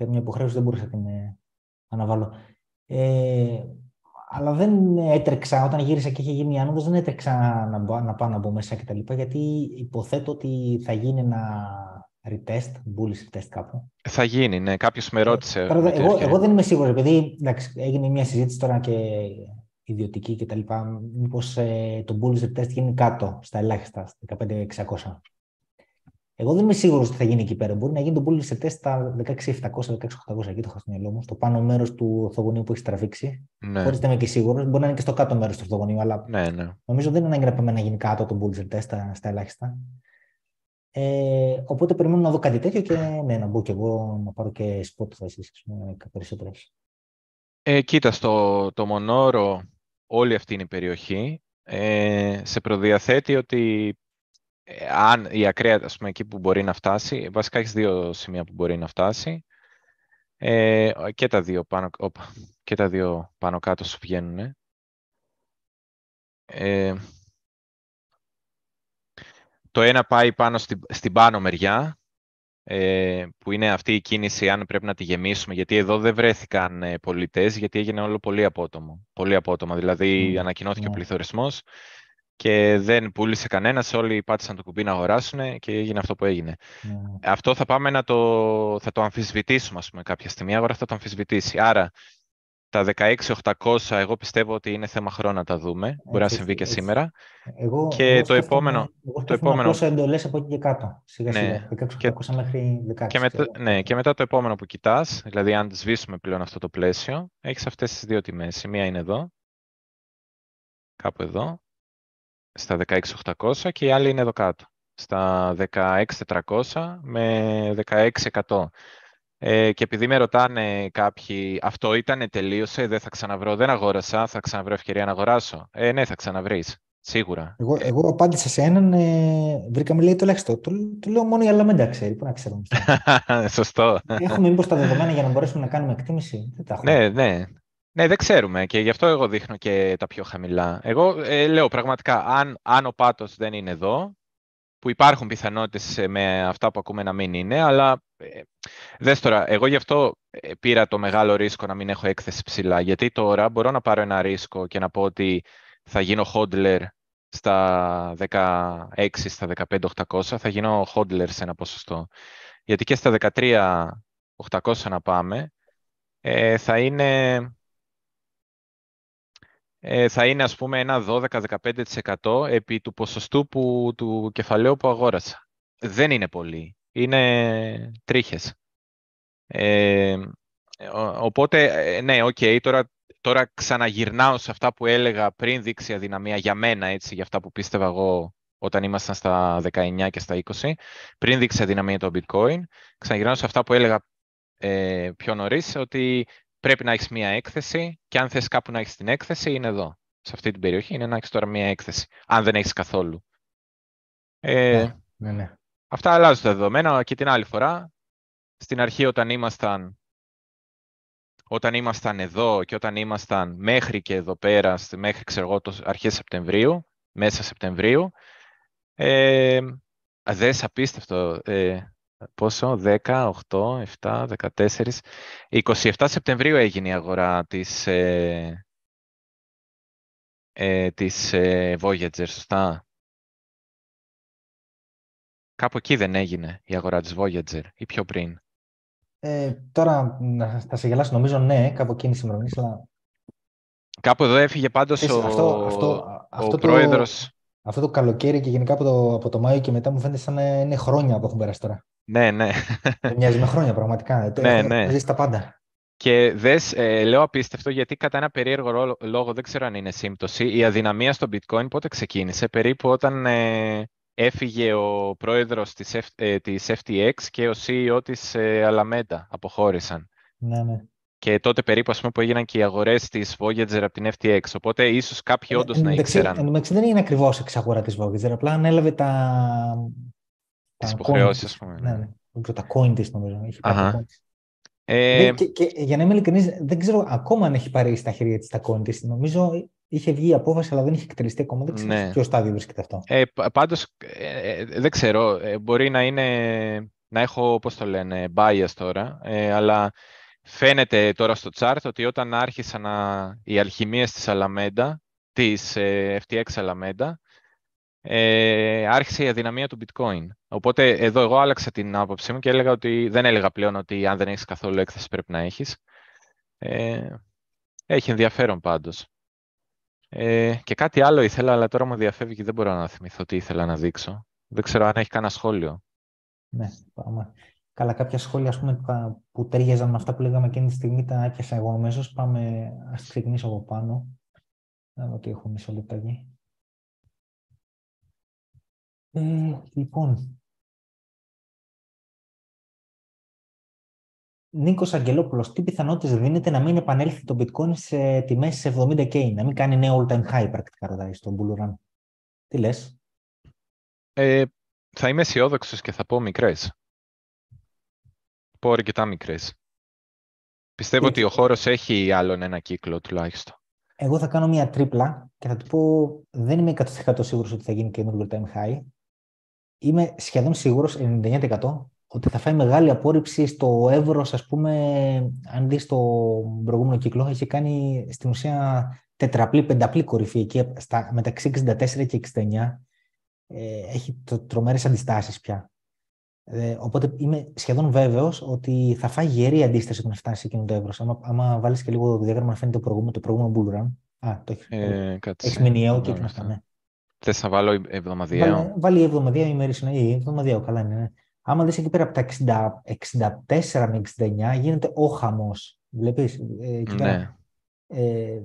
Ε, Είχα μια υποχρέωση, δεν μπορούσα να την ε, αναβάλω. Ε, αλλά δεν έτρεξα, όταν γύρισα και είχε γίνει η άνοδος, δεν έτρεξα να, να πάω να μπω μέσα κτλ. Γιατί υποθέτω ότι θα γίνει ένα retest, bullish retest κάπου. Θα γίνει, ναι. Κάποιος με ρώτησε. Ε, εγώ, εγώ δεν είμαι σίγουρος, επειδή εντάξει, έγινε μια συζήτηση τώρα και ιδιωτική κτλ. Μήπως ε, το bullish retest γίνει κάτω, στα ελάχιστα, στα 15-600. Εγώ δεν είμαι σίγουρος ότι θα γίνει εκεί πέρα. Μπορεί να γίνει το bullish σε τεστ στα 16.700-16.800 εκεί το έχω στο μυαλό μου, στο πάνω μέρος του ορθογωνίου που έχει τραβήξει. Ναι. Χωρίς να είμαι και σίγουρος. Μπορεί να είναι και στο κάτω μέρος του ορθογωνίου, αλλά ναι, ναι. νομίζω δεν είναι ανάγκη να να γίνει κάτω το bullish test στα, στα ελάχιστα. Ε, οπότε περιμένω να δω κάτι τέτοιο και ναι, να μπω κι εγώ να πάρω και spot θέσει περισσότερε. Ε, κοίτα, στο το Μονόρο όλη αυτή είναι η περιοχή. Ε, σε προδιαθέτει ότι ε, αν η ακραία, ας πούμε, εκεί που μπορεί να φτάσει, βασικά έχεις δύο σημεία που μπορεί να φτάσει, ε, και, τα δύο πάνω, και τα δύο πάνω κάτω σου βγαίνουν. Ε, το ένα πάει πάνω στην, στην πάνω μεριά, ε, που είναι αυτή η κίνηση αν πρέπει να τη γεμίσουμε, γιατί εδώ δεν βρέθηκαν ε, πολιτές, γιατί έγινε όλο πολύ απότομο. Πολύ απότομο, δηλαδή mm. ανακοινώθηκε yeah. ο ναι. πληθωρισμός και δεν πούλησε κανένας, όλοι πάτησαν το κουμπί να αγοράσουν και έγινε αυτό που έγινε. Ναι. Αυτό θα πάμε να το, θα το αμφισβητήσουμε, ας πούμε, κάποια στιγμή. Η αγορά θα το αμφισβητήσει. Άρα, τα 16.800, εγώ πιστεύω ότι είναι θέμα χρόνου να τα δούμε. Έτσι, Μπορεί να συμβεί και σήμερα. Εγώ, και εγώ το επόμενο. Εγώ το επόμενο. εντολές από εκεί και κάτω. Σιγά ναι. σιγά. 16.800 μέχρι 16. Και μετά, ναι, και μετά το επόμενο που κοιτάς, δηλαδή αν σβήσουμε πλέον αυτό το πλαίσιο, έχεις αυτές τις δύο τιμές. Η μία είναι εδώ. Κάπου εδώ στα 16.800 και η άλλη είναι εδώ κάτω, στα 16.400 με 16.100. Ε, και επειδή με ρωτάνε κάποιοι, αυτό ήτανε, τελείωσε, δεν θα ξαναβρω, δεν αγόρασα, θα ξαναβρω ευκαιρία να αγοράσω; Ε, ναι, θα ξαναβρεις. Σίγουρα. Εγώ, εγώ απάντησα σε έναν, ε, βρήκαμε λέει το ελάχιστο. Το, το λέω μόνο η Αλαμέντα ξέρει. Πού να ξέρουμε. Σωστό. Έχουμε μήπως τα δεδομένα για να μπορέσουμε να κάνουμε εκτίμηση; Δεν τα έχουμε. Ναι, ναι. Ναι, δεν ξέρουμε και γι' αυτό εγώ δείχνω και τα πιο χαμηλά. Εγώ ε, λέω πραγματικά, αν, αν ο πάτος δεν είναι εδώ, που υπάρχουν πιθανότητες ε, με αυτά που ακούμε να μην είναι, αλλά ε, δες τώρα, εγώ γι' αυτό ε, πήρα το μεγάλο ρίσκο να μην έχω έκθεση ψηλά, γιατί τώρα μπορώ να πάρω ένα ρίσκο και να πω ότι θα γίνω hodler στα 16, στα 15.800, θα γίνω hodler σε ένα ποσοστό. Γιατί και στα 13.800 να πάμε, ε, θα είναι ε, θα είναι ας πούμε ένα 12-15% επί του ποσοστού που, του κεφαλαίου που αγόρασα. Δεν είναι πολύ. Είναι τρίχες. Ε, οπότε, ε, ναι, OK, okay, τώρα, τώρα ξαναγυρνάω σε αυτά που έλεγα πριν δείξει αδυναμία για μένα, έτσι, για αυτά που πίστευα εγώ όταν ήμασταν στα 19 και στα 20, πριν δείξει αδυναμία το bitcoin, ξαναγυρνάω σε αυτά που έλεγα ε, πιο νωρίς, ότι πρέπει να έχεις μία έκθεση και αν θες κάπου να έχεις την έκθεση είναι εδώ. Σε αυτή την περιοχή είναι να έχεις τώρα μία έκθεση, αν δεν έχεις καθόλου. Ε, ναι, ναι, ναι. Αυτά αλλάζουν τα δεδομένα και την άλλη φορά. Στην αρχή όταν ήμασταν, όταν ήμασταν εδώ και όταν ήμασταν μέχρι και εδώ πέρα, μέχρι ξέρω εγώ, το αρχές Σεπτεμβρίου, μέσα Σεπτεμβρίου, ε, δες απίστευτο, ε, πόσο, 10, 8, 7, 14, 27 Σεπτεμβρίου έγινε η αγορά της, ε, ε, της ε, Voyager, σωστά; Κάπου εκεί δεν έγινε η αγορά της Voyager ή πιο πριν; Ε, τώρα θα σε γελάσω, νομίζω ναι, κάπου εκείνη η ημερομηνία, αλλά... Κάπου εδώ έφυγε πάντως ο, αυτό, αυτό, ο πρόεδρος. Αυτό το καλοκαίρι και γενικά από το, από το Μάιο και μετά μου φαίνεται σαν να είναι χρόνια που έχουν περάσει τώρα. Ναι, ναι. Μοιάζει με χρόνια πραγματικά. Ναι, ναι. Ζήσει τα πάντα. Και δες, ε, λέω απίστευτο γιατί κατά ένα περίεργο λόγο, δεν ξέρω αν είναι σύμπτωση, η αδυναμία στο bitcoin πότε ξεκίνησε, περίπου όταν ε, έφυγε ο πρόεδρος της, ε, της FTX και ο CEO της ε, Alameda, αποχώρησαν. Ναι, ναι. Και τότε περίπου ας πούμε, που έγιναν και οι αγορές της Voyager από την FTX. Οπότε ίσως κάποιοι ε, όντως να ήξεραν. Εν τω δεν είναι ακριβώς εξαγορά της Voyager. Απλά ανέλαβε τα. Τις υποχρεώσεις, ας πούμε. Ναι, ναι. ναι. Τα coin της νομίζω. Έχει πάρει ε... και, και, για να είμαι ειλικρινής, δεν ξέρω ακόμα αν έχει πάρει στα χέρια της τα coin της. Νομίζω είχε βγει η απόφαση, αλλά δεν είχε εκτελεστεί ακόμα. Δεν ξέρω ναι. ποιο στάδιο βρίσκεται αυτό. Ε, Πάντως, ε, ε, δεν ξέρω. Ε, μπορεί να είναι. Να έχω, πώς το λένε, bias τώρα. Ε, αλλά Φαίνεται τώρα στο chart ότι όταν άρχισαν οι αλχημίες της Alameda, της ε, FTX Alameda, ε, άρχισε η αδυναμία του bitcoin. Οπότε εδώ εγώ άλλαξα την άποψή μου και έλεγα ότι δεν έλεγα πλέον ότι αν δεν έχεις καθόλου έκθεση πρέπει να έχεις. Ε, έχει ενδιαφέρον πάντως. Ε, και κάτι άλλο ήθελα, αλλά τώρα μου διαφεύγει και δεν μπορώ να θυμηθώ τι ήθελα να δείξω. Δεν ξέρω αν έχει κανένα σχόλιο. Ναι, πάμε. Καλά, κάποια σχόλια ας πούμε, που ταιριάζαν με αυτά που λέγαμε εκείνη τη στιγμή τα άκιασα εγώ αμέσως. Πάμε, ας ξεκινήσω από πάνω. Να δω τι έχω μισό λεπτάκι. Ε, λοιπόν, Νίκος Αγγελόπουλος, τι πιθανότητες δίνεται να μην επανέλθει το bitcoin σε τιμές 70K, να μην κάνει νέο all time high πρακτικά, ρωτάει στον Bull Τι λες; Ε, θα είμαι αισιόδοξος και θα πω μικρές. Πω αρκετά μικρές. Πιστεύω ότι ο χώρος έχει άλλον ένα κύκλο τουλάχιστον. Εγώ θα κάνω μια τρίπλα και θα του πω δεν είμαι 100% σίγουρος ότι θα γίνει καινούργιο time high. Είμαι σχεδόν σίγουρος 99% ότι θα φάει μεγάλη απόρριψη στο ευρώ, ας πούμε, αν δεις το προηγούμενο κύκλο, έχει κάνει στην ουσία τετραπλή, πενταπλή κορυφή εκεί στα, μεταξύ 64 και 69. Ε, έχει τρομερές αντιστάσεις πια. Ε, οπότε είμαι σχεδόν βέβαιος ότι θα φάει γερή αντίσταση όταν φτάσει εκείνο το ευρώ. Άμα, άμα βάλεις και λίγο το διάγραμμα να φαίνεται το προηγούμενο, το προηγούμενο bull run. Α, το έχεις. Ε, έχει μηνιαίο και έχει αυτά, ναι. Θες να βάλω εβδομαδιαίο; Βάλει εβδομαδιαίο ημερήσιο, ή εβδομαδιαίο, καλά είναι. Ναι. Άμα δεις εκεί πέρα από τα 60, 64 με 69 γίνεται ο χαμός. Βλέπεις, ε, ναι. ε,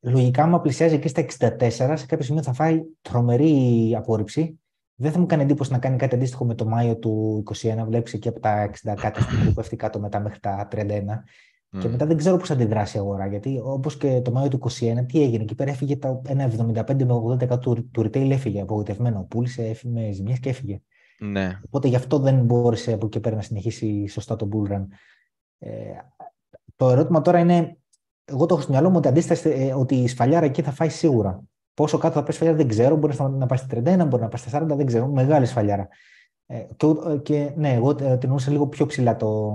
λογικά άμα πλησιάζει εκεί στα 64 σε κάποιο σημείο θα φάει τρομερή απόρριψη. Δεν θα μου κάνει εντύπωση να κάνει κάτι αντίστοιχο με το Μάιο του 2021. Βλέπεις εκεί από τα 60 κάτι που πέφτει κάτω μετά μέχρι τα 31. Mm. Και μετά δεν ξέρω πώς θα αντιδράσει η αγορά. Γιατί όπως και το Μάιο του 2021, τι έγινε. Εκεί πέρα έφυγε τα, ένα 75 με 80% του, του retail έφυγε απογοητευμένο. Πούλησε, έφυγε με ζημιές και έφυγε. Ναι. Οπότε γι' αυτό δεν μπόρεσε από εκεί πέρα να συνεχίσει σωστά το bull run. Ε, το ερώτημα τώρα είναι, εγώ το έχω στο μυαλό μου ότι αντίσταση ε, ότι η σφαλιάρα εκεί θα φάει σίγουρα. Πόσο κάτω θα πάει σφαλιάρα δεν ξέρω, μπορεί να πάει στη 31, μπορεί να πάει στη 40, δεν ξέρω. Μεγάλη σφαλιάρα. Ε, και, ε, και, ναι, εγώ την εννοούσα λίγο πιο ψηλά το,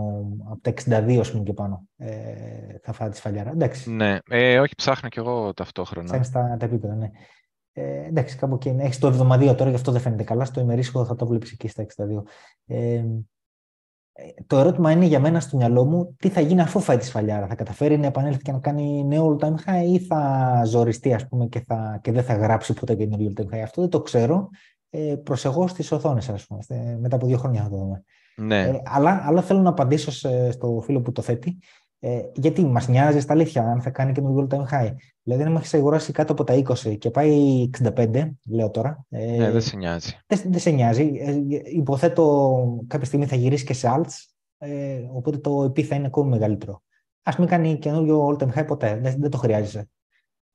από τα 62 πούμε και πάνω. Ε, θα φάει τη σφαλιάρα. Εντάξει. Ναι, ε, όχι ψάχνω κι εγώ ταυτόχρονα. Ψάχνεις τα, τα επίπεδα, ναι. Ε, εντάξει, κάπου εκεί Έχεις το εβδομαδίο τώρα, γι' αυτό δεν φαίνεται καλά. Στο ημερήσιο θα το βλέπεις εκεί στα 62. Ε, το ερώτημα είναι για μένα στο μυαλό μου τι θα γίνει αφού φάει τη σφαλιάρα. Θα καταφέρει να επανέλθει και να κάνει νέο all time high ή θα ζοριστεί ας πούμε, και, θα, και δεν θα γράψει ποτέ καινούριο all time high. Αυτό δεν το ξέρω. Ε, προσεγώ στις οθόνες, ας πούμε. Μετά από δύο χρόνια θα το δούμε. Ναι. Ε, αλλά, αλλά θέλω να απαντήσω στο φίλο που το θέτει. Ε, γιατί μας νοιάζει στα αλήθεια αν θα κάνει και το all time high. Δηλαδή, αν με έχει αγοράσει κάτω από τα 20 και πάει 65, λέω τώρα. Ε, ναι, δεν σε νοιάζει. Δεν, δεν σε νοιάζει. Ε, υποθέτω κάποια στιγμή θα γυρίσει και σε alts, ε, οπότε το επί θα είναι ακόμη μεγαλύτερο. Α μην κάνει καινούριο all time high ποτέ. Δεν, δεν το χρειάζεσαι.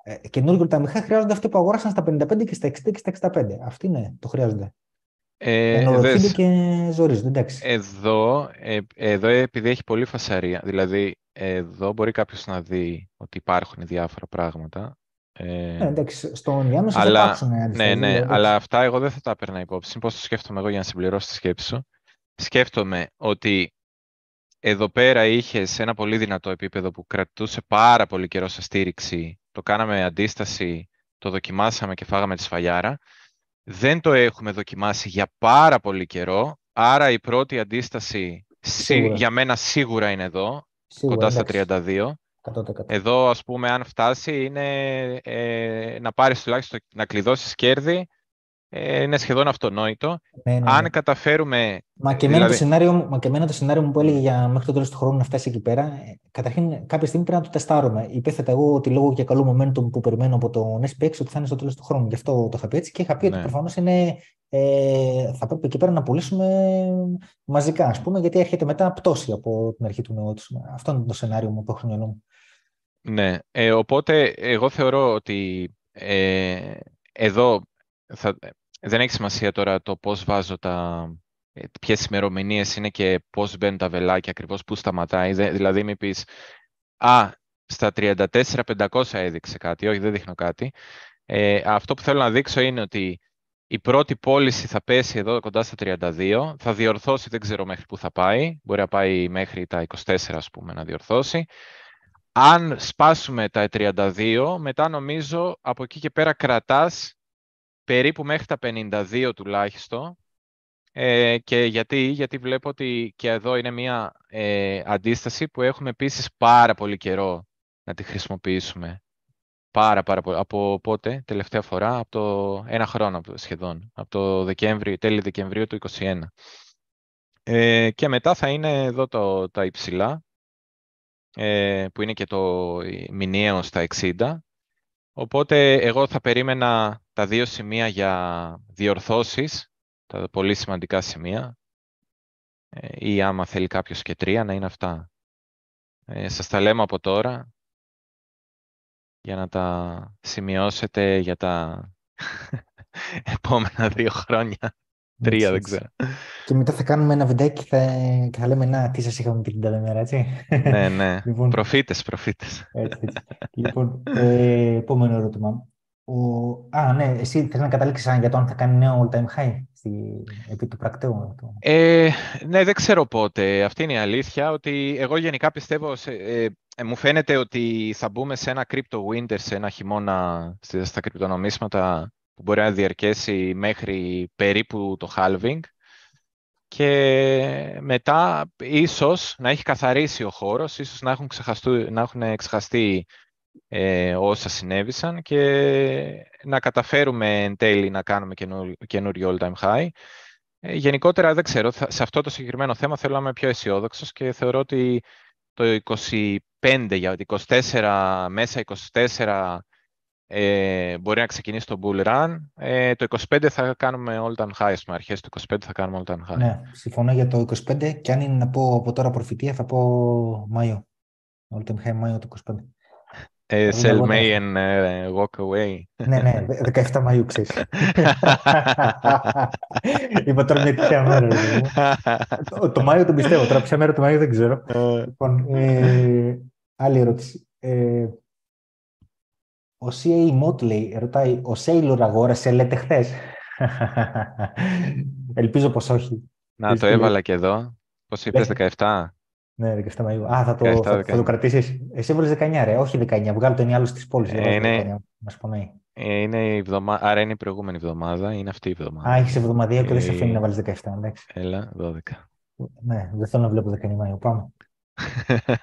Ε, καινούριο all time high χρειάζονται αυτοί που αγοράσαν στα 55 και στα 60 και στα 65. Αυτοί ναι, το χρειάζονται. Ε, και ζορίζονται, εντάξει. Εδώ, ε, εδώ επειδή έχει πολύ φασαρία, δηλαδή εδώ μπορεί κάποιος να δει ότι υπάρχουν διάφορα πράγματα. Ε, ε εντάξει, στον Ιάννο θα υπάρξουν Ναι, ναι, δηλαδή, αλλά αυτά εγώ δεν θα τα έπαιρνα υπόψη. Πώς το σκέφτομαι εγώ για να συμπληρώσω τη σκέψη σου. Σκέφτομαι ότι εδώ πέρα είχες ένα πολύ δυνατό επίπεδο που κρατούσε πάρα πολύ καιρό σε στήριξη. Το κάναμε αντίσταση, το δοκιμάσαμε και φάγαμε τη σφαλιάρα. Δεν το έχουμε δοκιμάσει για πάρα πολύ καιρό. Άρα η πρώτη αντίσταση για μένα σίγουρα είναι εδώ. Σίγουρα, κοντά στα 32. 100%. Εδώ, ας πούμε, αν φτάσει, είναι ε, να πάρεις τουλάχιστον να κλειδώσεις κέρδη. Ε, είναι σχεδόν αυτονόητο. Ναι, ναι, ναι. Αν καταφέρουμε... Μα και, δηλαδή... το σενάριο, μα και εμένα το σενάριο μου που έλεγε για μέχρι το τέλος του χρόνου να φτάσει εκεί πέρα, ε, καταρχήν κάποια στιγμή πρέπει να το τεστάρουμε. Υπέθετα εγώ ότι λόγω και καλού momentum που περιμένω από τον SPX ότι θα είναι στο τέλος του χρόνου. Γι' αυτό το είχα πει έτσι και είχα πει ότι προφανώς είναι ε, θα πρέπει εκεί πέρα να πουλήσουμε μαζικά, ας πούμε, γιατί έρχεται μετά πτώση από την αρχή του νέου Αυτό είναι το σενάριο μου που έχω στο μου. Ναι, ε, οπότε εγώ θεωρώ ότι ε, εδώ θα, δεν έχει σημασία τώρα το πώς βάζω τα, ε, ποιες ημερομηνίες είναι και πώς μπαίνουν τα βελάκια, ακριβώς πού σταματάει. Δηλαδή μην πεις, α, στα 34-500 έδειξε κάτι, όχι δεν δείχνω κάτι. Ε, αυτό που θέλω να δείξω είναι ότι η πρώτη πώληση θα πέσει εδώ κοντά στα 32, θα διορθώσει, δεν ξέρω μέχρι πού θα πάει, μπορεί να πάει μέχρι τα 24 ας πούμε να διορθώσει. Αν σπάσουμε τα 32, μετά νομίζω από εκεί και πέρα κρατάς περίπου μέχρι τα 52 τουλάχιστον. Ε, και γιατί, γιατί βλέπω ότι και εδώ είναι μια ε, αντίσταση που έχουμε επίσης πάρα πολύ καιρό να τη χρησιμοποιήσουμε. Πάρα, πάρα πολύ. Από πότε, τελευταία φορά, από το ένα χρόνο σχεδόν, από το Δεκέμβριο, τέλη Δεκεμβρίου του 2021. Ε, και μετά θα είναι εδώ το, τα υψηλά, ε, που είναι και το μηνιαίος στα 60. Οπότε εγώ θα περίμενα τα δύο σημεία για διορθώσεις, τα πολύ σημαντικά σημεία, ε, ή άμα θέλει κάποιος και τρία, να είναι αυτά. Ε, σας τα λέμε από τώρα για να τα σημειώσετε για τα επόμενα δύο χρόνια. Τρία, δεν ξέρω. Και μετά θα κάνουμε ένα βιντεάκι και θα, και θα λέμε να τι σας είχαμε πει την τάδε μέρα, έτσι. ναι, ναι. λοιπόν, προφήτες, προφήτες. Έτσι, έτσι. λοιπόν, ε, επόμενο ερώτημα. Ο... Α, ναι, εσύ θες να καταλήξεις για το αν θα κάνει νέο all-time high στη... επί του πρακτέου. Ε, ναι, δεν ξέρω πότε. Αυτή είναι η αλήθεια, ότι εγώ γενικά πιστεύω, ε, ε, μου φαίνεται ότι θα μπούμε σε ένα crypto winter, σε ένα χειμώνα στα κρυπτονομίσματα που μπορεί να διαρκέσει μέχρι περίπου το halving και μετά ίσως να έχει καθαρίσει ο χώρος, ίσως να έχουν, να έχουν ξεχαστεί ε, όσα συνέβησαν και να καταφέρουμε εν τέλει να κάνουμε καινούριο all-time high. Ε, γενικότερα δεν ξέρω, σε αυτό το συγκεκριμένο θέμα θέλω να είμαι πιο αισιόδοξος και θεωρώ ότι το 25 για 24 μέσα 24 ε, μπορεί να ξεκινήσει το bull run. Ε, το 25 θα κάνουμε all time high, με αρχές του 25 θα κάνουμε all time high. Ναι, συμφωνώ για το 25 και αν είναι να πω από τώρα προφητεία θα πω Μάιο. All time high Μάιο το 25. Ε, sell May and uh, walk away. ναι, ναι, 17 Μαΐου ξέρεις. Είπα τώρα μια τέτοια μέρα. το, το Μάιο τον πιστεύω, τώρα ποια μέρα το Μάιο δεν ξέρω. λοιπόν, ε, άλλη ερώτηση. Ε, ο CA Motley ρωτάει, ο Sailor αγόρασε λέτε χθες; Ελπίζω πως όχι. Να, το έβαλα και εδώ. Πώς είπες, 17. Ναι, 17 Μαΐου. Α, θα το, 17, θα, θα το κρατήσεις. Εσύ έβαλες 19, ρε. Όχι 19. Βγάλω τον άλλο στις πόλεις. Ε, είναι, μας πονάει. Ε, είναι η εβδομα... Άρα είναι η προηγούμενη εβδομάδα, είναι αυτή η εβδομάδα. Α, έχεις εβδομαδία και δεν σε αφήνει να βάλεις 17, εντάξει. Έλα, 12. Ναι, δεν θέλω να βλέπω 19 Μαΐου. Πάμε.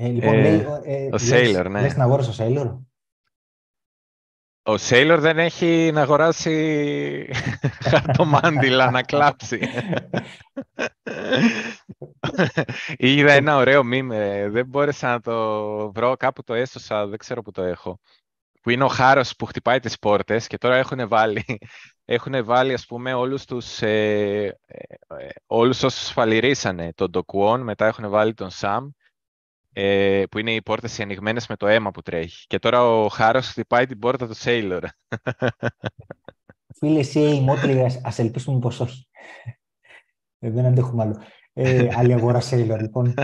Ε, λοιπόν, ε, λέει, ε, ο Σέιλορ, ναι. Λες να αγόρασε ο Σέιλορ. Ο Σέιλορ δεν έχει να αγοράσει χαρτομάντιλα να κλάψει. Είδα ένα ωραίο μήνυμα. Δεν μπόρεσα να το βρω. Κάπου το έσωσα, δεν ξέρω που το έχω. Που είναι ο χάρος που χτυπάει τις πόρτες και τώρα έχουν βάλει, έχουν βάλει ας πούμε όλους τους, ε, ε, όλους όσους φαλυρίσανε τον Ντοκουόν, μετά έχουν βάλει τον Σαμ ε, που είναι οι πόρτες οι ανοιγμένες με το αίμα που τρέχει. Και τώρα ο Χάρος χτυπάει την πόρτα του Σέιλορ. Φίλε, εσύ η Μότλη, ας ελπίσουμε πως όχι. Ε, δεν αντέχουμε άλλο. Ε, άλλη αγορά Σέιλορ, λοιπόν.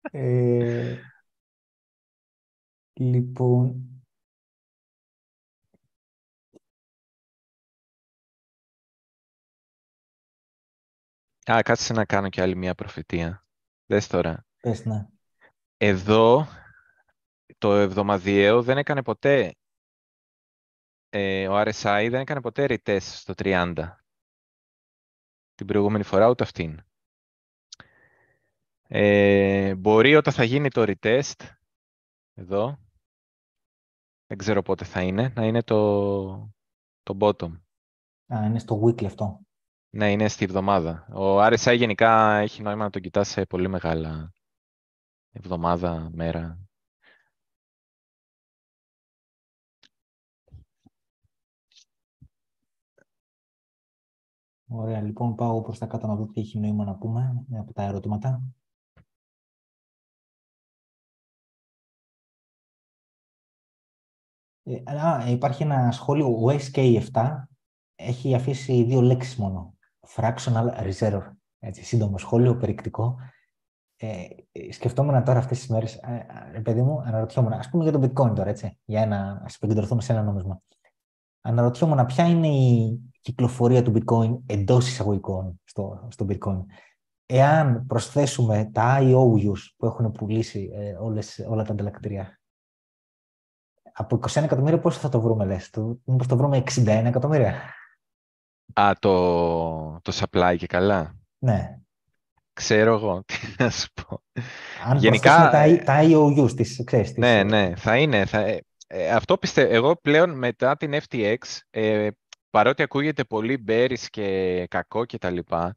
Ε, λοιπόν... Α, κάτσε να κάνω και άλλη μια προφητεία. Δες τώρα. Πες, ναι. Εδώ το εβδομαδιαίο δεν έκανε ποτέ, ε, ο RSI δεν έκανε ποτέ retest στο 30. Την προηγούμενη φορά ούτε αυτήν. Ε, μπορεί όταν θα γίνει το retest, εδώ, δεν ξέρω πότε θα είναι, να είναι το, το bottom. Α, είναι στο weekly αυτό. Ναι, είναι στη εβδομάδα. Ο RSI γενικά έχει νόημα να τον κοιτάς σε πολύ μεγάλα εβδομάδα, μέρα. Ωραία, λοιπόν πάω προς τα κάτω να δω τι έχει νόημα να πούμε από τα ερωτήματα. Ε, α, υπάρχει ένα σχόλιο, ο SK7 έχει αφήσει δύο λέξεις μόνο. Fractional reserve. Έτσι, σύντομο σχόλιο, περιεκτικό. Ε, σκεφτόμουν τώρα αυτές τις μέρες, ε, ε, παιδί μου, αναρωτιόμουν, ας πούμε για το bitcoin τώρα, έτσι, για να ας επικεντρωθούμε σε ένα νόμισμα. Αναρωτιόμουν ποια είναι η κυκλοφορία του bitcoin εντός εισαγωγικών στο, στο bitcoin. Εάν προσθέσουμε τα IOUs που έχουν πουλήσει ε, όλες, όλα τα ανταλλακτήρια, από 21 εκατομμύρια πόσο θα το βρούμε, λες, το, μήπως το βρούμε 61 εκατομμύρια; Α, το, το supply και καλά. Ναι. Ξέρω εγώ τι να σου πω. Αν Γενικά, τα, τα IOUs της, ξέρεις. Ναι, ναι, θα είναι. Θα, ε, ε, αυτό πιστεύω. Εγώ πλέον μετά την FTX, ε, παρότι ακούγεται πολύ bearish και κακό και τα λοιπά,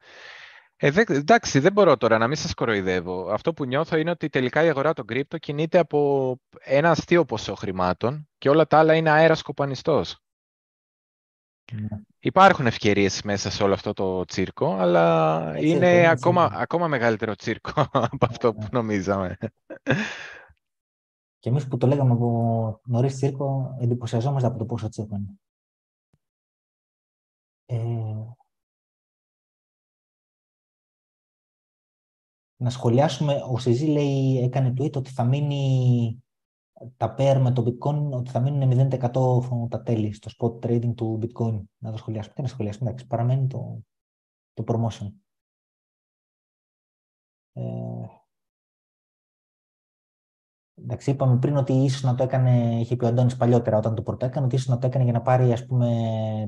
ε, δε, εντάξει, δεν μπορώ τώρα να μην σας κοροϊδεύω. Αυτό που νιώθω είναι ότι τελικά η αγορά των κρύπτο κινείται από ένα αστείο ποσό χρημάτων και όλα τα άλλα είναι αέρας κοπανιστός. Ναι. Υπάρχουν ευκαιρίες μέσα σε όλο αυτό το τσίρκο, αλλά είναι, ακόμα, ακόμα μεγαλύτερο τσίρκο από αυτό που ναι. νομίζαμε. Και εμείς που το λέγαμε από νωρίς τσίρκο, εντυπωσιαζόμαστε από το πόσο τσίρκο είναι. Ε, να σχολιάσουμε, ο Σιζή λέει, έκανε tweet ότι θα μείνει τα pair με το bitcoin, ότι θα μείνουν 0% τα τέλη στο spot trading του bitcoin. Να το σχολιάσουμε. Τι να σχολιάσουμε, εντάξει, παραμένει το, το promotion. Ε, εντάξει, είπαμε πριν ότι ίσως να το έκανε, είχε πει ο Αντώνης παλιότερα όταν το πρώτο έκανε, ότι ίσως να το έκανε για να πάρει ας πούμε,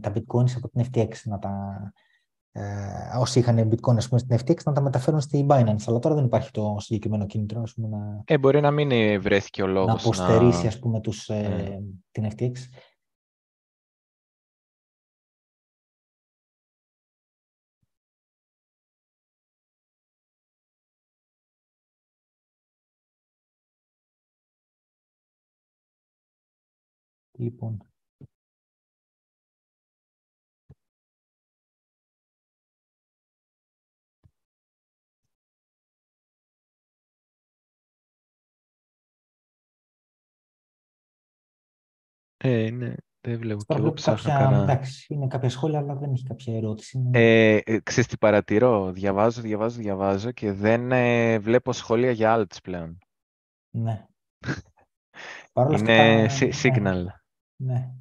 τα bitcoins από την FTX, να τα, ε, όσοι είχαν bitcoin ας πούμε, στην FTX να τα μεταφέρουν στη Binance. Αλλά τώρα δεν υπάρχει το συγκεκριμένο κίνητρο. Ας πούμε, να, ε, μπορεί να μην βρέθηκε ο λόγος. Να αποστερήσει να... Ας πούμε, τους, ε, ναι. την FTX. Λοιπόν, Ε, ναι, δεν βλέπω και εγώ ψάχνω κάποια, κανένα... Εντάξει, είναι κάποια σχόλια, αλλά δεν έχει κάποια ερώτηση. Ε, ε, ξέρεις τι παρατηρώ, διαβάζω, διαβάζω, διαβάζω και δεν ε, βλέπω σχόλια για άλλες πλέον. Ναι. είναι αυτά, signal. Ναι. ναι.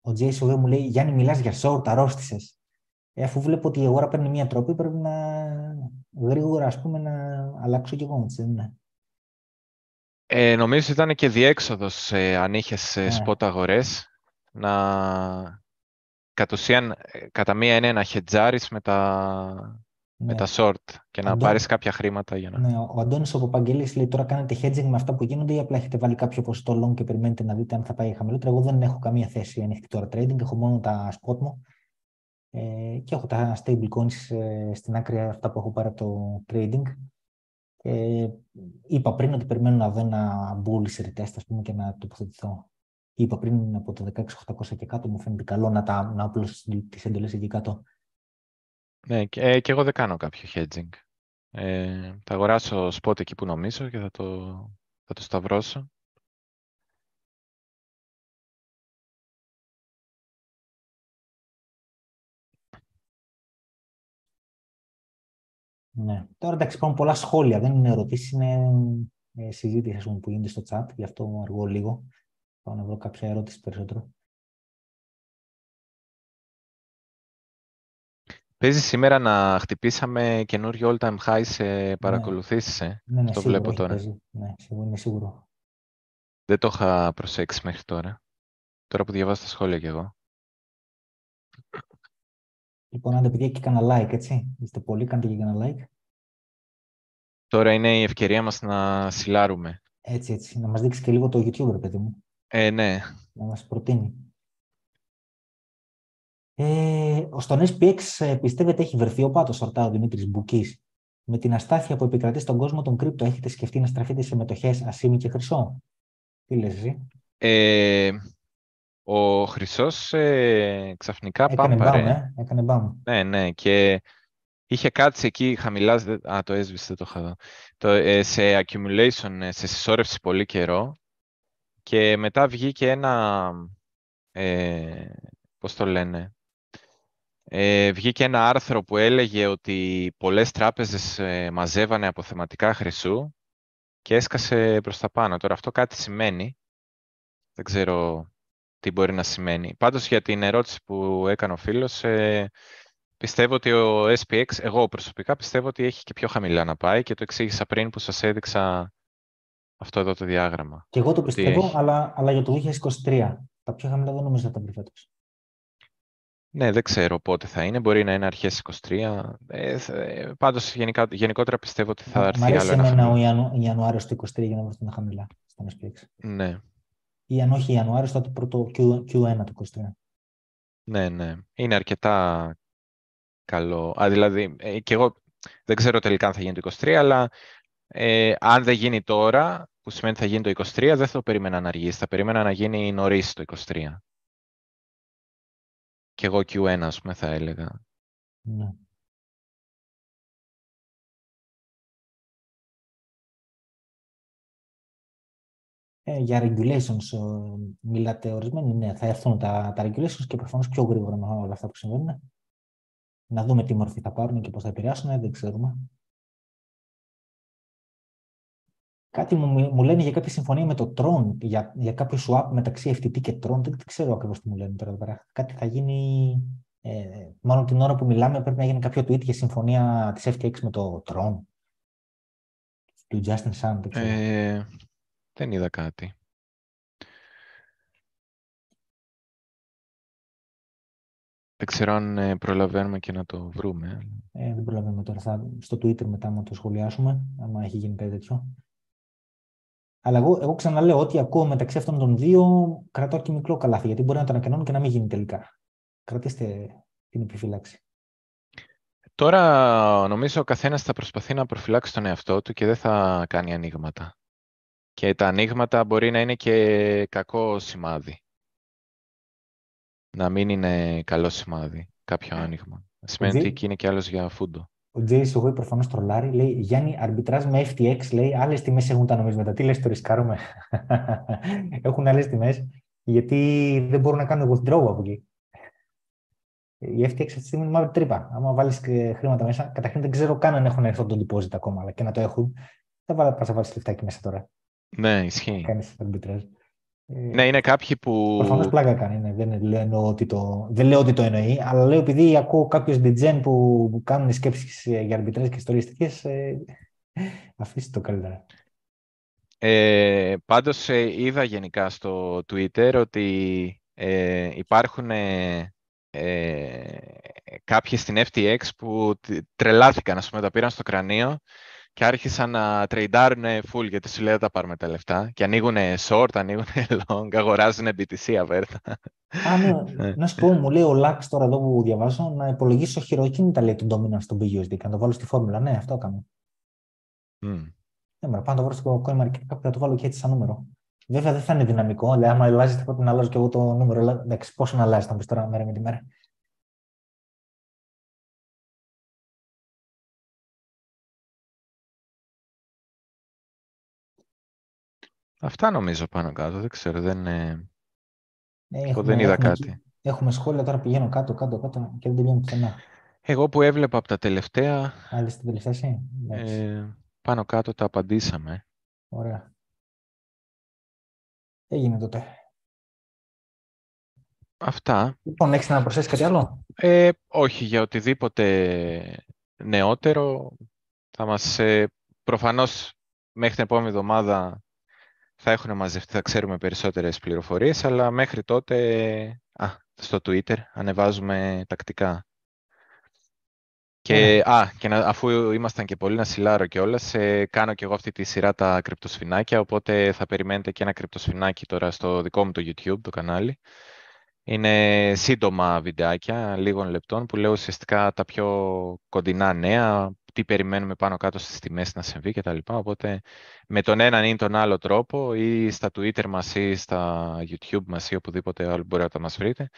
Ο Τζέις μου λέει, Γιάννη, μιλάς για short, αρρώστησες. Ε, αφού βλέπω ότι η αγορά παίρνει μια τροπή, πρέπει να γρήγορα, ας πούμε, να αλλάξω και εγώ, έτσι, ναι. Ε, νομίζω ήταν και διέξοδος ε, αν είχες ε, σπότα αγορές να κατ' ουσίαν ε, κατά μία είναι να χετζάρεις με τα, με ναι. τα short και να πάρεις κάποια χρήματα για να... Ναι, ο Αντώνης ο Παπαγγελής λέει τώρα κάνετε hedging με αυτά που γίνονται ή απλά έχετε βάλει κάποιο ποσοστό long και περιμένετε να δείτε αν θα πάει χαμηλότερα. Εγώ δεν έχω καμία θέση ανοιχτή τώρα trading, έχω μόνο τα spot μου ε, και έχω τα stable coins ε, στην άκρη αυτά που έχω πάρει από το trading. Ε, είπα πριν ότι περιμένω να δω ένα bullish retest ας πούμε, και να τοποθετηθώ. Είπα πριν από το 16.800 και κάτω μου φαίνεται καλό να, τα, να απλώσω τις εντολές εκεί κάτω. Ναι, και, ε, και εγώ δεν κάνω κάποιο hedging. Ε, θα αγοράσω spot εκεί που νομίζω και θα το, θα το σταυρώσω. Ναι. Τώρα εντάξει, υπάρχουν πολλά σχόλια. Δεν είναι ερωτήσεις, είναι ε, συζήτηση που γίνεται στο chat. Γι' αυτό αργώ λίγο. Πάω να βρω κάποια ερώτηση περισσότερο. Παίζεις σήμερα να χτυπήσαμε καινούριο all-time high σε παρακολουθήσεις, ε; Ναι, ναι, το σίγουρο, βλέπω τώρα. Παίζει. Ναι, σίγουρο, είναι σίγουρο. Δεν το είχα προσέξει μέχρι τώρα. Τώρα που διαβάζω τα σχόλια κι εγώ. Λοιπόν, άντε παιδιά και κανένα like, έτσι. Είστε πολλοί, κάντε και κανένα like. Τώρα είναι η ευκαιρία μας να σιλάρουμε. Έτσι, έτσι. Να μας δείξει και λίγο το YouTube, ρε παιδί μου. Ε, ναι. Να μας προτείνει. Ε, στον SPX ε, πιστεύετε έχει βρεθεί ο πάτος, ρωτά ο Δημήτρης Μπουκής; Με την αστάθεια που επικρατεί στον κόσμο των κρύπτο, έχετε σκεφτεί να στραφείτε σε μετοχές ασήμι και χρυσό; Τι λες εσύ; Ε, ο Χρυσός ε, ξαφνικά Έκανε πάμπαρε. ε; Έκανε μπαμ. Ναι, ναι. Και είχε κάτσει εκεί χαμηλάς. Α, το έσβησε, δεν το είχα δω. Το, ε, σε accumulation, ε, σε συσσόρευση πολύ καιρό. Και μετά βγήκε ένα. Ε, πώς το λένε. Ε, βγήκε ένα άρθρο που έλεγε ότι πολλές τράπεζες ε, μαζεύανε αποθεματικά χρυσού και έσκασε προς τα πάνω. Τώρα αυτό κάτι σημαίνει. Δεν ξέρω τι μπορεί να σημαίνει. Πάντως για την ερώτηση που έκανε ο φίλος, ε, πιστεύω ότι ο SPX, εγώ προσωπικά πιστεύω ότι έχει και πιο χαμηλά να πάει και το εξήγησα πριν που σας έδειξα αυτό εδώ το διάγραμμα. Και εγώ το πιστεύω, αλλά, αλλά για το 2023. Τα πιο χαμηλά δεν νομίζω να τα βρει φέτος. Ναι, δεν ξέρω πότε θα είναι. Μπορεί να είναι αρχές 23. Ε, ε, πάντως, γενικά, γενικότερα πιστεύω ότι θα έρθει άλλο ένα χαμηλό. Μ' αρέσει ο Ιανουάριος του 23 για να βρεθούν χαμηλά στον SPX. Ναι ή αν όχι Ιανουάριο, τότε πρώτο Q,1 του 2023. Ναι, ναι. Είναι αρκετά καλό. Α, δηλαδή, ε, και εγώ δεν ξέρω τελικά αν θα γίνει το 23, αλλά ε, αν δεν γίνει τώρα, που που σημαίνει ότι θα γίνει το 23, δεν θα το περίμενα να αργήσει. Θα περίμενα να γίνει νωρίς το 23. Και εγώ Q1, ας πούμε, θα έλεγα. Ναι. Ε, για regulations ε, μιλάτε ορισμένοι, ναι, θα έρθουν τα, τα regulations και προφανώς πιο γρήγορα με όλα αυτά που συμβαίνουν. Να δούμε τι μορφή θα πάρουν και πώς θα επηρεάσουν, δεν ξέρουμε. Κάτι μου, μου λένε για κάποια συμφωνία με το Tron, για, για κάποιο swap μεταξύ FTT και Tron. Δεν, ξέρω ακριβώς τι μου λένε τώρα. Πέρα. Κάτι θα γίνει. Ε, μάλλον την ώρα που μιλάμε πρέπει να γίνει κάποιο tweet για συμφωνία της FTX με το Tron. Του Justin Sun, δεν ξέρω. Ε, δεν είδα κάτι. Δεν ξέρω αν ε, προλαβαίνουμε και να το βρούμε. Ε, δεν προλαβαίνουμε τώρα. Θα, στο Twitter μετά να το σχολιάσουμε, άμα έχει γίνει κάτι τέτοιο. Αλλά εγώ, εγώ ξαναλέω ότι ακούω μεταξύ αυτών των δύο κρατώ και μικρό καλάθι, γιατί μπορεί να το ανακοινώνουν και να μην γίνει τελικά. Κρατήστε την επιφύλαξη. Τώρα νομίζω ο καθένας θα προσπαθεί να προφυλάξει τον εαυτό του και δεν θα κάνει ανοίγματα. Και τα ανοίγματα μπορεί να είναι και κακό σημάδι. Να μην είναι καλό σημάδι κάποιο άνοιγμα. Σημαίνει ότι είναι και άλλος για φούντο. Ο Τζέι εγώ προφανώς τρολάρει. Λέει Γιάννη, αρμπιτράζ με FTX. Λέει άλλες τιμές έχουν τα νομίσματα. Τι λες, το ρισκάρουμε; έχουν άλλες τιμές. Γιατί δεν μπορούν να κάνουν withdraw από εκεί. Η FTX αυτή τη στιγμή είναι μαύρη τρύπα. Άμα βάλεις χρήματα μέσα, καταρχήν δεν ξέρω καν αν έχουν έρθει το deposit ακόμα, αλλά και να το έχουν. Δεν θα βάλεις λεφτά εκεί μέσα τώρα. Ναι, ισχύει. Κάνεις αρμπιτράζ. Ε, ναι, είναι κάποιοι που. Προφανώς πλάκα κάνει. Ναι. Δεν, λέω ότι το, δεν λέω ότι το εννοεί, αλλά λέω επειδή ακούω κάποιους DJs που κάνουν σκέψεις για αρμπιτρέ και ιστορίες τέτοιες. Ε, αφήστε το καλύτερα. Ε, πάντως ε, είδα γενικά στο Twitter ότι ε, υπάρχουν ε, ε, κάποιοι στην FTX που τρελάθηκαν, ας πούμε, τα πήραν στο κρανίο και άρχισαν να τρεϊντάρουν full γιατί σου λέει τα πάρουμε τα λεφτά και ανοίγουν short, ανοίγουν long, αγοράζουν BTC αβέρτα. Α, ναι. ναι. να σου πω, μου λέει ο Λάξ τώρα εδώ που διαβάζω να υπολογίσω χειροκίνητα λέει τον dominance στον BUSD και να το βάλω στη φόρμουλα. Ναι, αυτό έκανα. Mm. Ναι, πάω να το βρω στο CoinMarketCap και να το βάλω και έτσι σαν νούμερο. Βέβαια δεν θα είναι δυναμικό, δηλαδή άμα αλλάζεις θα πρέπει να αλλάζω και εγώ το νούμερο. Εντάξει, πόσο να αλλάζεις θα πεις τώρα μέρα με τη μέρα. Αυτά νομίζω πάνω κάτω. Δεν ξέρω, δεν, ε... έχουμε, δεν είδα έχουμε, κάτι. Έχουμε σχόλια, τώρα πηγαίνω κάτω, κάτω, κάτω και δεν τελειώνω πουθενά. Εγώ που έβλεπα από τα τελευταία... Άλλη στην τελευταία εσύ; Ε, πάνω κάτω τα απαντήσαμε. Ωραία. Έγινε τότε. Αυτά. Λοιπόν, έχεις να προσθέσεις κάτι άλλο; Ε, όχι, για οτιδήποτε νεότερο θα μας... Ε, προφανώς μέχρι την επόμενη εβδομάδα θα έχουν μαζευτεί, θα ξέρουμε περισσότερες πληροφορίες, αλλά μέχρι τότε α, στο Twitter ανεβάζουμε τακτικά. Και, α, και να, αφού ήμασταν και πολύ να σιλάρω και όλα, σε, κάνω και εγώ αυτή τη σειρά τα κρυπτοσφινάκια, οπότε θα περιμένετε και ένα κρυπτοσφινάκι τώρα στο δικό μου το YouTube, το κανάλι. Είναι σύντομα βιντεάκια, λίγων λεπτών, που λέω ουσιαστικά τα πιο κοντινά νέα, τι περιμένουμε πάνω κάτω στις τιμές να συμβεί κτλ. Οπότε με τον έναν ή τον άλλο τρόπο ή στα Twitter μας ή στα YouTube μας ή οπουδήποτε άλλο μπορεί να μας βρείτε.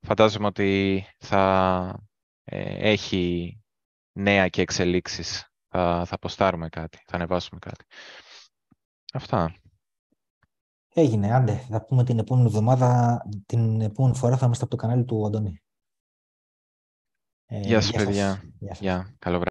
Φαντάζομαι ότι θα ε, έχει νέα και εξελίξεις. Θα, θα ποστάρουμε κάτι, θα ανεβάσουμε κάτι. Αυτά. Έγινε, άντε. Θα πούμε την επόμενη εβδομάδα, την επόμενη φορά θα είμαστε από το κανάλι του Αντώνη. Ε, γεια σας, παιδιά. Γεια, Καλό βράδυ.